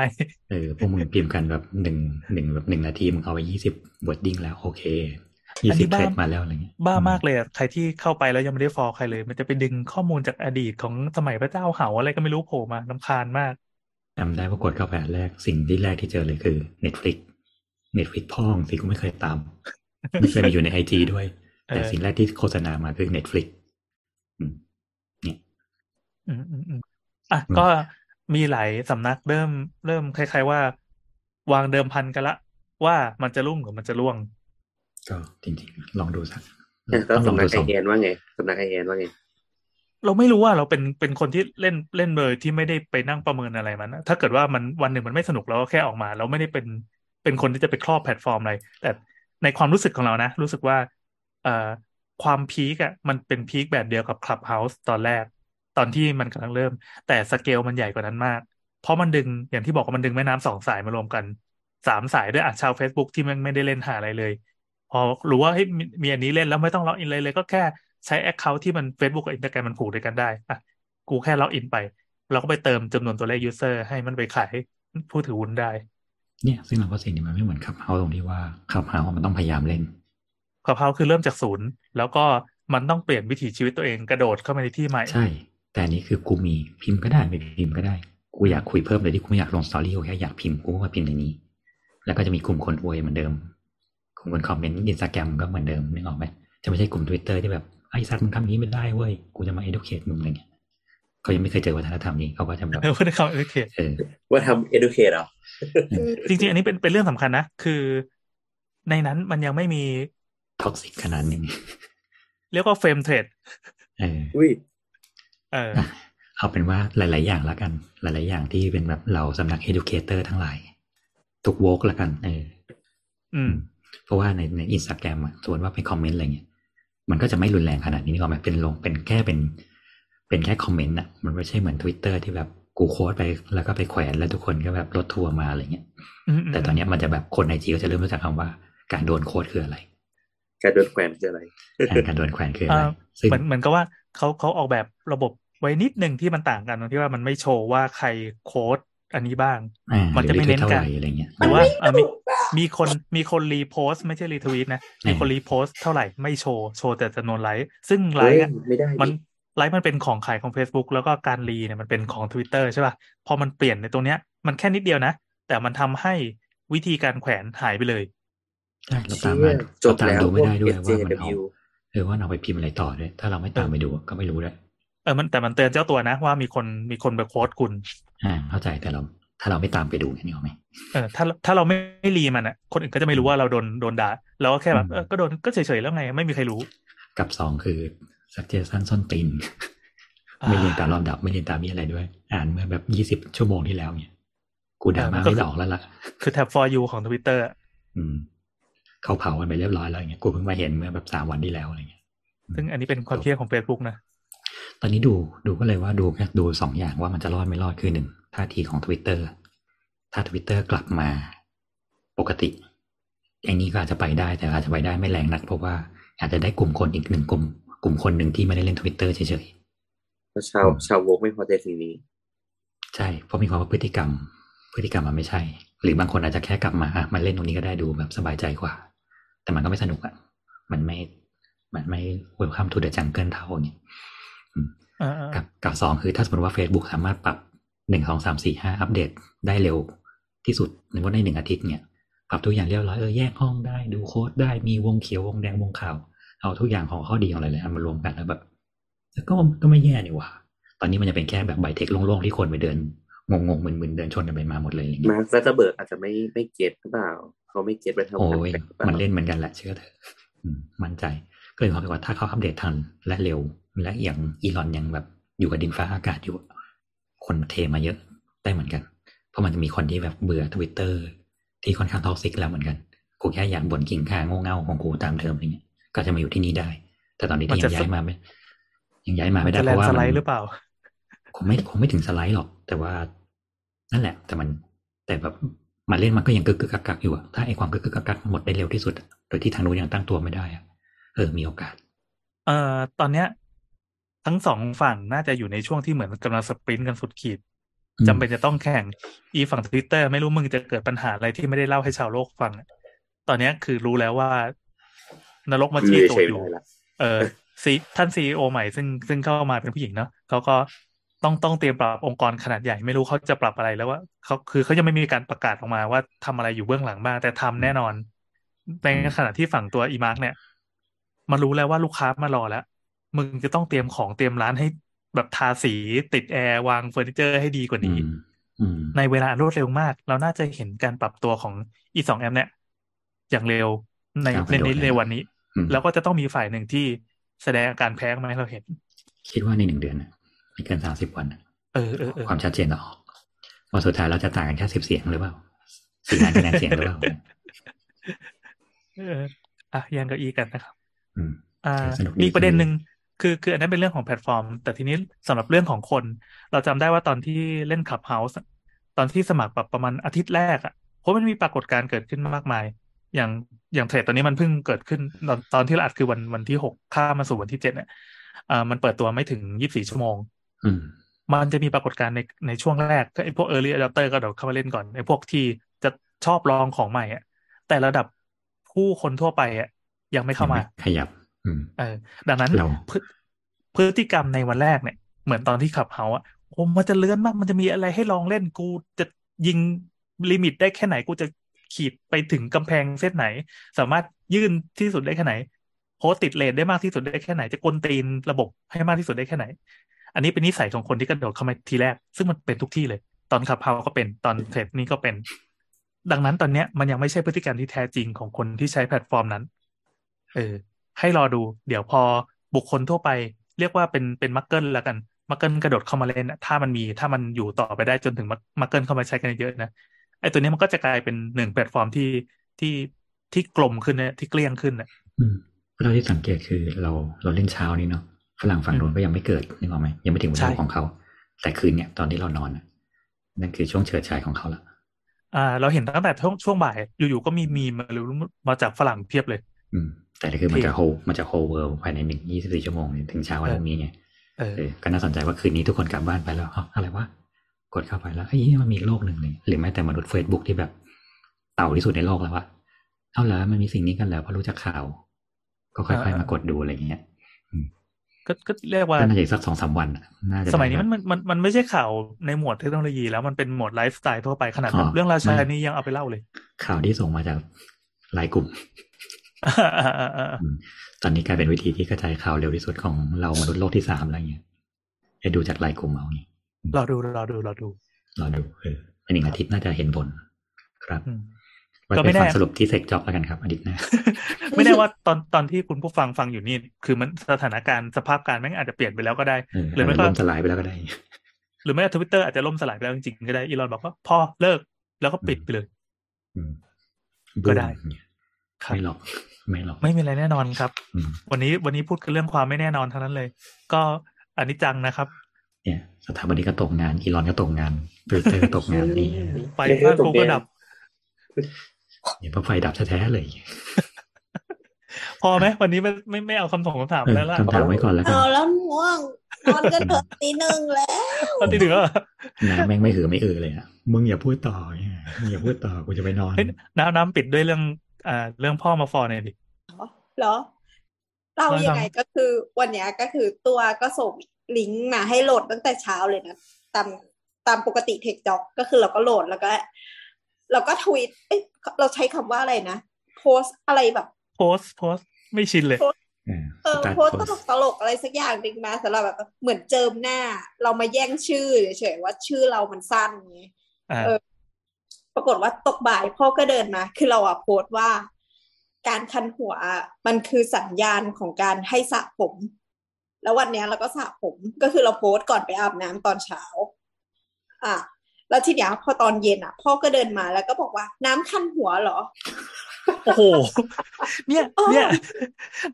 เออ พวกมึงพิมพ์กันแบบหนึ่งหนึ่งแบบหนึ่งนาทีมึงเอาไปยี่สิบ wording แล้วโอเคอัยี่นสินี้บบ้าเทรดมาแล้วอะไรเงี้ย บ้าอืมากเลยอะใครที่เข้าไปแล้วยังไม่ได้ follow ใครเลย มันจะไปดึงข้อมูลจากอดีตของสมัยพระเจ้าเหาอะไรก็ไม่รู้โผล่มารำคาญมากจำได้ว่ากดเข้าไปอันแรกสิ่งที่แรกที่เจอเลยคือ Netflix Netflix พ่องสิกูไม่เคยตามไม่เคยมีอยู่ใน IG ด้วยเออแต่สิ่งแรกที่โฆษณามาคือ Netflix อืมเนี่ยอืมอืมอืมอะอืมก็มีหลายสำนักเริ่ม เริ่มคล้าย ๆว่า วางเดิมพันกันละ ว่ามันจะรุ่งหรือมันจะร่วง ก็จริงๆ ลองดูสักอะแล้วต้องลองสำนัดูกสไอองแอนว่าไงสำนักไอแอนว่าไงเราไม่รู้ว่าเราเป็นเป็นคนที่เล่นเล่นเลยที่ไม่ได้ไปนั่งประเมินอะไรมันนะถ้าเกิดว่ามันวันหนึ่งมันไม่สนุกเราก็แค่ออกมา เราไม่ได้เป็น เป็นคนที่จะไปครอบแพลตฟอร์มอะไร แต่ในความรู้สึกของเรานะ รู้สึกว่าเอ่อความพีคอะมันเป็นพีคแบบเดียวกับ Clubhouse ตอนแรก ตอนที่มันกำลังเริ่ม แต่สเกลมันใหญ่กว่านั้นมาก เพราะมันดึงอย่างที่บอกว่ามันดึงแม่น้ำสองสายมารวมกันสามสายด้วยอะชาว Facebook ที่มันไม่ได้เล่นหาอะไรเลย พอรู้ว่าเฮ้ยมีมีอันนี้เล่นแล้วไม่ต้องล็อกอินเลยเลยก็แค่ใช้ Account ที่มัน Facebook กับ Instagram มันผูกด้วยกันได้อะกูแค่ล็อกอินไป เราก็ไปเติมจำนวนตัวเลข user ให้มันไปขายผู้ถือหุ้นได้ เนี่ยซึ่งเราก็สิ่งนี้มันไม่เหมือน Clubhouse ตรงที่ว่า Clubhouse มันต้องพยายามเล่นค u b เฮาคือเริ่มจากศูนย์ แล้วก็มันต้องเปลี่ยนวิถีชีวิตตัวเองกระโดดเข้ามาในที่ใหม่ ใช่ แต่อันนี้คือกูมีพิมพ์ก็ได้ไม่พิมพ์ก็ได้ กูอยากคุยเพิ่มเลยที่กูไม่อยากลง story กูแค่อยากพิมพ์กูก็มาพิมพ์ในนี้ แล้วก็จะมีกลุ่มคนอวยเหมือนเดิมกลุ่มคนคอมเมนต์อินสตาแกรมก็เหมือนเดิมนึกออกไหมจะไม่ใช่กลุ่มทวิตเตอร์ที่แบบไอ้สัตว์มึงทำอย่างนี้ไม่ได้เว้ยกูจะมา educate มึงอะไรเงี้ย เขายังไม่เคยเจอวัฒนธรรมนี้เขาก็จะแบบเออพูดในคำโอเคเออว่าทำ educate เหรออืมจริงๆ อันนี้เป็นเป็นเรื่องสำคัญนะ คือ ในนั้นมันยังไม่มีท็อกซิกขนาดนึงเรียกว่าเฟรมเทรดเอออุ้ยเออเอาเป็นว่าหลาย ๆ อย่างละกัน หลาย ๆ อย่างที่เป็นแบบเราสำนัก educator ทั้งหลาย ทุกโวกละกัน เออ อืม เพราะว่าในในอินสตาแกรมอะส่วนว่าไปคอมเมนต์อะไรเงี้ยมันก็จะไม่รุนแรงขนาดนี้นี่ก็ไหมเป็นลงเป็นแค่เป็น เป็นแค่คอมเมนต์อะมันไม่ใช่เหมือน Twitter ที่แบบกู quote ไปแล้วก็ไปแขวนแล้วทุกคนก็แบบรถทัวร์มาอะไรเงี้ยอืมอืมแต่ตอนเนี้ยมันจะแบบคนใน IG ก็จะเริ่มรู้จักคำว่าการโดน quote คืออะไร การโดนแขวนคืออะไรการโดนแขวนคือเออะไรอซึ่งเหมือนเหมือนกับว่าเขาเขาออกแบบระบบไว้นิดหนึ่งที่มันต่างกันตรงที่ว่ามันไม่โชว์ว่าใคร quote อันนี้บ้างอ่ามันจะไม่เน้นหรือกันเท่าไหร่อะไรเงี้ยหรือว่าเออมีมีคนมีคน repost ไม่ใช่ retweet นะ มีคน repost เท่าไหร่ไม่โชว์ โชว์แต่จำนวนไลค์ซึ่งไลเฮ้ยอะไม่ได้มันดิ ไลค์มันเป็นของขายของ Facebook แล้วก็การรีเนี่ยมันเป็นของ Twitter ใช่ป่ะพอมันเปลี่ยนในตรงเนี้ย มันแค่นิดเดียวนะ แต่มันทำให้วิธีการแขวนหายไปเลยใช่เราเชี่ตามมายจเราบตามแล้วดูพไม่วกได้ด้วยว่ามันเอา SJW เออว่าเราไปพิมพ์อะไรต่อด้วยถ้าเราไม่ตามไปดูก็ไม่รู้ด้วยเออมันแต่มันเตือนเจ้าตัวนะว่ามีคนมีคนไปโค้ดคุณอ่าเข้าใจแต่เรา ถ้าเราไม่ตามไปดูนี่หรอไหมเออถ้าถ้าเราไม่ไม่รีมันอะ คนอื่นก็จะไม่รู้ว่าเราโดนโดนด่าเราก็แค่แบบอืมเออก็โดนก็เฉยๆแล้วไง ไม่มีใครรู้ กับสองคือ สักเจสันส้นตีนอ่าไม่เรียนตามลำดับไม่เรียนตามมีอะไรด้วย อ่านเมื่อแบบยี่สิบ20ชั่วโมงที่แล้วเนี่ยกูด่าเออมัมานก็ไม่ออกแล้วล่ะ คือแท็บ for you ของทวิตเตอร์อืม เขาเผากันไปเรียบร้อยแล้วอย่างเงี้ยกูเพิ่งมาเห็นเมื่อแบบสามวันที่แล้วอะไรเงี้ย ซึ่งอันนี้เป็นความเชื่อของ Facebook นะ ตอนนี้ดูดูก็เลยว่าดูแค่ดูสองอย่างว่ามันจะรอดไม่รอดคือหนึ่งท่าทีของทวิตเตอร์ถ้าทวิตเตอร์กลับมาปกติไอ้นี้ก็อาจจะไปได้แต่อาจจะไปได้ไม่แรงนัก เพราะว่าอาจจะได้กลุ่มคนอีกหนึ่งกลุ่ม กลุ่มคนหนึ่งที่ไม่ได้เล่นทวิตเตอร์เฉยเพราะชาวชาวโวกไม่พอใจสิ่งนี้ๆใช่เพราะมีความว่าพฤติกรรม พฤติกรรมมันไม่ใช่ หรือบางคนอาจจะแค่กลับมาอะมาเล่นตรงนี้ก็ได้ดูแบบสบายใจกว่า แต่มันก็ไม่สนุกอะมันไม่มันไม่ welcome to the jungle เท่าอย่างเงี้ยอ่ากับกับสองคือถ้าสมมติว่า Facebook สามารถปรับหนึ่งสองสามสี่ห้าอัปเดตได้เร็วที่สุดในวันในหนึ่งอาทิตย์เนี่ย ปรับทุกอย่างเรียบร้อยเออแยกห้องได้ดู quote ได้มีวงเขียววงแดงวงขาว เอาทุกอย่างของข้อดีของอะไรเลยเอามารวมกันแล้วแบบก็ก็ไม่แย่นี่หว่า ตอนนี้มันจะเป็นแค่แบบ BITEC โล่งๆที่คนไปเดินงงๆมึนๆเดินชนกันไปมาหมดเลยอะไรเงี้ยมาร์คซักเกอร์เบิร์กอาจจะไม่ไม่ get หรือเปล่า เขาไม่ get ไปทำโอ้งานยแปลกหรือปามันเล่นเหมือนกันแหละเชื่อเถอะอืมมั่นใจก็เลยความรู้สึกว่าถ้าเขาอัปเดตทันและเร็ว และอย่างอีลอนยังแบบอยู่กับดินฟ้าอากาศอยู่ คนเทมาเยอะได้เหมือนกัน เพราะมันจะมีคนที่แบบเบื่อทวิตเตอร์ที่ค่อนข้างท็อกซิกแล้วเหมือนกันกูแค่อยากบ่นกิ่งข้างโง่เง่าของกูตามเทอมอะไรเงี้ย ก็จะมาอยู่ที่นี่ได้ แต่ตอนนี้ที่ยังย้ายมาไม่ยังย้ายมาไม่ได้จะเพแลนราะว่าสมัไลนด์หรือเปล่า คงไม่คงไม่ถึงสไลด์หรอก แต่ว่านั่นแหละ แต่มัน แต่แบบมาเล่นมันก็ยังกึกกึกกักกักอยู่อะถ้าไอความกึกกึกกักกักหมดได้เร็วที่สุดอะโดยที่ทางนู้นยังตั้งตัวไม่ได้อะเออมีโอกาส เอ่อตอนเนี้ย ทั้งสองฝั่งน่าจะอยู่ในช่วงที่เหมือนกำลังสปรินต์กันสุดขีดอืมจำเป็นจะต้องแข่ง อีฝั่งทวิตเตอร์ไม่รู้มึงจะเกิดปัญหาอะไรที่ไม่ได้เล่าให้ชาวโลกฟังอะตอนเนี้ยคือรู้แล้วว่า นรกมาคือจี้ตูเฉดยอยู่ไม่ได้ละเออซีท่านซีอใหม่ซึ่งซึ่งเข้ามาเป็นผู้หญิงเนาะเขาก็ต้องต้องเตรียมปรับองค์กรขนาดใหญ่ไม่รู้เขาจะปรับอะไรแล้วว่าเขาคือเขายังไม่มีการประกาศออกมาว่าทำอะไรอยู่เบื้องหลังบ้างแต่ทำแน่นอนในขณะที่ฝั่งตัวอีมาร์กเนี่ยมันรู้แล้วว่าลูกค้ามารอแล้ว มึงจะต้องเตรียมของเตรียมร้านให้แบบทาสีติดแอร์วางเฟอร์นิเจอร์ให้ดีกว่าอืนี้มอืมในเวลาอันรวดเร็วมาก เราน่าจะเห็นการปรับตัวของอีสองแอปเนี่ยอย่างเร็วในก้าวกในระโดดในเลยในวันนี้อืม แล้วก็จะต้องมีฝ่ายหนึ่งที่แสดงอาการแพ้มาให้เราเห็น คิดว่าในหนึ่งเดือนน่ะไม่เกินสามสิบวันน่ะเออเออเออความชัดเจนจะออกว่าสุดท้ายเราจะต่างกันแค่สิบเสียงหรือเปล่าสี่ล้านคะแนนเสียงหรือเปล่าเอออะแย่งเก้าอี้กันนะครับอืมอ่าสนุกดีมีประเด็นคือหนึ่งคือคืออันนั้นเป็นเรื่องของแพลตฟอร์ม แต่ทีนี้สำหรับเรื่องของคน เราจำได้ว่าตอนที่เล่น Clubhouse อะตอนที่สมัครแบบประมาณอาทิตย์แรกอะเพราะมันมีปรากฏการณ์เกิดขึ้นมากมาย อย่างอย่างเทรดตอนนี้มันเพิ่งเกิดขึ้นตอนตอนที่เราอัดคือวันวันที่หกข้ามมาสู่วันที่เจ็ดเนี่ยอ่ามันเปิดตัวไม่ถึงยี่สิบสี่ชั่วโมงอืมมันจะมีปรากฏการณ์ในในช่วงแรกก็ไอ้พวก early adopter ก็เดี๋ยวเข้ามาเล่นก่อนไอ้พวกที่จะชอบลองของใหม่อะแต่ระดับผู้คนทั่วไปอะยังไม่เข้ามา ขยับอืมเออ ดังนั้นเราพฤพฤติกรรมในวันแรกเนี่ย เหมือนตอนที่ขับเฮาอะโอ้มันจะเลื่อนมากมันจะมีอะไรให้ลองเล่นกูจะยิงลิมิตได้แค่ไหนกูจะ ขีดไปถึงกำแพงเส้นไหน สามารถยื่นที่สุดได้แค่ไหนโพสติดเลทได้มากที่สุดได้แค่ไหน จะกลนตีนระบบให้มากที่สุดได้แค่ไหน อันนี้เป็นนิสัยของคนที่กระโดดเข้ามาทีแรก ซึ่งมันเป็นทุกที่เลย ตอน Clubhouse ก็เป็นตอน Threads นี้ก็เป็น ดังนั้นตอนเนี้ยมันยังไม่ใช่พฤติกรรมที่แท้จริงของคนที่ใช้แพลตฟอร์มนั้น เออ ให้รอดู เดี๋ยวพอบุคคลทั่วไป เรียกว่าเป็นเป็นมักเกิลแล้วกันมักเกิลกระโดดเข้ามาเล่นถ้ามันมีถ้ามันอยู่ต่อไปได้จนถึงมักเกิลเข้ามาใช้กันเยอะนะ ไอ้ตัวนี้มันก็จะกลายเป็นหนึ่งแพลตฟอร์มที่ที่ที่กลมขึ้นนะที่เกลี้ยงขึ้นนะอืมเราที่สังเกตคือเราเราเล่นเช้านี้เนาะฝรั่งฝั่งโน้นก็ยังไม่เกิดนึกออกไหมยังไม่ถึงเวใช่ลาของเขา แต่คืนเนี่ยตอนที่เรานอนน่ะนั่นคือช่วงเฉิดฉายของเขาละอ่า เราเห็นตั้งแต่ช่วงช่วงบ่าย อยู่ๆก็มีมีมมาหรือมาจากฝรั่งเพียบเลย อืม แต่คือมันเท่จะโฮมันจะโฮเวิร์ภายในหนึ่งยี่สิบสี่ชั่วโมงเนี่ยถึงเช้าวันพรุ่งนี้ไงเออเออก็น่าสนใจว่าคืนนี้ทุกคนกลับบ้านไปแล้วเอ้าอะไรวะ กดเข้าไปแล้วเฮ้ยมันมีอีกโลกหนึ่งเลยหรือแม้แต่มนุษย์เฟซบุ๊กที่แบบ เต่าที่สุดในโลกแล้ววะเอาเหรอมันมีสิ่งนี้กันแล้วพอรู้จักข่าว ก็ค่อยๆมากดดูอะไรอย่างเงี้ยก็ก็เรียกว่าก็น่าจะอีกสักสองสามวันน่ะน่าจะสมัยนี้ได้มันมันมันมันไม่ใช่ข่าวในหมวดเทคโนโลยีแล้วมันเป็นหมวดไลฟ์สไตล์ทั่วไปขนาดอ๋อแบบเรื่องราชาไม่นี่ยังเอาไปเล่าเลย ข่าวที่ส่งมาจากไลน์กลุ่มอืมตอนนี้กลายเป็นวิธีที่กระจายข่าวเร็วที่สุดของเรามนุษย์โลกที่สามอะไรเงี้ยให้ดูจากไลน์กลุ่มเอางี้ รอดูรอดูรอดูรอดูเออเป็นหนึ่งอาทิตย์น่าจะเห็นผลครับอืมไว้ก็ไปไม่แน่ฟังสรุปที่เซกจ็อบแล้วกันครับอาทิตย์หน้าไม่แน่ว่าตอนตอนที่คุณผู้ฟังฟังอยู่นี่ คือมันสถานการณ์สภาพการณ์แม่งอาจจะเปลี่ยนไปแล้วก็ได้เออหรือไม่ก็ล่มสลายไปแล้วก็ได้ หรือไม่ทวิตเตอร์อาจจะล่มสลายไปแล้วจริงๆก็ได้อีลอนบอกว่าพอเลิกแล้วก็ปิดไปเลยอืมก็ได้บูมเนี่ยครับไม่หรอกไม่หรอกไม่มีอะไรแน่นอนครับอืมวันนี้วันนี้พูดกันเรื่องความไม่แน่นอนทั้งนั้นเลย ก็อนิจจังนะครับ เนี่ยสถาบันนี้ก็ตกงาน อีลอนก็ตกงานทวิตเตอร์ก็ตกงานนี่ไฟฟ้ากูก็ดับเนี่ยเพราะไฟดับแท้ๆเลย พอไหมวันนี้ไม่ไม่ไม่เอาคำถงคำถามเออแล้วล่ะคำถามไว้ก่อนแล้วกันเอาแล้วง่วงนอนกันเถอะตีหนึ่งแล้วตอนที่เหลือน้ำแม่งไม่หือไม่อือเลยอะมึงอย่าพูดต่อเนี่ยมึงอย่าพูดต่อกูจะไปนอนเฮ้ยน้ำน้ำปิดด้วยเรื่องอ่าเรื่องพ่อมาฟอร์หน่อยดิเหรอเรายังไงก็คือวันเนี้ยก็คือตัวก็ส่ง ลิงก์มาให้โหลดตั้งแต่เช้าเลยนะตามตามปกติเทคจ็อกก็คือเราก็โหลดแล้วก็เราก็ทวีตเอ๊ะเราใช้คำว่าอะไรนะโพสอะไรแบบโพสต์โพสต์ไม่ชินเลยเออเออ start post ตลกตลกอะไรสักอย่างหนึ่งมาสำหรับแบบเหมือนเจิมหน้า เรามาแย่งชื่อเฉยๆว่าชื่อเรามันสั้นไงอ่าเออ ปรากฏว่าตกบ่ายพ่อก็เดินมา คือเราอะโพสต์ว่า การคันหัวอะมันคือสัญญาณของการให้สระผม แล้ววันเนี้ยเราก็สระผมก็คือเราโพสต์ก่อนไปอาบน้ำตอนเช้า อะ แล้วทีเนี้ยพอตอนเย็นอะ พ่อก็เดินมาแล้วก็บอกว่าน้ำคันหัวเหรอโอ้โห เนี่ยเออเนี่ย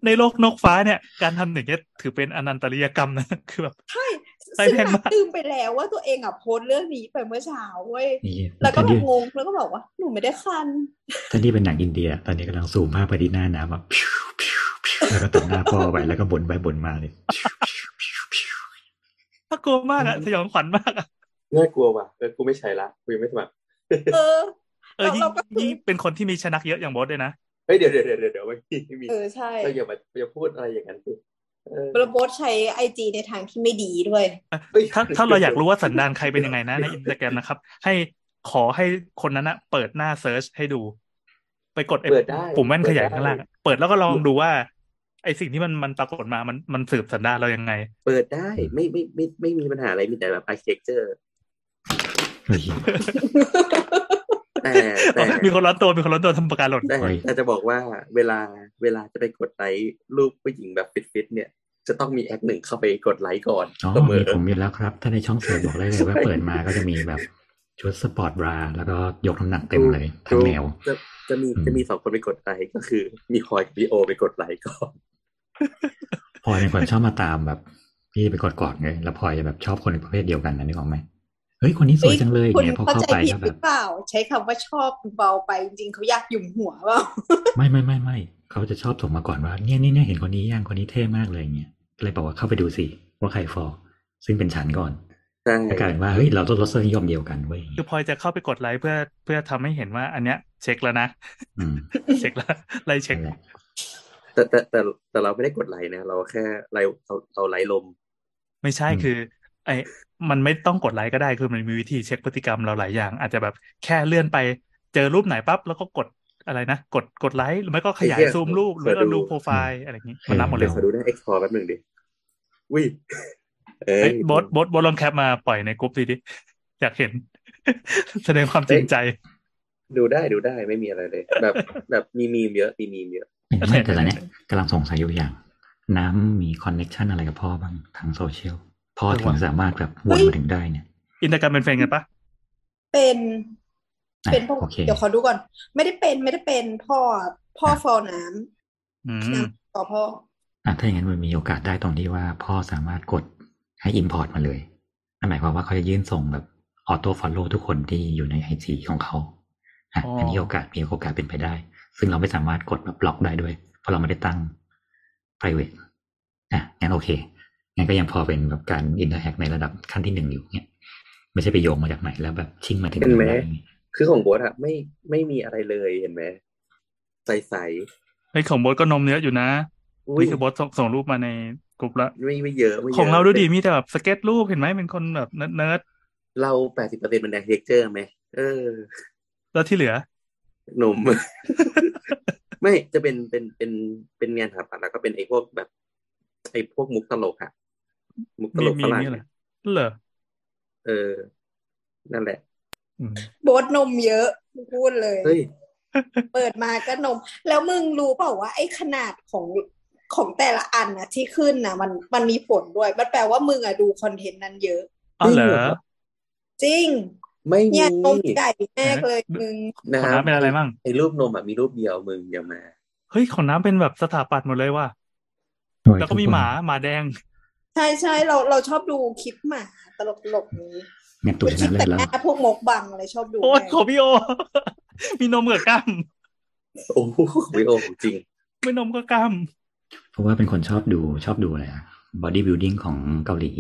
ในโลกนกฟ้าเนี่ย การทำอย่างเงี้ยถือเป็นอนันตริยกรรมนะ คือแบบใช่ใส่ซึ่งแพงแบบมากลืมไปแล้วว่าตัวเองอะโพสต์เรื่องนี้ไปเมื่อเช้าเว้ยนี่แล้วก็ตอนแบที่บงงแล้วก็บอกว่า หนูไม่ได้คันตอนที่เป็นหนังอินเดีย ตอนนี้กำลังซูมภาพไปที่หน้าน้ำแบบพิวพิวพิว แล้วก็ตัดหน้าพ่อไปแล้วก็บนไปบนมาเลยพิวพิวพิวพิวน่ากลัวมากอะสยองขวัญมากอะน่ากลัวว่ะเออกูไม่ใช่ละกูยังไม่สมัครเออ เออยิ่งเราก็คือยิ่งเป็นคนที่มีชนักเยอะอย่างโบอสด้วยนะเฮ้ยเดี๋ยวเดี๋ยวเดี๋ยวเดี๋ยวไม่มีไม่มีเออใช่เราอย่ามาอย่าพูดอะไรอย่างนั้นสิเออระบบใช้ IG ในทางที่ไม่ดีด้วยเฮ้ยถ้าถ้าเราอยากรู้ว่าสันดานใครเป็นยังไงนะ ในอินสตาแกรมนะครับ ให้ขอให้คนนั้นนะเปิดหน้า search ให้ดู ไปกดไอ้เปิดได้ปุ่มแว่นขยายเปิดได้ข้างล่างอะเปิดแล้วก็ลองดูว่า ไอ้สิ่งที่มันมันปรากฏมามันมันสืบสันดานเรายังไง เปิดได้ไม่ไม่ไม่ไม่มีปัญหาอะไรมีแต่แบบ architecture เฮ้ยแต่แต่มีคนร้อนตัวมีคนร้อนตัวทำประกันหล่นแต่โอ้ยแต่จะบอกว่าเวลาเวลาจะไปกดไลค์รูปผู้หญิงแบบฟิตๆเนี่ยจะต้องมี acc หนึ่งเข้าไปกดไลค์ก่อนอ๋อเสมมีอผมมีแล้วครับ ถ้าในช่อง search บอกได้เลยว่าเปิดมาก็จะมีแบบชุด sport bra แล้วก็ยกน้ำหนักเต็มเลยทั้งแนวจะจะมีอืมจะมีสองคนไปกดไลค์ก็คือ มีพลอยกับพี่โอไปกดไลค์ก่อน พลอยเป็นคนชอบมาตามแบบ พี่ไปกดกอดไงแล้วพลอยจะแบบชอบคนในประเภทเดียวกันนะนึกออกไหมเฮ้ยคนนี้สวยจังเลยคุณเนี่ยพอเข้าเข้าใจไปผิดก็หแบรืบอเปล่า ใช้คำว่าชอบเบาไปจริงๆเขาอยากหยุมหัวเปล่าไม่ไม่ไม่ไม่เขาจะชอบส่งมาก่อนว่าเนี่ยเนี่ยเนี่ยเห็นคนนี้ยังคนนี้เท่มากเลยเงี้ยก็เลยบอกว่าเข้าไปดูสิว่าใคร follow ซึ่งเป็นฉันก่อนใช่ก็กลายเป็นว่าเฮ้ยเราต้องรสนิยมเดียวกันเว้ยคือพลอยจะเข้าไปกดไลค์เพื่อเพื่อทำให้เห็นว่า อันเนี้ย เช็คแล้วนะอืมเช็คแล้วไล่เช็คนั่น แหละแต่แต่แต่แต่เราไม่ได้กดไลค์นะเราแค่ไลค์เราเราไลค์ลม ไม่ใช่คือ ไอ้มันไม่ต้องกดไลค์ก็ได้คือมันมีวิธีเช็คพฤติกรรมเราหลายอย่าง อาจจะแบบแค่เลื่อนไปเจอรูปไหนปั๊บแล้วก็กดอะไรนะ กดกดไลค์หรือไม่ก็ขยายซูมรูปหรือไม่ก็ดูโปรไฟล์อะไรอย่างนี้มันนับหมดเลเดี๋ยวขอดูหน้า explore แป๊บหนึ่งดิวิเอ้เอ้ยยบอสบอสบอสลองแคปมาปล่อยในกลุ่มสิดิอยากเห็น แสดงความจริงใจ ดูได้ดูได้ไม่มีอะไรเลย แบบแบบมีมีมเยอะมีมีมเยอะ ไม่แต่ตอนเนี้ยกำลังสงสัยอยู่อย่าง น้ำมี connection อะไรกับพ่อบ้างทางโซเชียลพ่อถึงสามารถแบบวนมาถึงได้เนี่ย อินสตาแกรมเป็นแฟนกันปะเป็นอะเป็นพ่อโอเคเดี๋ยวขอดูก่อน ไม่ได้เป็นไม่ได้เป็นพ่อพ่อ follow น้ำ อืมน้ำ follow พ่ออะถ้าอย่างนั้นมันมีโอกาสได้ตรงที่ว่าพ่อสามารถกดให้ Import มาเลยนั่นหมายความว่าเขาจะยื่นส่งแบบ auto follow ทุกคนที่อยู่ใน IG ของเขาอะอ๋ออัอันนี้โอกาสมีโอกาสเป็นไปได้ ซึ่งเราไม่สามารถกดแบบบล็อกได้ด้วย เพราะเราไม่ได้ตั้ง private อะงั้นโอเคงั้นก็ยังพอเป็นแบบการ interact ในระดับขั้นที่หนึ่งอยู่เนี่ยไม่ใช่ไปโยงมาจากไหนแล้วแบบชิงมาถึงเห็นไหมได้คือของโบสอะไม่ไม่มีอะไรเลยเห็นไหมใสใสอุ้ยของบอสก็นมเยอะอยู่นะๆอุ้ยนี่คือบอสส่งส่งรูปมาในกลุ่มละไม่ไม่เยอะไม่เยอะของเราดูดีมีแต่แบบสเก็ตรูปเห็นไหมเป็นคนแบบเนิร์ดเราแปดสิบเปอร์เซ็นต์เป็น architecture ไหมเออๆแล้วที่เหลือ หนุ่ม ไม่จะเป็นเป็นเป็นเป็นงานถาปัดแล้วก็เป็นไอ้พวกแบบ ไอ้พวกมุกตลกอะมุกตลกมีมีฝรั่งนี่เหรอเหรอเออ นั่นแหละอืมโบทนมเยอะพูดเลยเฮ้ยเปิดมาก็นม แล้วมึงรู้เปล่าว่าไอ้ขนาดของของแต่ละอันนะที่ขึ้นนะมันมันมีผลด้วย มันแปลว่ามึงอะดูคอนเทนต์นั้นเยอะอ๋อเหรอจริง ไม่มีเนี่ยนมใหญ่มากเลยมึงนะของน้ำเป็นอะไรมั่งไอ้รูปนมอะมีรูปเดียวมึงอย่ามา เฮ้ยของน้ำเป็นแบบสถาปัตย์หมดเลยว่ะโอ้ยแล้วก็มีทุคนหมาหมาแดง ใช่ใช่เราเราชอบดูคลิปหมาตลกตลกๆนี้งั้นตูเป็นชคลินะปเลิแต่ศแล้วหน้าพวกมกบังอะไรชอบดูโอ้ยมากของพี่โอ มีนมกับกล้ามโอ้โหวิโอของจริง ไม่นมก็กล้ามเพราะว่าเป็นคนชอบดูชอบดูอะไรอะบอดี้บิ l ดิ้งของเกาหลี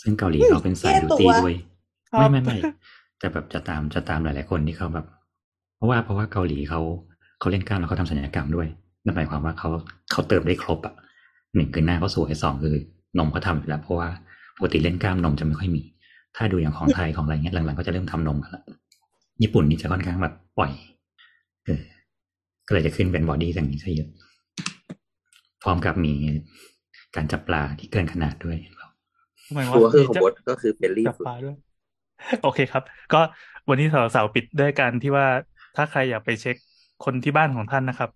ซึ่งเกาหลีเขาเป็นสายบิวตี้ด้วยครับไม่ไม่ไม่ แต่แบบจะตามจะตามหลาย ๆ คนที่เขาแบบ เพราะว่าเพราะว่าเกาหลีเขาเขาเล่นกล้ามแล้วเขาทำศัลยกรรมด้วยนั่นหมายความว่าเขาเขาเติมได้ครบอะหนึ่งคือหน้าเขาสวยสองคือนมเขาทำอยู่แล้ว เพราะว่าปกติเล่นกล้ามนมจะไม่ค่อยมี ถ้าดูอย่างของไทยของอะไรเงี้ยหลังๆก็จะเริ่มทำนมกันละญี่ปุ่นนี่จะค่อนข้างแบบปล่อยเออก็เลยจะขึ้นเป็น body อย่างนี้ซะเยอะ พร้อมกับมีการจับปลาที่เกินขนาดด้วยทำไมวะตัวคือของจะบดก็คือ friendly จับสุดปลาด้วย โอเคครับ ก็วันนี้สาวๆปิดด้วยการที่ว่าถ้าใครอยากไปเช็คคนที่บ้านของท่านนะครับ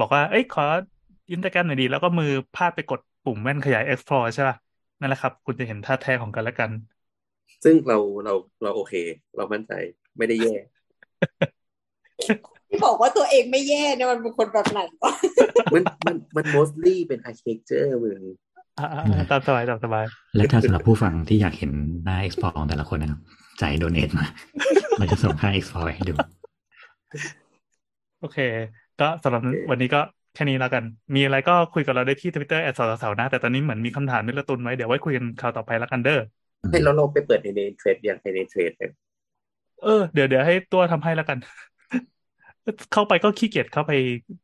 บอกว่า เอ้ยขออินสตาแกรมหน่อยดี แล้วก็มือพาดไปกดปุ่มแว่นขยาย explore ใช่ป่ะ นั่นแหละครับ คุณจะเห็นท่าแท้ของกันและกัน ซึ่งเราเราเราโอเค เรามั่นใจไม่ได้แย่ที่บอกว่าตัวเองไม่แย่เนี่ยมันเป็นคนแบบไหนวะมันมันมัน mostly เป็น architecture มึงอ่าๆตามสบายตามสบาย และถ้าสำหรับผู้ฟังที่อยากเห็นหน้า export ของแต่ละคนนะครับ ใจ donate มา เราจะส่งค่า export ไปให้ดู โอเค ก็สำหรับโอเควันนี้ก็แค่นี้แล้วกัน มีอะไรก็คุยกับเราได้ที่ทวิตเตอร์แอดเสาเสาเสานะ แต่ตอนนี้เหมือนมีคำถามนิรตุนไว้ เดี๋ยวไว้คุยกันคราวต่อไปแล้วกันเด้อให้เราเราไปเปิดในใน Threads อย่างใน Threads เนี่ยเออเดี๋ยวเดี๋ยวให้ตัวทำให้แล้วกัน เข้าไปก็ขี้เกียจเข้าไป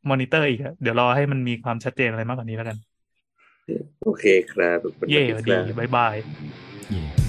มอนิเตอร์อีกอะเดี๋ยวรอให้มันมีความชัดเจนอะไรมากกว่านี้แล้วกัน โอเคครับ เย่สสวัวัสสดีดีครับบ๊ายบาย Yeah.